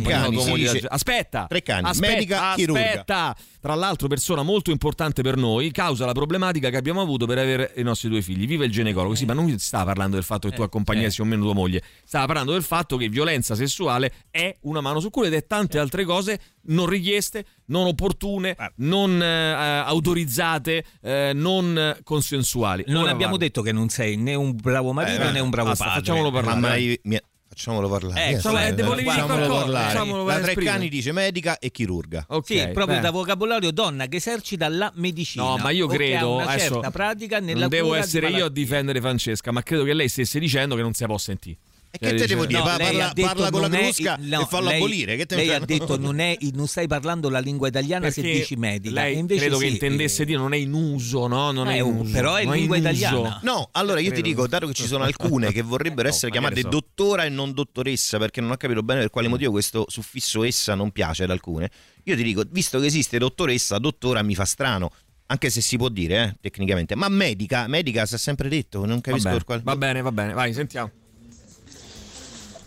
moglie al dice- gi- Aspetta! Treccani, aspetta, medica chirurga. Aspetta! Tra l'altro persona molto importante per noi, causa la problematica che abbiamo avuto per avere i nostri due figli. Vive il ginecologo, sì, ma non stava parlando del fatto che tu accompagnassi o meno tua moglie, stava parlando del fatto che violenza sessuale è una mano sul culo ed è tante altre cose non richieste, non opportune, non eh, autorizzate, eh, non consensuali. Non Ora abbiamo guarda. detto che non sei né un bravo marito Eh, né un bravo basta, padre. facciamolo parlare. Mamma, io- mi- facciamolo parlare. Eh, insomma, eh, eh, volevi dire qualcosa, La. Treccani dice medica e chirurga. Ok, Sì, proprio beh. da vocabolario donna che esercita la medicina. No, ma io credo una adesso, certa pratica nella non devo essere io a difendere Francesca, ma credo che lei stesse dicendo che non si può sentire. E che te devo dire? No, parla, ha detto parla con la non è- crusca no, e fallo lei- abolire. Che te lei cioè, ha detto non, è, non stai parlando la lingua italiana se Perché dici medica. Lei invece credo che sì, intendesse dire non è in uso, no? Non è Eh, in uso. però è non lingua in uso. italiana. No, allora io ti dico, dato che ci sono alcune che vorrebbero essere chiamate so. dottora e non dottoressa, perché non ho capito bene per quale motivo questo suffisso essa non piace ad alcune, io ti dico, visto che esiste dottoressa, dottora mi fa strano. Anche se si può dire, eh, tecnicamente. Ma medica, medica si è sempre detto, non Va capisco bene, per quale... va bene, va bene, vai, sentiamo.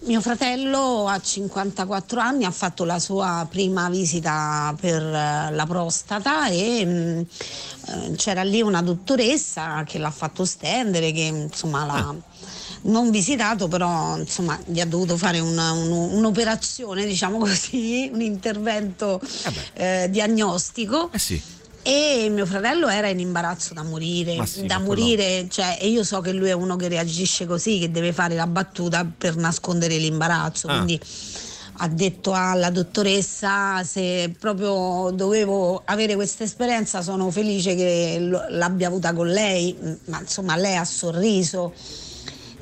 Mio fratello ha 54 anni, ha fatto la sua prima visita per eh, la prostata e mm, eh, c'era lì una dottoressa che l'ha fatto stendere, che insomma l'ha non visitato, però insomma gli ha dovuto fare una- un- un'operazione, diciamo così, un intervento eh, diagnostico. Eh sì. E mio fratello era in imbarazzo da morire, sì, da morire, cioè, e io so che lui è uno che reagisce così, che deve fare la battuta per nascondere l'imbarazzo, Ah. quindi ha detto alla dottoressa se proprio dovevo avere questa esperienza sono felice che l'abbia avuta con lei, Mm, ma insomma lei ha sorriso.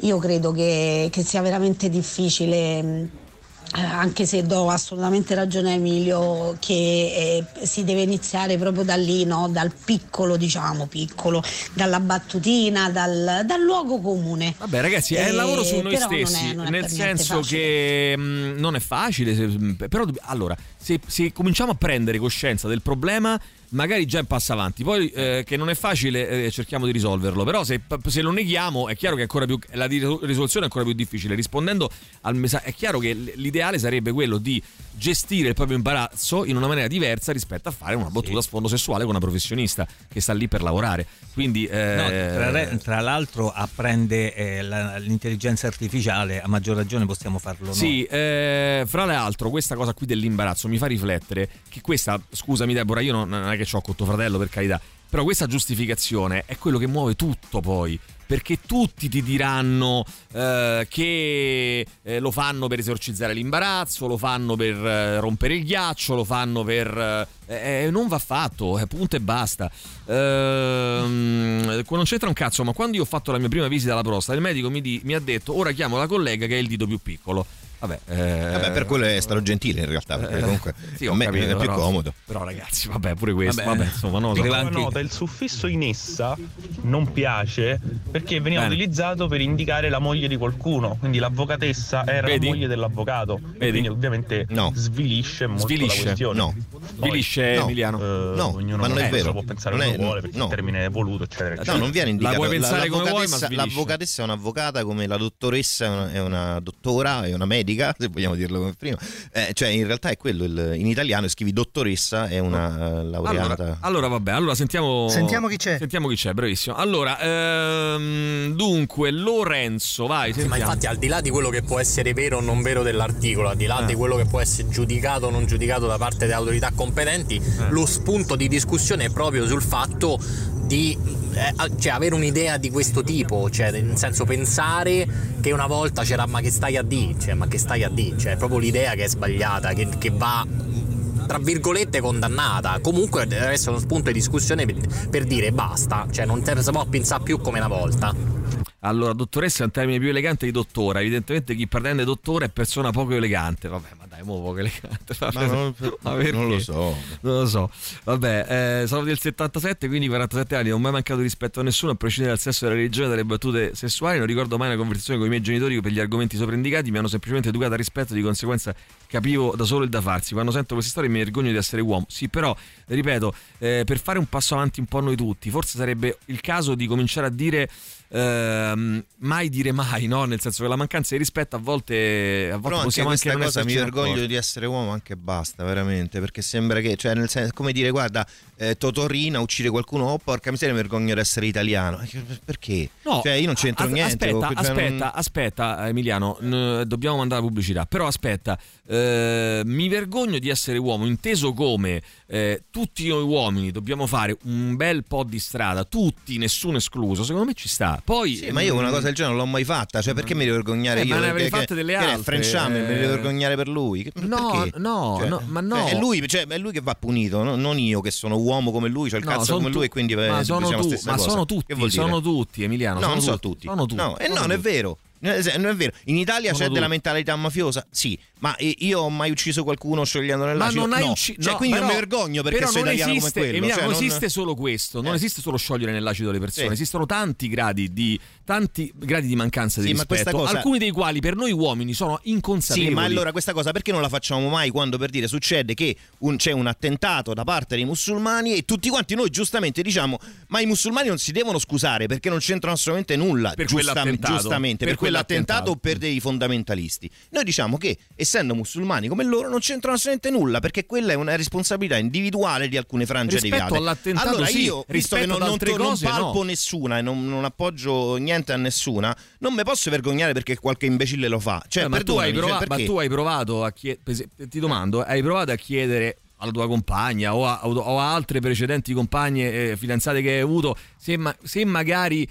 Io credo che, che sia veramente difficile. Mm, eh, anche se do assolutamente ragione a Emilio che eh, si deve iniziare proprio da lì, no? dal piccolo, diciamo piccolo, dalla battutina, dal, dal luogo comune. Vabbè, ragazzi, è Eh, il lavoro su noi però non è- stessi. non è nel senso facile. che mh, non è facile. se- però, dobb- allora, se, se cominciamo a prendere coscienza del problema, magari già passa avanti. Poi, eh, che non è facile, eh, cerchiamo di risolverlo. Però, se, se lo neghiamo, è chiaro che è ancora più, la risoluzione è ancora più difficile. Rispondendo al messaggio, è chiaro che l'ideale sarebbe quello di gestire il proprio imbarazzo in una maniera diversa rispetto a fare una battuta a sfondo sessuale con una professionista che sta lì per lavorare. Quindi, eh, No, tra, tra l'altro apprende eh, la- l'intelligenza artificiale, a maggior ragione possiamo farlo noi. Sì, eh, fra l'altro questa cosa qui dell'imbarazzo mi fa riflettere che questa, scusami Deborah, io non, non è che ho con tuo fratello per carità, però questa giustificazione è quello che muove tutto poi. perché tutti ti diranno eh, che eh, lo fanno per esorcizzare l'imbarazzo, lo fanno per eh, rompere il ghiaccio, lo fanno per... Eh, non va fatto, eh, punto e basta. Ehm, non c'entra un cazzo, ma quando io ho fatto la mia prima visita alla prostata, il medico mi, di, mi ha detto ora chiamo la collega che ha il dito più piccolo. Vabbè, eh, Vabbè, per quello è stato gentile in realtà, perché comunque sì, a me capito, è più però- comodo. Però ragazzi, vabbè, pure questo, Vabbè. vabbè, insomma, no, anche- nota, il suffisso in essa non piace perché veniva Bene. utilizzato per indicare la moglie di qualcuno, quindi l'avvocatessa era Vedi? la moglie dell'avvocato, e quindi ovviamente svilisce molto Svilisce. la questione. No. Poi, Svilisce, no, Emiliano. eh, No, ognuno ma non è vero. può pensare Non come è- vuole perché no. il termine è voluto, eccetera, eccetera. No, non viene indicato. puoi pensare come vuoi, ma l'avvocatessa, svilisce. l'avvocatessa è un'avvocata come la dottoressa è una dottora, è una medica, se vogliamo dirlo come prima. Eh, cioè, in realtà è quello. il- in italiano scrivi dottoressa, è una eh, laureata. Allora, allora, vabbè, allora sentiamo. Sentiamo chi c'è. Sentiamo chi c'è, bravissimo. Allora, ehm, dunque, Lorenzo, vai. Sì, ma sentiamo. infatti al di là di quello che può essere vero o non vero dell'articolo, al di là Eh. di quello che può essere giudicato o non giudicato da parte delle autorità competenti, Eh. lo spunto di discussione è proprio sul fatto di eh, cioè, avere un'idea di questo tipo, cioè nel senso pensare che una volta c'era ma che stai a di, cioè ma che stai a di, cioè è proprio l'idea che è sbagliata, che, che va tra virgolette condannata comunque deve essere uno spunto di discussione per, per dire basta cioè non si può pensare più come una volta Allora, dottoressa è un termine più elegante di dottora. Evidentemente chi pretende dottore è persona poco elegante. Vabbè, ma dai, mo poco elegante. Ma non- non lo so. Non lo so. Vabbè, eh, sono del 77, quindi 47 anni, non ho mai mancato rispetto a nessuno, a prescindere dal sesso della religione, dalle battute sessuali. Non ricordo mai una conversazione con i miei genitori per gli argomenti sopraindicati. Mi hanno semplicemente educato a rispetto, di conseguenza capivo da solo il da farsi. Quando sento queste storie mi vergogno di essere uomo. Sì, però, ripeto, eh, per fare un passo avanti un po' noi tutti, forse sarebbe il caso di cominciare a dire ehm, mai dire mai, no? Nel senso che la mancanza di rispetto a volte, a volte Però anche possiamo anche questa non cosa mi esserci vergogno d'accordo. di essere uomo anche basta veramente perché sembra che cioè nel senso come dire guarda eh, Totorina uccide qualcuno oh porca miseria mi vergogno di essere italiano Eh, perché? No, cioè io non c'entro as- niente Aspetta, cioè, non- aspetta, aspetta, Emiliano, n- dobbiamo mandare la pubblicità. Però aspetta, eh, mi vergogno di essere uomo, inteso come eh, tutti noi uomini dobbiamo fare un bel po' di strada, tutti, nessuno escluso. Secondo me ci sta. Poi, Sì, ma io una cosa del genere non l'ho mai fatta, cioè perché mi devo vergognare Eh, io? ma ne Che- fatte che- delle che ne è, altre, French Hammer, mi eh. devo vergognare per lui? Che- No, no, Cioè, no, ma no. cioè, è, lui, cioè, è lui che va punito, no- non io che sono uomo come lui, ho il No, cazzo come tu- lui e quindi eh, ma sono, diciamo tu- ma cosa. sono tutti, sono tutti, Emiliano. No, sono non sono tutti. Sono tutti. No, e sono non è vero. Eh, Non è vero, in Italia Sono c'è della tutti. mentalità mafiosa? Sì, ma eh, io ho mai ucciso qualcuno sciogliendo Ma nell'acido? non hai no. ucciso. Cioè, quindi non mi vergogno perché però sono italiano esiste, come quello. Emiliano, cioè, non non- esiste solo questo, non Eh. esiste solo sciogliere nell'acido le persone, Sì. esistono tanti gradi di tanti gradi di mancanza di Sì, rispetto, cosa- alcuni dei quali per noi uomini sono inconsapevoli. Sì, ma allora questa cosa perché non la facciamo mai quando per dire succede che un- c'è un attentato da parte dei musulmani e tutti quanti noi giustamente diciamo ma i musulmani non si devono scusare perché non c'entrano assolutamente nulla Per giustam- quell'attentato. giustamente per, Per quell'attentato o per dei fondamentalisti. Noi diciamo che essendo musulmani come loro non c'entrano assolutamente nulla perché quella è una responsabilità individuale di alcune frange Rispetto deviate. all'attentato, allora sì, io, visto rispetto che non, non, non palpo no. nessuna e non, non appoggio niente a nessuna, non mi posso vergognare perché qualche imbecille lo fa. Cioè, Eh, ma, tu hai cioè, prova- ma tu hai provato a chiedere, ti domando, hai provato a chiedere alla tua compagna o a, o a altre precedenti compagne eh, fidanzate che hai avuto se, ma- se magari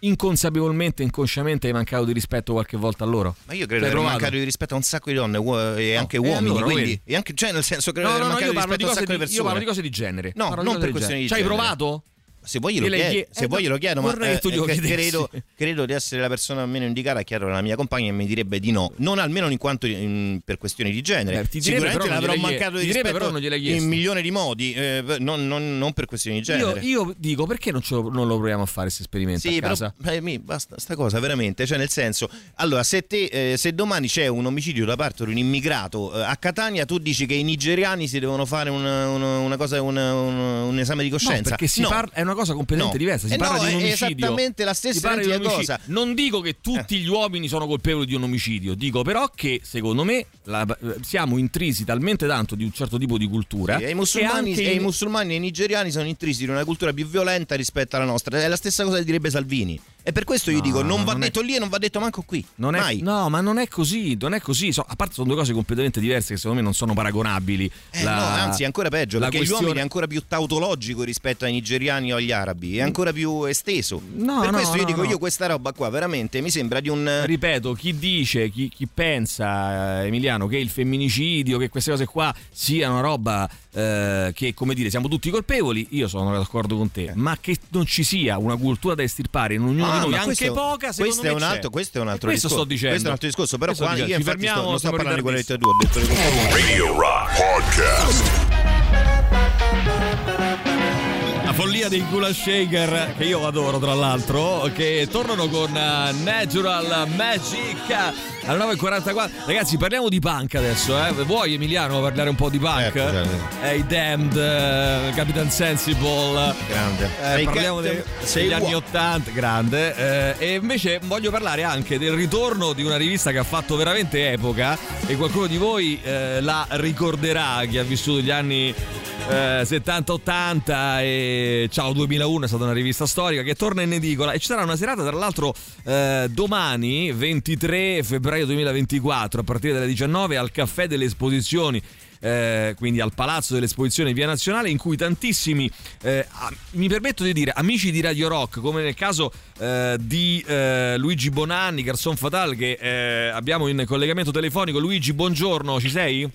inconsapevolmente, inconsciamente hai mancato di rispetto qualche volta a loro? Ma io credo Hai di aver provato? mancato di rispetto a un sacco di donne uo- e anche e uomini, allora, quindi e anche, cioè nel senso credo No, di no, aver no, io mancato di parlo di, rispetto a un cose sacco di di, io persone. parlo di cose di genere. No, non per di questioni di genere. Ci hai genere. provato? Se vuoi glielo Gliel'hai chiedo, chie- se eh, vuoi no, glielo chiedo, ma eh, eh, credo, credo di essere la persona meno indicata a chiedere alla mia compagna e mi direbbe di no, non almeno in quanto in- per questioni di genere. Eh, direbbe, Sicuramente l'avrò mancato di direbbe, però rispetto non in milioni di modi, eh, non, non- non per questioni di Io, genere. io dico perché non, lo, non lo proviamo a fare questo esperimento Sì, a però casa? eh, mi basta sta cosa veramente, cioè nel senso, allora se, te, se domani c'è un omicidio da parte di un immigrato a Catania, tu dici che i nigeriani si devono fare una, una- una cosa, una- un, un esame di coscienza? No, perché si No. parla, è una cosa completamente No. diversa. Si Eh parla no, di un è omicidio. esattamente la stessa di cosa. Non dico che tutti gli uomini sono colpevoli di un omicidio, dico però che secondo me la- siamo intrisi talmente tanto di un certo tipo di cultura. Sì, e i che musulmani, e i musulmani e i nigeriani sono intrisi di una cultura più violenta rispetto alla nostra. È la stessa cosa che direbbe Salvini. E per questo io No, dico, non va non è- detto lì e non va detto manco qui. Non è- Mai. no, ma non è così, non è così. So- a parte sono due cose completamente diverse che secondo me non sono paragonabili. Eh, La- no, anzi, è ancora peggio, perché gli questione- uomini è ancora più tautologico rispetto ai nigeriani o agli arabi, è ancora più esteso. No, per no, questo io dico, io questa roba qua veramente mi sembra di un... Ripeto, chi dice, chi, chi pensa, eh, Emiliano, che il femminicidio, che queste cose qua siano una roba eh, che, come dire, siamo tutti colpevoli, io sono d'accordo con te, ma che non ci sia una cultura da estirpare in ognuno Ah, di noi, anche questo- poca, secondo questo è me un c'è. altro, questo è un altro questo discorso. sto dicendo. Questo è un altro discorso, però Questo qua io Ci sto, non sto fermiamo, parlando di quello che tu hai detto. di questo. Radio Rock Podcast. La follia dei Gula Shaker, che io adoro tra l'altro, che tornano con eh, Natural Magic alle 9.44. Ragazzi, parliamo di punk adesso, eh. Vuoi Emiliano parlare un po' di punk? Eh, i Damned, eh, Capitan Sensible. Grande. Eh, Sei parliamo dei- sei degli anni uomo. 80, grande. eh, e invece voglio parlare anche del ritorno di una rivista che ha fatto veramente epoca e qualcuno di voi eh, la ricorderà, chi ha vissuto gli anni eh, 70-80 e Ciao 2001 è stata una rivista storica che torna in edicola e ci sarà una serata tra l'altro eh, domani 23 febbraio 2024 a partire dalle 19 al Caffè delle Esposizioni eh, quindi al Palazzo delle Esposizioni Via Nazionale, in cui tantissimi, eh, mi permetto di dire, amici di Radio Rock, come nel caso eh, di eh, Luigi Bonanni, Garçon Fatal, che eh, abbiamo in collegamento telefonico. Luigi, buongiorno, ci sei?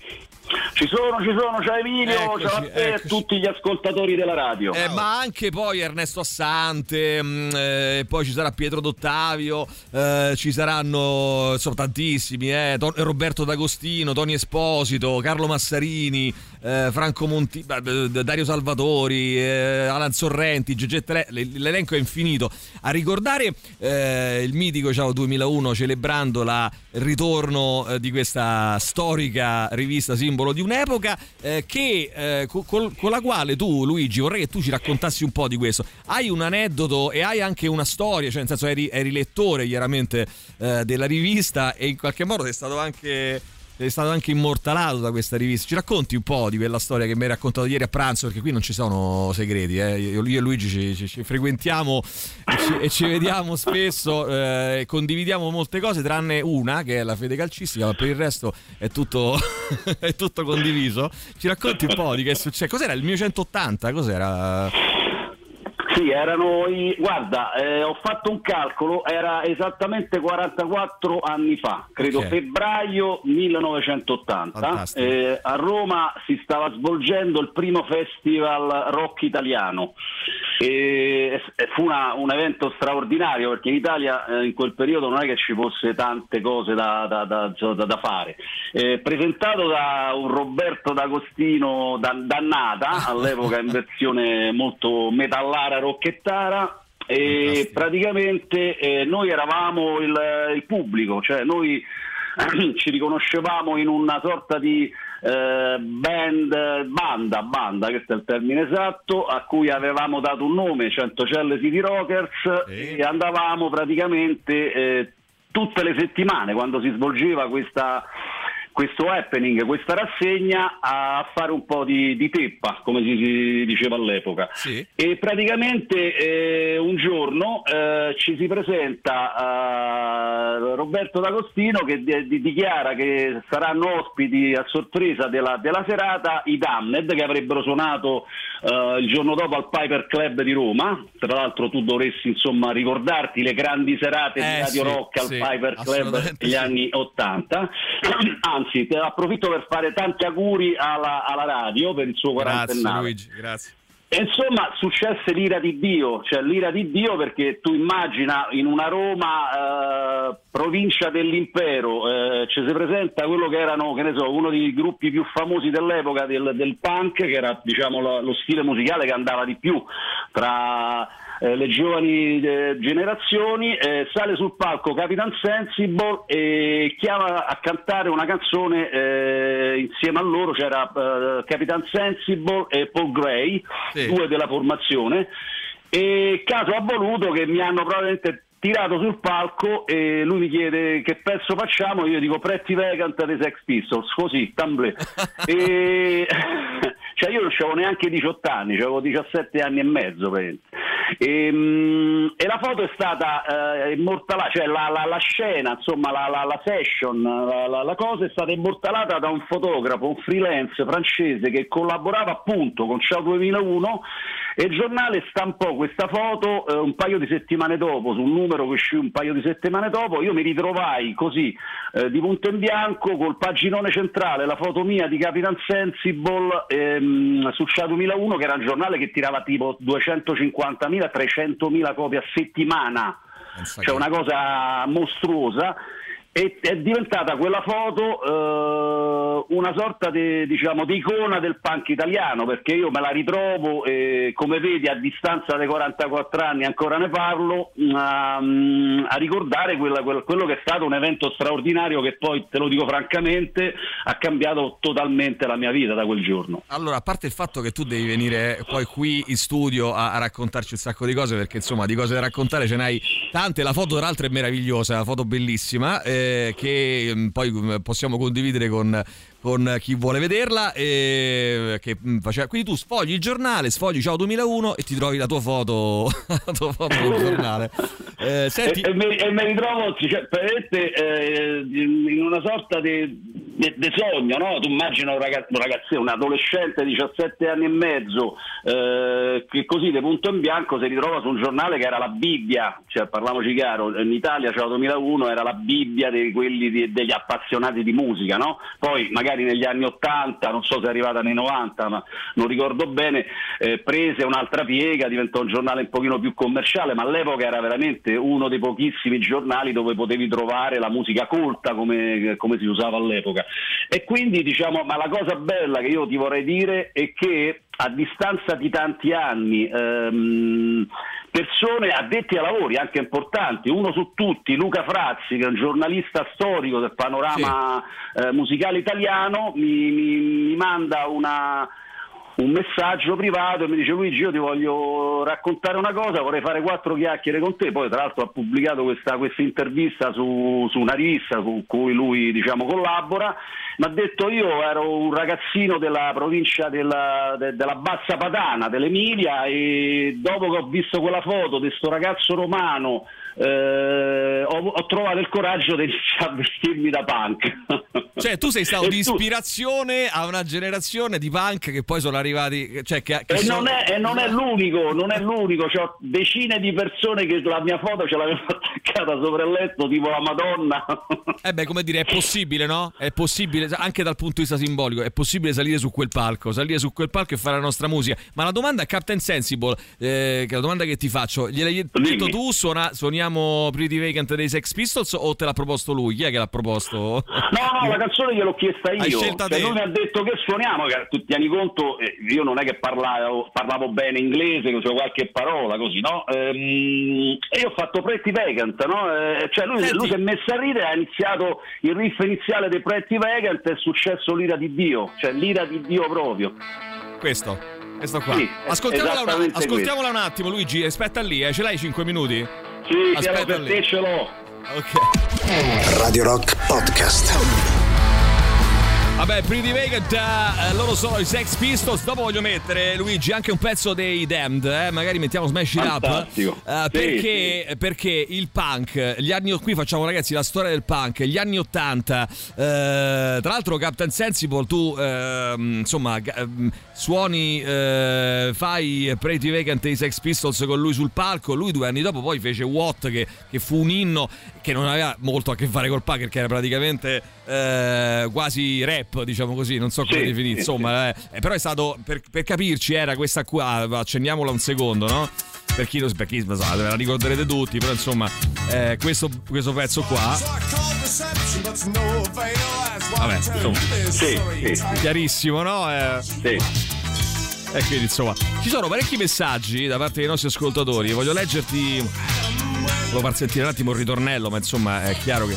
Ci sono, ci sono, ciao Emilio, Eccoci, ciao a te e a tutti gli ascoltatori della radio. Eh, ma anche poi Ernesto Assante, mh, eh, poi ci sarà Pietro D'Ottavio, eh, ci saranno insomma, tantissimi, eh, Ton- Roberto D'Agostino, Tony Esposito, Carlo Massarini, eh, Franco Monti, Dario Salvatori, eh, Alan Sorrenti, Gegetta Le- l'elenco è infinito. A ricordare il mitico Ciao 2001 celebrando la- il ritorno di questa storica rivista simbolo di un'epoca eh, che, eh, co- col- con la quale tu Luigi vorrei che tu ci raccontassi un po' di questo. Hai un aneddoto e hai anche una storia, cioè nel senso eri, eri lettore chiaramente eh, della rivista e in qualche modo sei stato anche... Sei stato anche immortalato da questa rivista. Ci racconti un po' di quella storia che mi hai raccontato ieri a pranzo? Perché qui non ci sono segreti. eh. Io, io e Luigi ci, ci- ci frequentiamo e ci, e ci vediamo spesso. eh, condividiamo molte cose, tranne una che è la fede calcistica, ma per il resto è tutto, è tutto condiviso. Ci racconti un po' di che è successo? Cos'era il mio 180? Cos'era? Sì, erano i... Guarda, eh, ho fatto un calcolo, era esattamente 44 anni fa, credo Ok. febbraio 1980. Fantastico. Eh, a Roma si stava svolgendo il primo festival rock italiano. E fu una- un evento straordinario perché in Italia eh, in quel periodo non è che ci fosse tante cose da, da- da- da- fare. Eh, presentato da un Roberto D'Agostino dan- dannata, all'epoca in versione molto metallara, rocchettara. E praticamente eh, noi eravamo il, il pubblico, cioè noi ci riconoscevamo in una sorta di eh, band, banda, banda, questo è il termine esatto, a cui avevamo dato un nome, Centocelle City Rockers, e andavamo praticamente eh, tutte le settimane quando si svolgeva questa questo happening, questa rassegna a fare un po' di, di teppa, come si, si diceva all'epoca. E praticamente eh, un giorno eh, ci si presenta eh, Roberto D'Agostino che di- di- dichiara che saranno ospiti a sorpresa della, della serata i Damned che avrebbero suonato eh, il giorno dopo al Piper Club di Roma. Tra l'altro tu dovresti insomma ricordarti le grandi serate di Eh, Radio sì, Rock al sì, Piper Club sì. anni 80. Anzi, te- approfitto per fare tanti auguri alla, alla radio per il suo Grazie quarantennale. Luigi, grazie. E insomma successe l'ira di Dio, cioè l'ira di Dio perché tu immagina in una Roma eh, provincia dell'impero eh, ci si presenta quello che erano, che ne so, uno dei gruppi più famosi dell'epoca del, del punk, che era diciamo lo, lo stile musicale che andava di più tra eh, le giovani eh, generazioni, eh, sale sul palco Capitan Sensible e chiama a cantare una canzone eh, insieme a loro c'era eh, Capitan Sensible e Paul Gray, due della formazione. E caso ha voluto che mi hanno probabilmente tirato sul palco e lui mi chiede che pezzo facciamo? Io dico Pretty Vacant dei Sex Pistols così, tamblé e cioè io non avevo neanche 18 anni avevo 17 anni e mezzo. E, mm, e la foto è stata eh, immortalata, cioè la, la- la scena, insomma la, la- session, la cosa è stata immortalata da un fotografo, un freelance francese che collaborava appunto con Ciao 2001 e il giornale stampò questa foto eh, un paio di settimane dopo, su un numero che uscì un paio di settimane dopo, io mi ritrovai così eh, di punto in bianco col paginone centrale, la foto mia di Capitan Sensible ehm, su Ciao 2001 che era un giornale che tirava tipo 250.000, 300.000 copie a settimana, cioè una cosa mostruosa. E è diventata quella foto eh, una sorta di, diciamo, di icona del punk italiano perché io me la ritrovo e come vedi a distanza dei 44 anni ancora ne parlo a, a ricordare quella- quel- quello che è stato un evento straordinario che poi te lo dico francamente ha cambiato totalmente la mia vita da quel giorno Allora, a parte il fatto che tu devi venire poi qui in studio a, a raccontarci un sacco di cose, perché insomma di cose da raccontare ce n'hai tante. La foto, tra l'altro, è meravigliosa, una foto bellissima, eh, che mm, poi mm, possiamo condividere con, con chi vuole vederla. e che, mm, faceva- Quindi tu sfogli il giornale, sfogli Ciao 2001 e ti trovi la tua foto, la tua foto sul giornale. Eh, senti, e, e mi, e mi ritrovo cioè, eh, in una sorta di di sogno, no? Tu immagina un, ragazzo, un ragazzino, un adolescente di 17 anni e mezzo eh, che così di punto in bianco si ritrova su un giornale che era la Bibbia, cioè parliamoci chiaro, in Italia c'era 2001, era la Bibbia di quelli di- degli appassionati di musica, no? Poi magari negli anni 80, non so se è arrivata nei 90, ma non ricordo bene, eh, prese un'altra piega, diventò un giornale un pochino più commerciale, ma all'epoca era veramente uno dei pochissimi giornali dove potevi trovare la musica colta come, come si usava all'epoca. E quindi diciamo, ma la cosa bella che io ti vorrei dire è che a distanza di tanti anni ehm, persone addetti ai lavori anche importanti, uno su tutti, Luca Frazzi, che è un giornalista storico del panorama eh, musicale italiano, mi, mi- mi manda una- un messaggio privato e mi dice Luigi io ti voglio raccontare una cosa, vorrei fare quattro chiacchiere con te, poi tra l'altro ha pubblicato questa, questa intervista su, su una rivista con cui lui diciamo collabora, mi ha detto io ero un ragazzino della provincia della, de- della Bassa Padana, dell'Emilia e dopo che ho visto quella foto di sto ragazzo romano eh, ho, ho trovato il coraggio di iniziare a vestirmi da punk. Cioè, tu sei stato E di tu- ispirazione a una generazione di punk che poi sono arrivati. Cioè, che, che E sono- non, è, e non è l'unico, non è l'unico, c'ho decine di persone che la mia foto ce l'avevano attaccata sopra il letto, tipo la Madonna. Eh beh, come dire, è possibile, no? È possibile, anche dal punto di vista simbolico, è possibile salire su quel palco, salire su quel palco e fare la nostra musica. Ma la domanda a Captain Sensible, eh, che è la domanda che ti faccio, gliel'hai detto tu, suona- suoniamo Pretty Vacant dei Sex Pistols o te l'ha proposto lui? Chi è che l'ha proposto? No, no, la canzone gliel'ho chiesta Hai io. scelta Cioè, te. lui mi ha detto che suoniamo, tu tieni conto, eh, io non è che parlavo, parlavo bene inglese, che so qualche parola così, no? Ehm, e io ho fatto Pretty Vacant, no? Eh, cioè lui, lui si è messo a ridere, ha iniziato il riff iniziale dei Pretty Vacant, è successo l'ira di Dio, cioè l'ira di Dio proprio. Questo, questo qua. Sì, ascoltiamola, un, ascoltiamola un attimo, Luigi, aspetta lì, eh, ce l'hai 5 minuti? Sì, aspetta per lì. te ce l'ho. Ok. Radio Rock Podcast. Vabbè, Pretty Vacant, eh, loro sono i Sex Pistols. Dopo voglio mettere, Luigi, anche un pezzo dei Damned. eh, Magari mettiamo Smash It Up. Eh, Sì, perché, perché il punk, gli anni qui facciamo ragazzi la storia del punk, gli anni 80. eh, tra l'altro, Captain Sensible, tu ehm, insomma ehm, suoni, eh, fai Pretty Vacant dei Sex Pistols con lui sul palco. Lui due anni dopo poi fece What, che, che fu un inno che non aveva molto a che fare col punk, perché era praticamente eh, quasi rap, diciamo così, non so come Sì, definire, sì, insomma, eh. Eh, però è stato per, per capirci era questa qua, accendiamola un secondo, no? Per chi, lo- per chi sa, ve la ricorderete tutti, però insomma, eh, questo, questo pezzo qua, vabbè, insomma, Sì, sì. chiarissimo, no? Eh, Sì. E quindi insomma, ci sono parecchi messaggi da parte dei nostri ascoltatori. Voglio leggerti. Volevo far sentire un attimo il ritornello, ma insomma è chiaro che.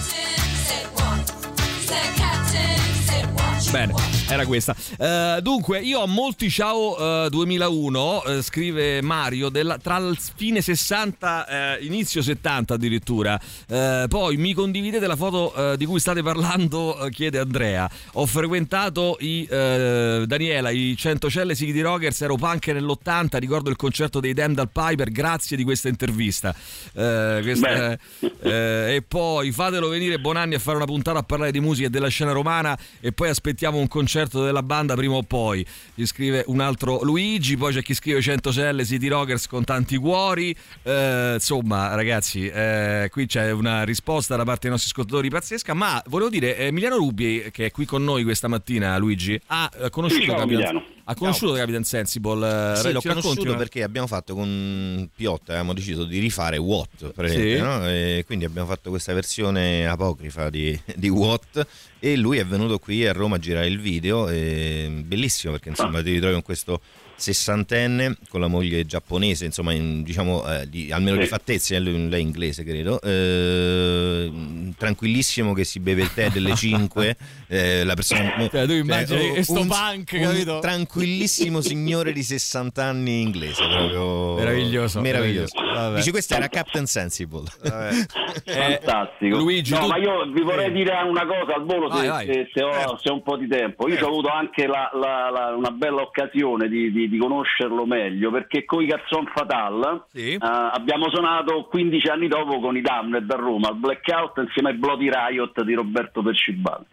Bene, era questa. Eh, dunque, io ho molti ciao eh, 2001, eh, scrive Mario, della- tra il fine 60 e inizio 70 addirittura. Eh, poi mi condividete la foto eh, di cui state parlando, eh, chiede Andrea. Ho frequentato i eh, Daniela, i 100 celle Sighi di Rockers, ero punk nell'80, ricordo il concerto dei Damned al Piper, grazie di questa intervista. Eh, questa- eh, e poi fatelo venire Bonanni a fare una puntata a parlare di musica e della scena romana e poi aspettiamo un concerto della banda prima o poi. Gli scrive un altro Luigi, poi c'è chi scrive 100 celle City Rockers con tanti cuori. Eh, insomma, ragazzi, eh, qui c'è una risposta da parte dei nostri ascoltatori pazzesca, ma volevo dire Emiliano Rubi che è qui con noi questa mattina, Luigi, ha eh, conosciuto Sì, ciao, Emiliano. Ha conosciuto Capitan Sensible. eh, Sì, ci l'ho conosciuto perché abbiamo fatto con Piotta, avevamo deciso di rifare What, per Sì. esempio, no? E quindi abbiamo fatto questa versione apocrifa di, di What e lui è venuto qui a Roma a girare il video, bellissimo perché insomma ti ritrovi con questo sessantenne con la moglie giapponese, insomma in- diciamo eh, di- almeno di Sì. fattezze, eh, lei è inglese credo, eh, tranquillissimo che si beve il tè delle 5, eh, la persona... Cioè, tu immagini oh, che sto un- punk, un capito? tranquillissimo signore di 60 anni inglese, proprio Meraviglioso, meraviglioso. meraviglioso. Dici questo era Captain Sensible. Fantastico. Luigi, no, tu- ma io vi vorrei dire una cosa al volo se, Vai, vai. se- se ho, se ho un po' di tempo. Io ho avuto anche la- la- la- una bella occasione di, di- di conoscerlo meglio perché con i Garçon Fatal eh, abbiamo suonato 15 anni dopo con i Damned a Roma al Blackout insieme ai Bloody Riot di Roberto Perciballi.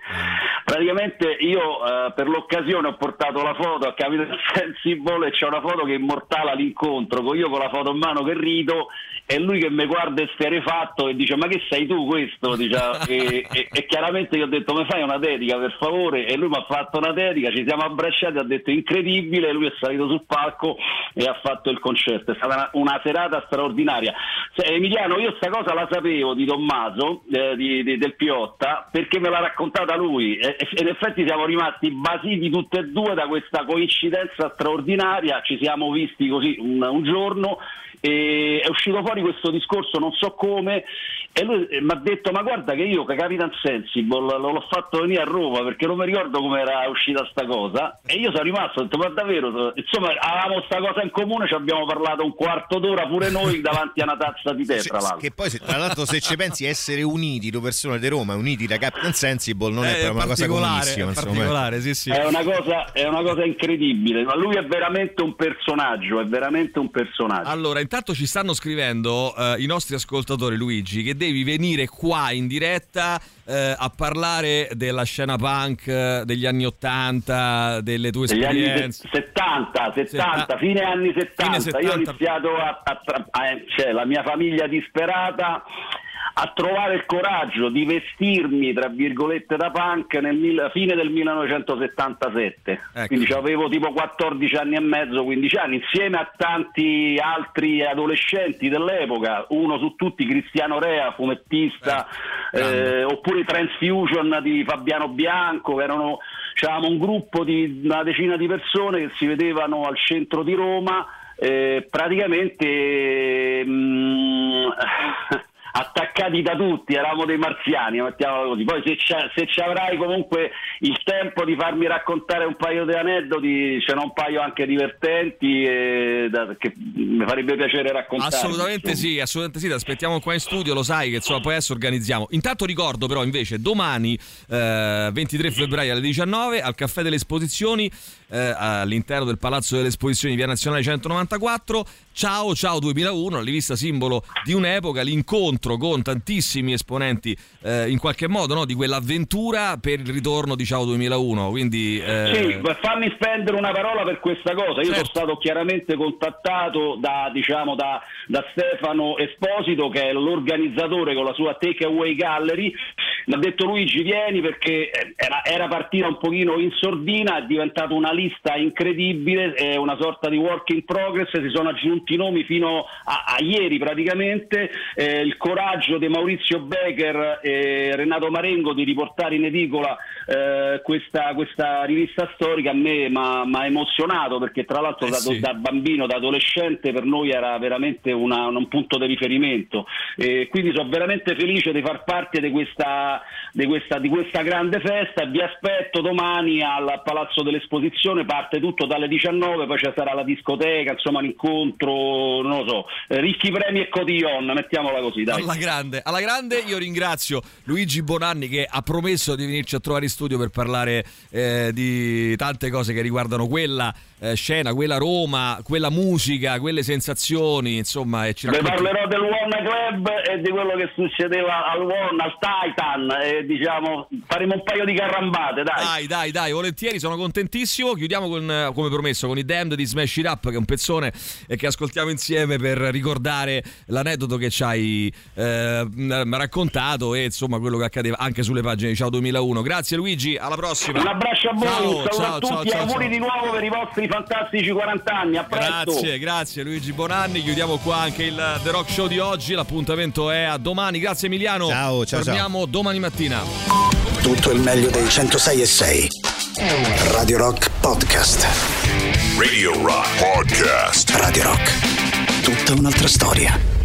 Praticamente io eh, per l'occasione ho portato la foto a Capitan Sensible e c'è una foto che immortala l'incontro con io con la foto in mano che rido e lui che mi guarda esterefatto e dice ma che sei tu questo? Dice, e, e- e chiaramente io ho detto mi fai una dedica per favore? E lui mi ha fatto una dedica ci siamo abbracciati ha detto incredibile. Lui è salito sul palco e ha fatto il concerto. È stata una, una serata straordinaria. Se- Emiliano io sta cosa la sapevo di Tommaso eh, di- di- del Piotta perché me l'ha raccontata lui. E, e in effetti siamo rimasti basiti tutti e due da questa coincidenza straordinaria. Ci siamo visti così un, un giorno e è uscito fuori questo discorso non so come e lui mi ha detto ma guarda che io che Capitan Sensible lo- l'ho fatto venire a Roma perché non mi ricordo come era uscita sta cosa e io sono rimasto ho detto ma davvero insomma avevamo sta cosa in comune ci abbiamo parlato un quarto d'ora pure noi davanti a una tazza di tè tra l'altro Che poi, se- tra l'altro, se ci pensi, essere uniti, due persone di Roma, uniti da Captain Sensible, non è, Eh, proprio una cosa comunissima. è particolare, sì, sì. È una, cosa, è una cosa incredibile, ma lui è veramente un personaggio, è veramente un personaggio. Allora, intanto ci stanno scrivendo eh, i nostri ascoltatori, Luigi, che devi venire qua in diretta eh, a parlare della scena punk eh, degli anni 80, delle tue Degli anni esperienze. se- 70, 70, Setta- fine anni 70. Fine Io 70. ho iniziato a, a tra- a- cioè, la mia famiglia disperata a trovare il coraggio di vestirmi, tra virgolette, da punk nel mil- fine del 1977. Ecco. Quindi avevo tipo 14 anni e mezzo, 15 anni, insieme a tanti altri adolescenti dell'epoca, uno su tutti Cristiano Rea, fumettista, eh, oppure i Transfusion di Fabiano Bianco, che erano c'avevamo un gruppo di una decina di persone che si vedevano al centro di Roma, eh, praticamente mm, attaccati da tutti, eravamo dei marziani, mettiamola così. Poi se, ci avrai comunque il tempo di farmi raccontare un paio di aneddoti, ce n'ho un paio anche divertenti e da- che mi farebbe piacere raccontare. Assolutamente sì, assolutamente sì, ti aspettiamo qua in studio, lo sai che insomma poi adesso organizziamo. Intanto ricordo però invece domani eh, 23 febbraio alle 19 al Caffè delle Esposizioni eh, all'interno del Palazzo delle Esposizioni Via Nazionale 194 Ciao Ciao 2001, la rivista simbolo di un'epoca, l'incontro con tantissimi esponenti eh, in qualche modo no, di quell'avventura per il ritorno di Ciao 2001. Quindi eh, Sì, fammi spendere una parola per questa cosa. Io Certo. sono stato chiaramente contattato da, diciamo, da, da Stefano Esposito, che è l'organizzatore con la sua Takeaway Gallery. Mi ha detto Luigi, vieni perché eh, era, era partita un pochino in sordina, è diventata una lista incredibile, è una sorta di work in progress, si sono aggiunti nomi fino a, a ieri praticamente. Eh, il coraggio di Maurizio Becker e Renato Marengo di riportare in edicola eh, questa, questa rivista storica a me mi ha emozionato perché tra l'altro Eh da, sì. da bambino, da adolescente per noi era veramente una- un punto di riferimento e quindi sono veramente felice di far parte di questa di, questa, di questa grande festa. Vi aspetto domani al Palazzo dell'Esposizione, parte tutto dalle 19, poi ci sarà la discoteca, insomma l'incontro, non lo so, eh, ricchi premi e cotillon, mettiamola così. Dai. Alla grande, alla grande io ringrazio Luigi Bonanni che ha promesso di venirci a trovare in studio per parlare eh, di tante cose che riguardano quella eh, scena, quella Roma, quella musica, quelle sensazioni, insomma. E ci Vi parlerò del One Club e di quello che succedeva al One, al Titan e diciamo faremo un paio di carrambate, dai. Dai, dai, dai, volentieri, sono contentissimo. Chiudiamo con, eh, come promesso con i Damned di Smash It Up, che è un pezzone eh, che ascoltiamo insieme per ricordare l'aneddoto che ci hai eh, raccontato e insomma quello che accadeva anche sulle pagine di Ciao 2001. Grazie Luigi, alla prossima. Un abbraccio a voi, Ciao, saluto ciao, a tutti, ciao, ciao, auguri ciao. di nuovo per i vostri fantastici 40 anni. A presto. Grazie, grazie Luigi Bonanni. Chiudiamo qua anche il The Rock Show di oggi. L'appuntamento è a domani. Grazie Emiliano. Ciao, ciao, Torniamo domani mattina. Tutto il meglio dei 106 e 6. Radio Rock Podcast. Radio Rock Podcast. Radio Rock. Tutta un'altra storia.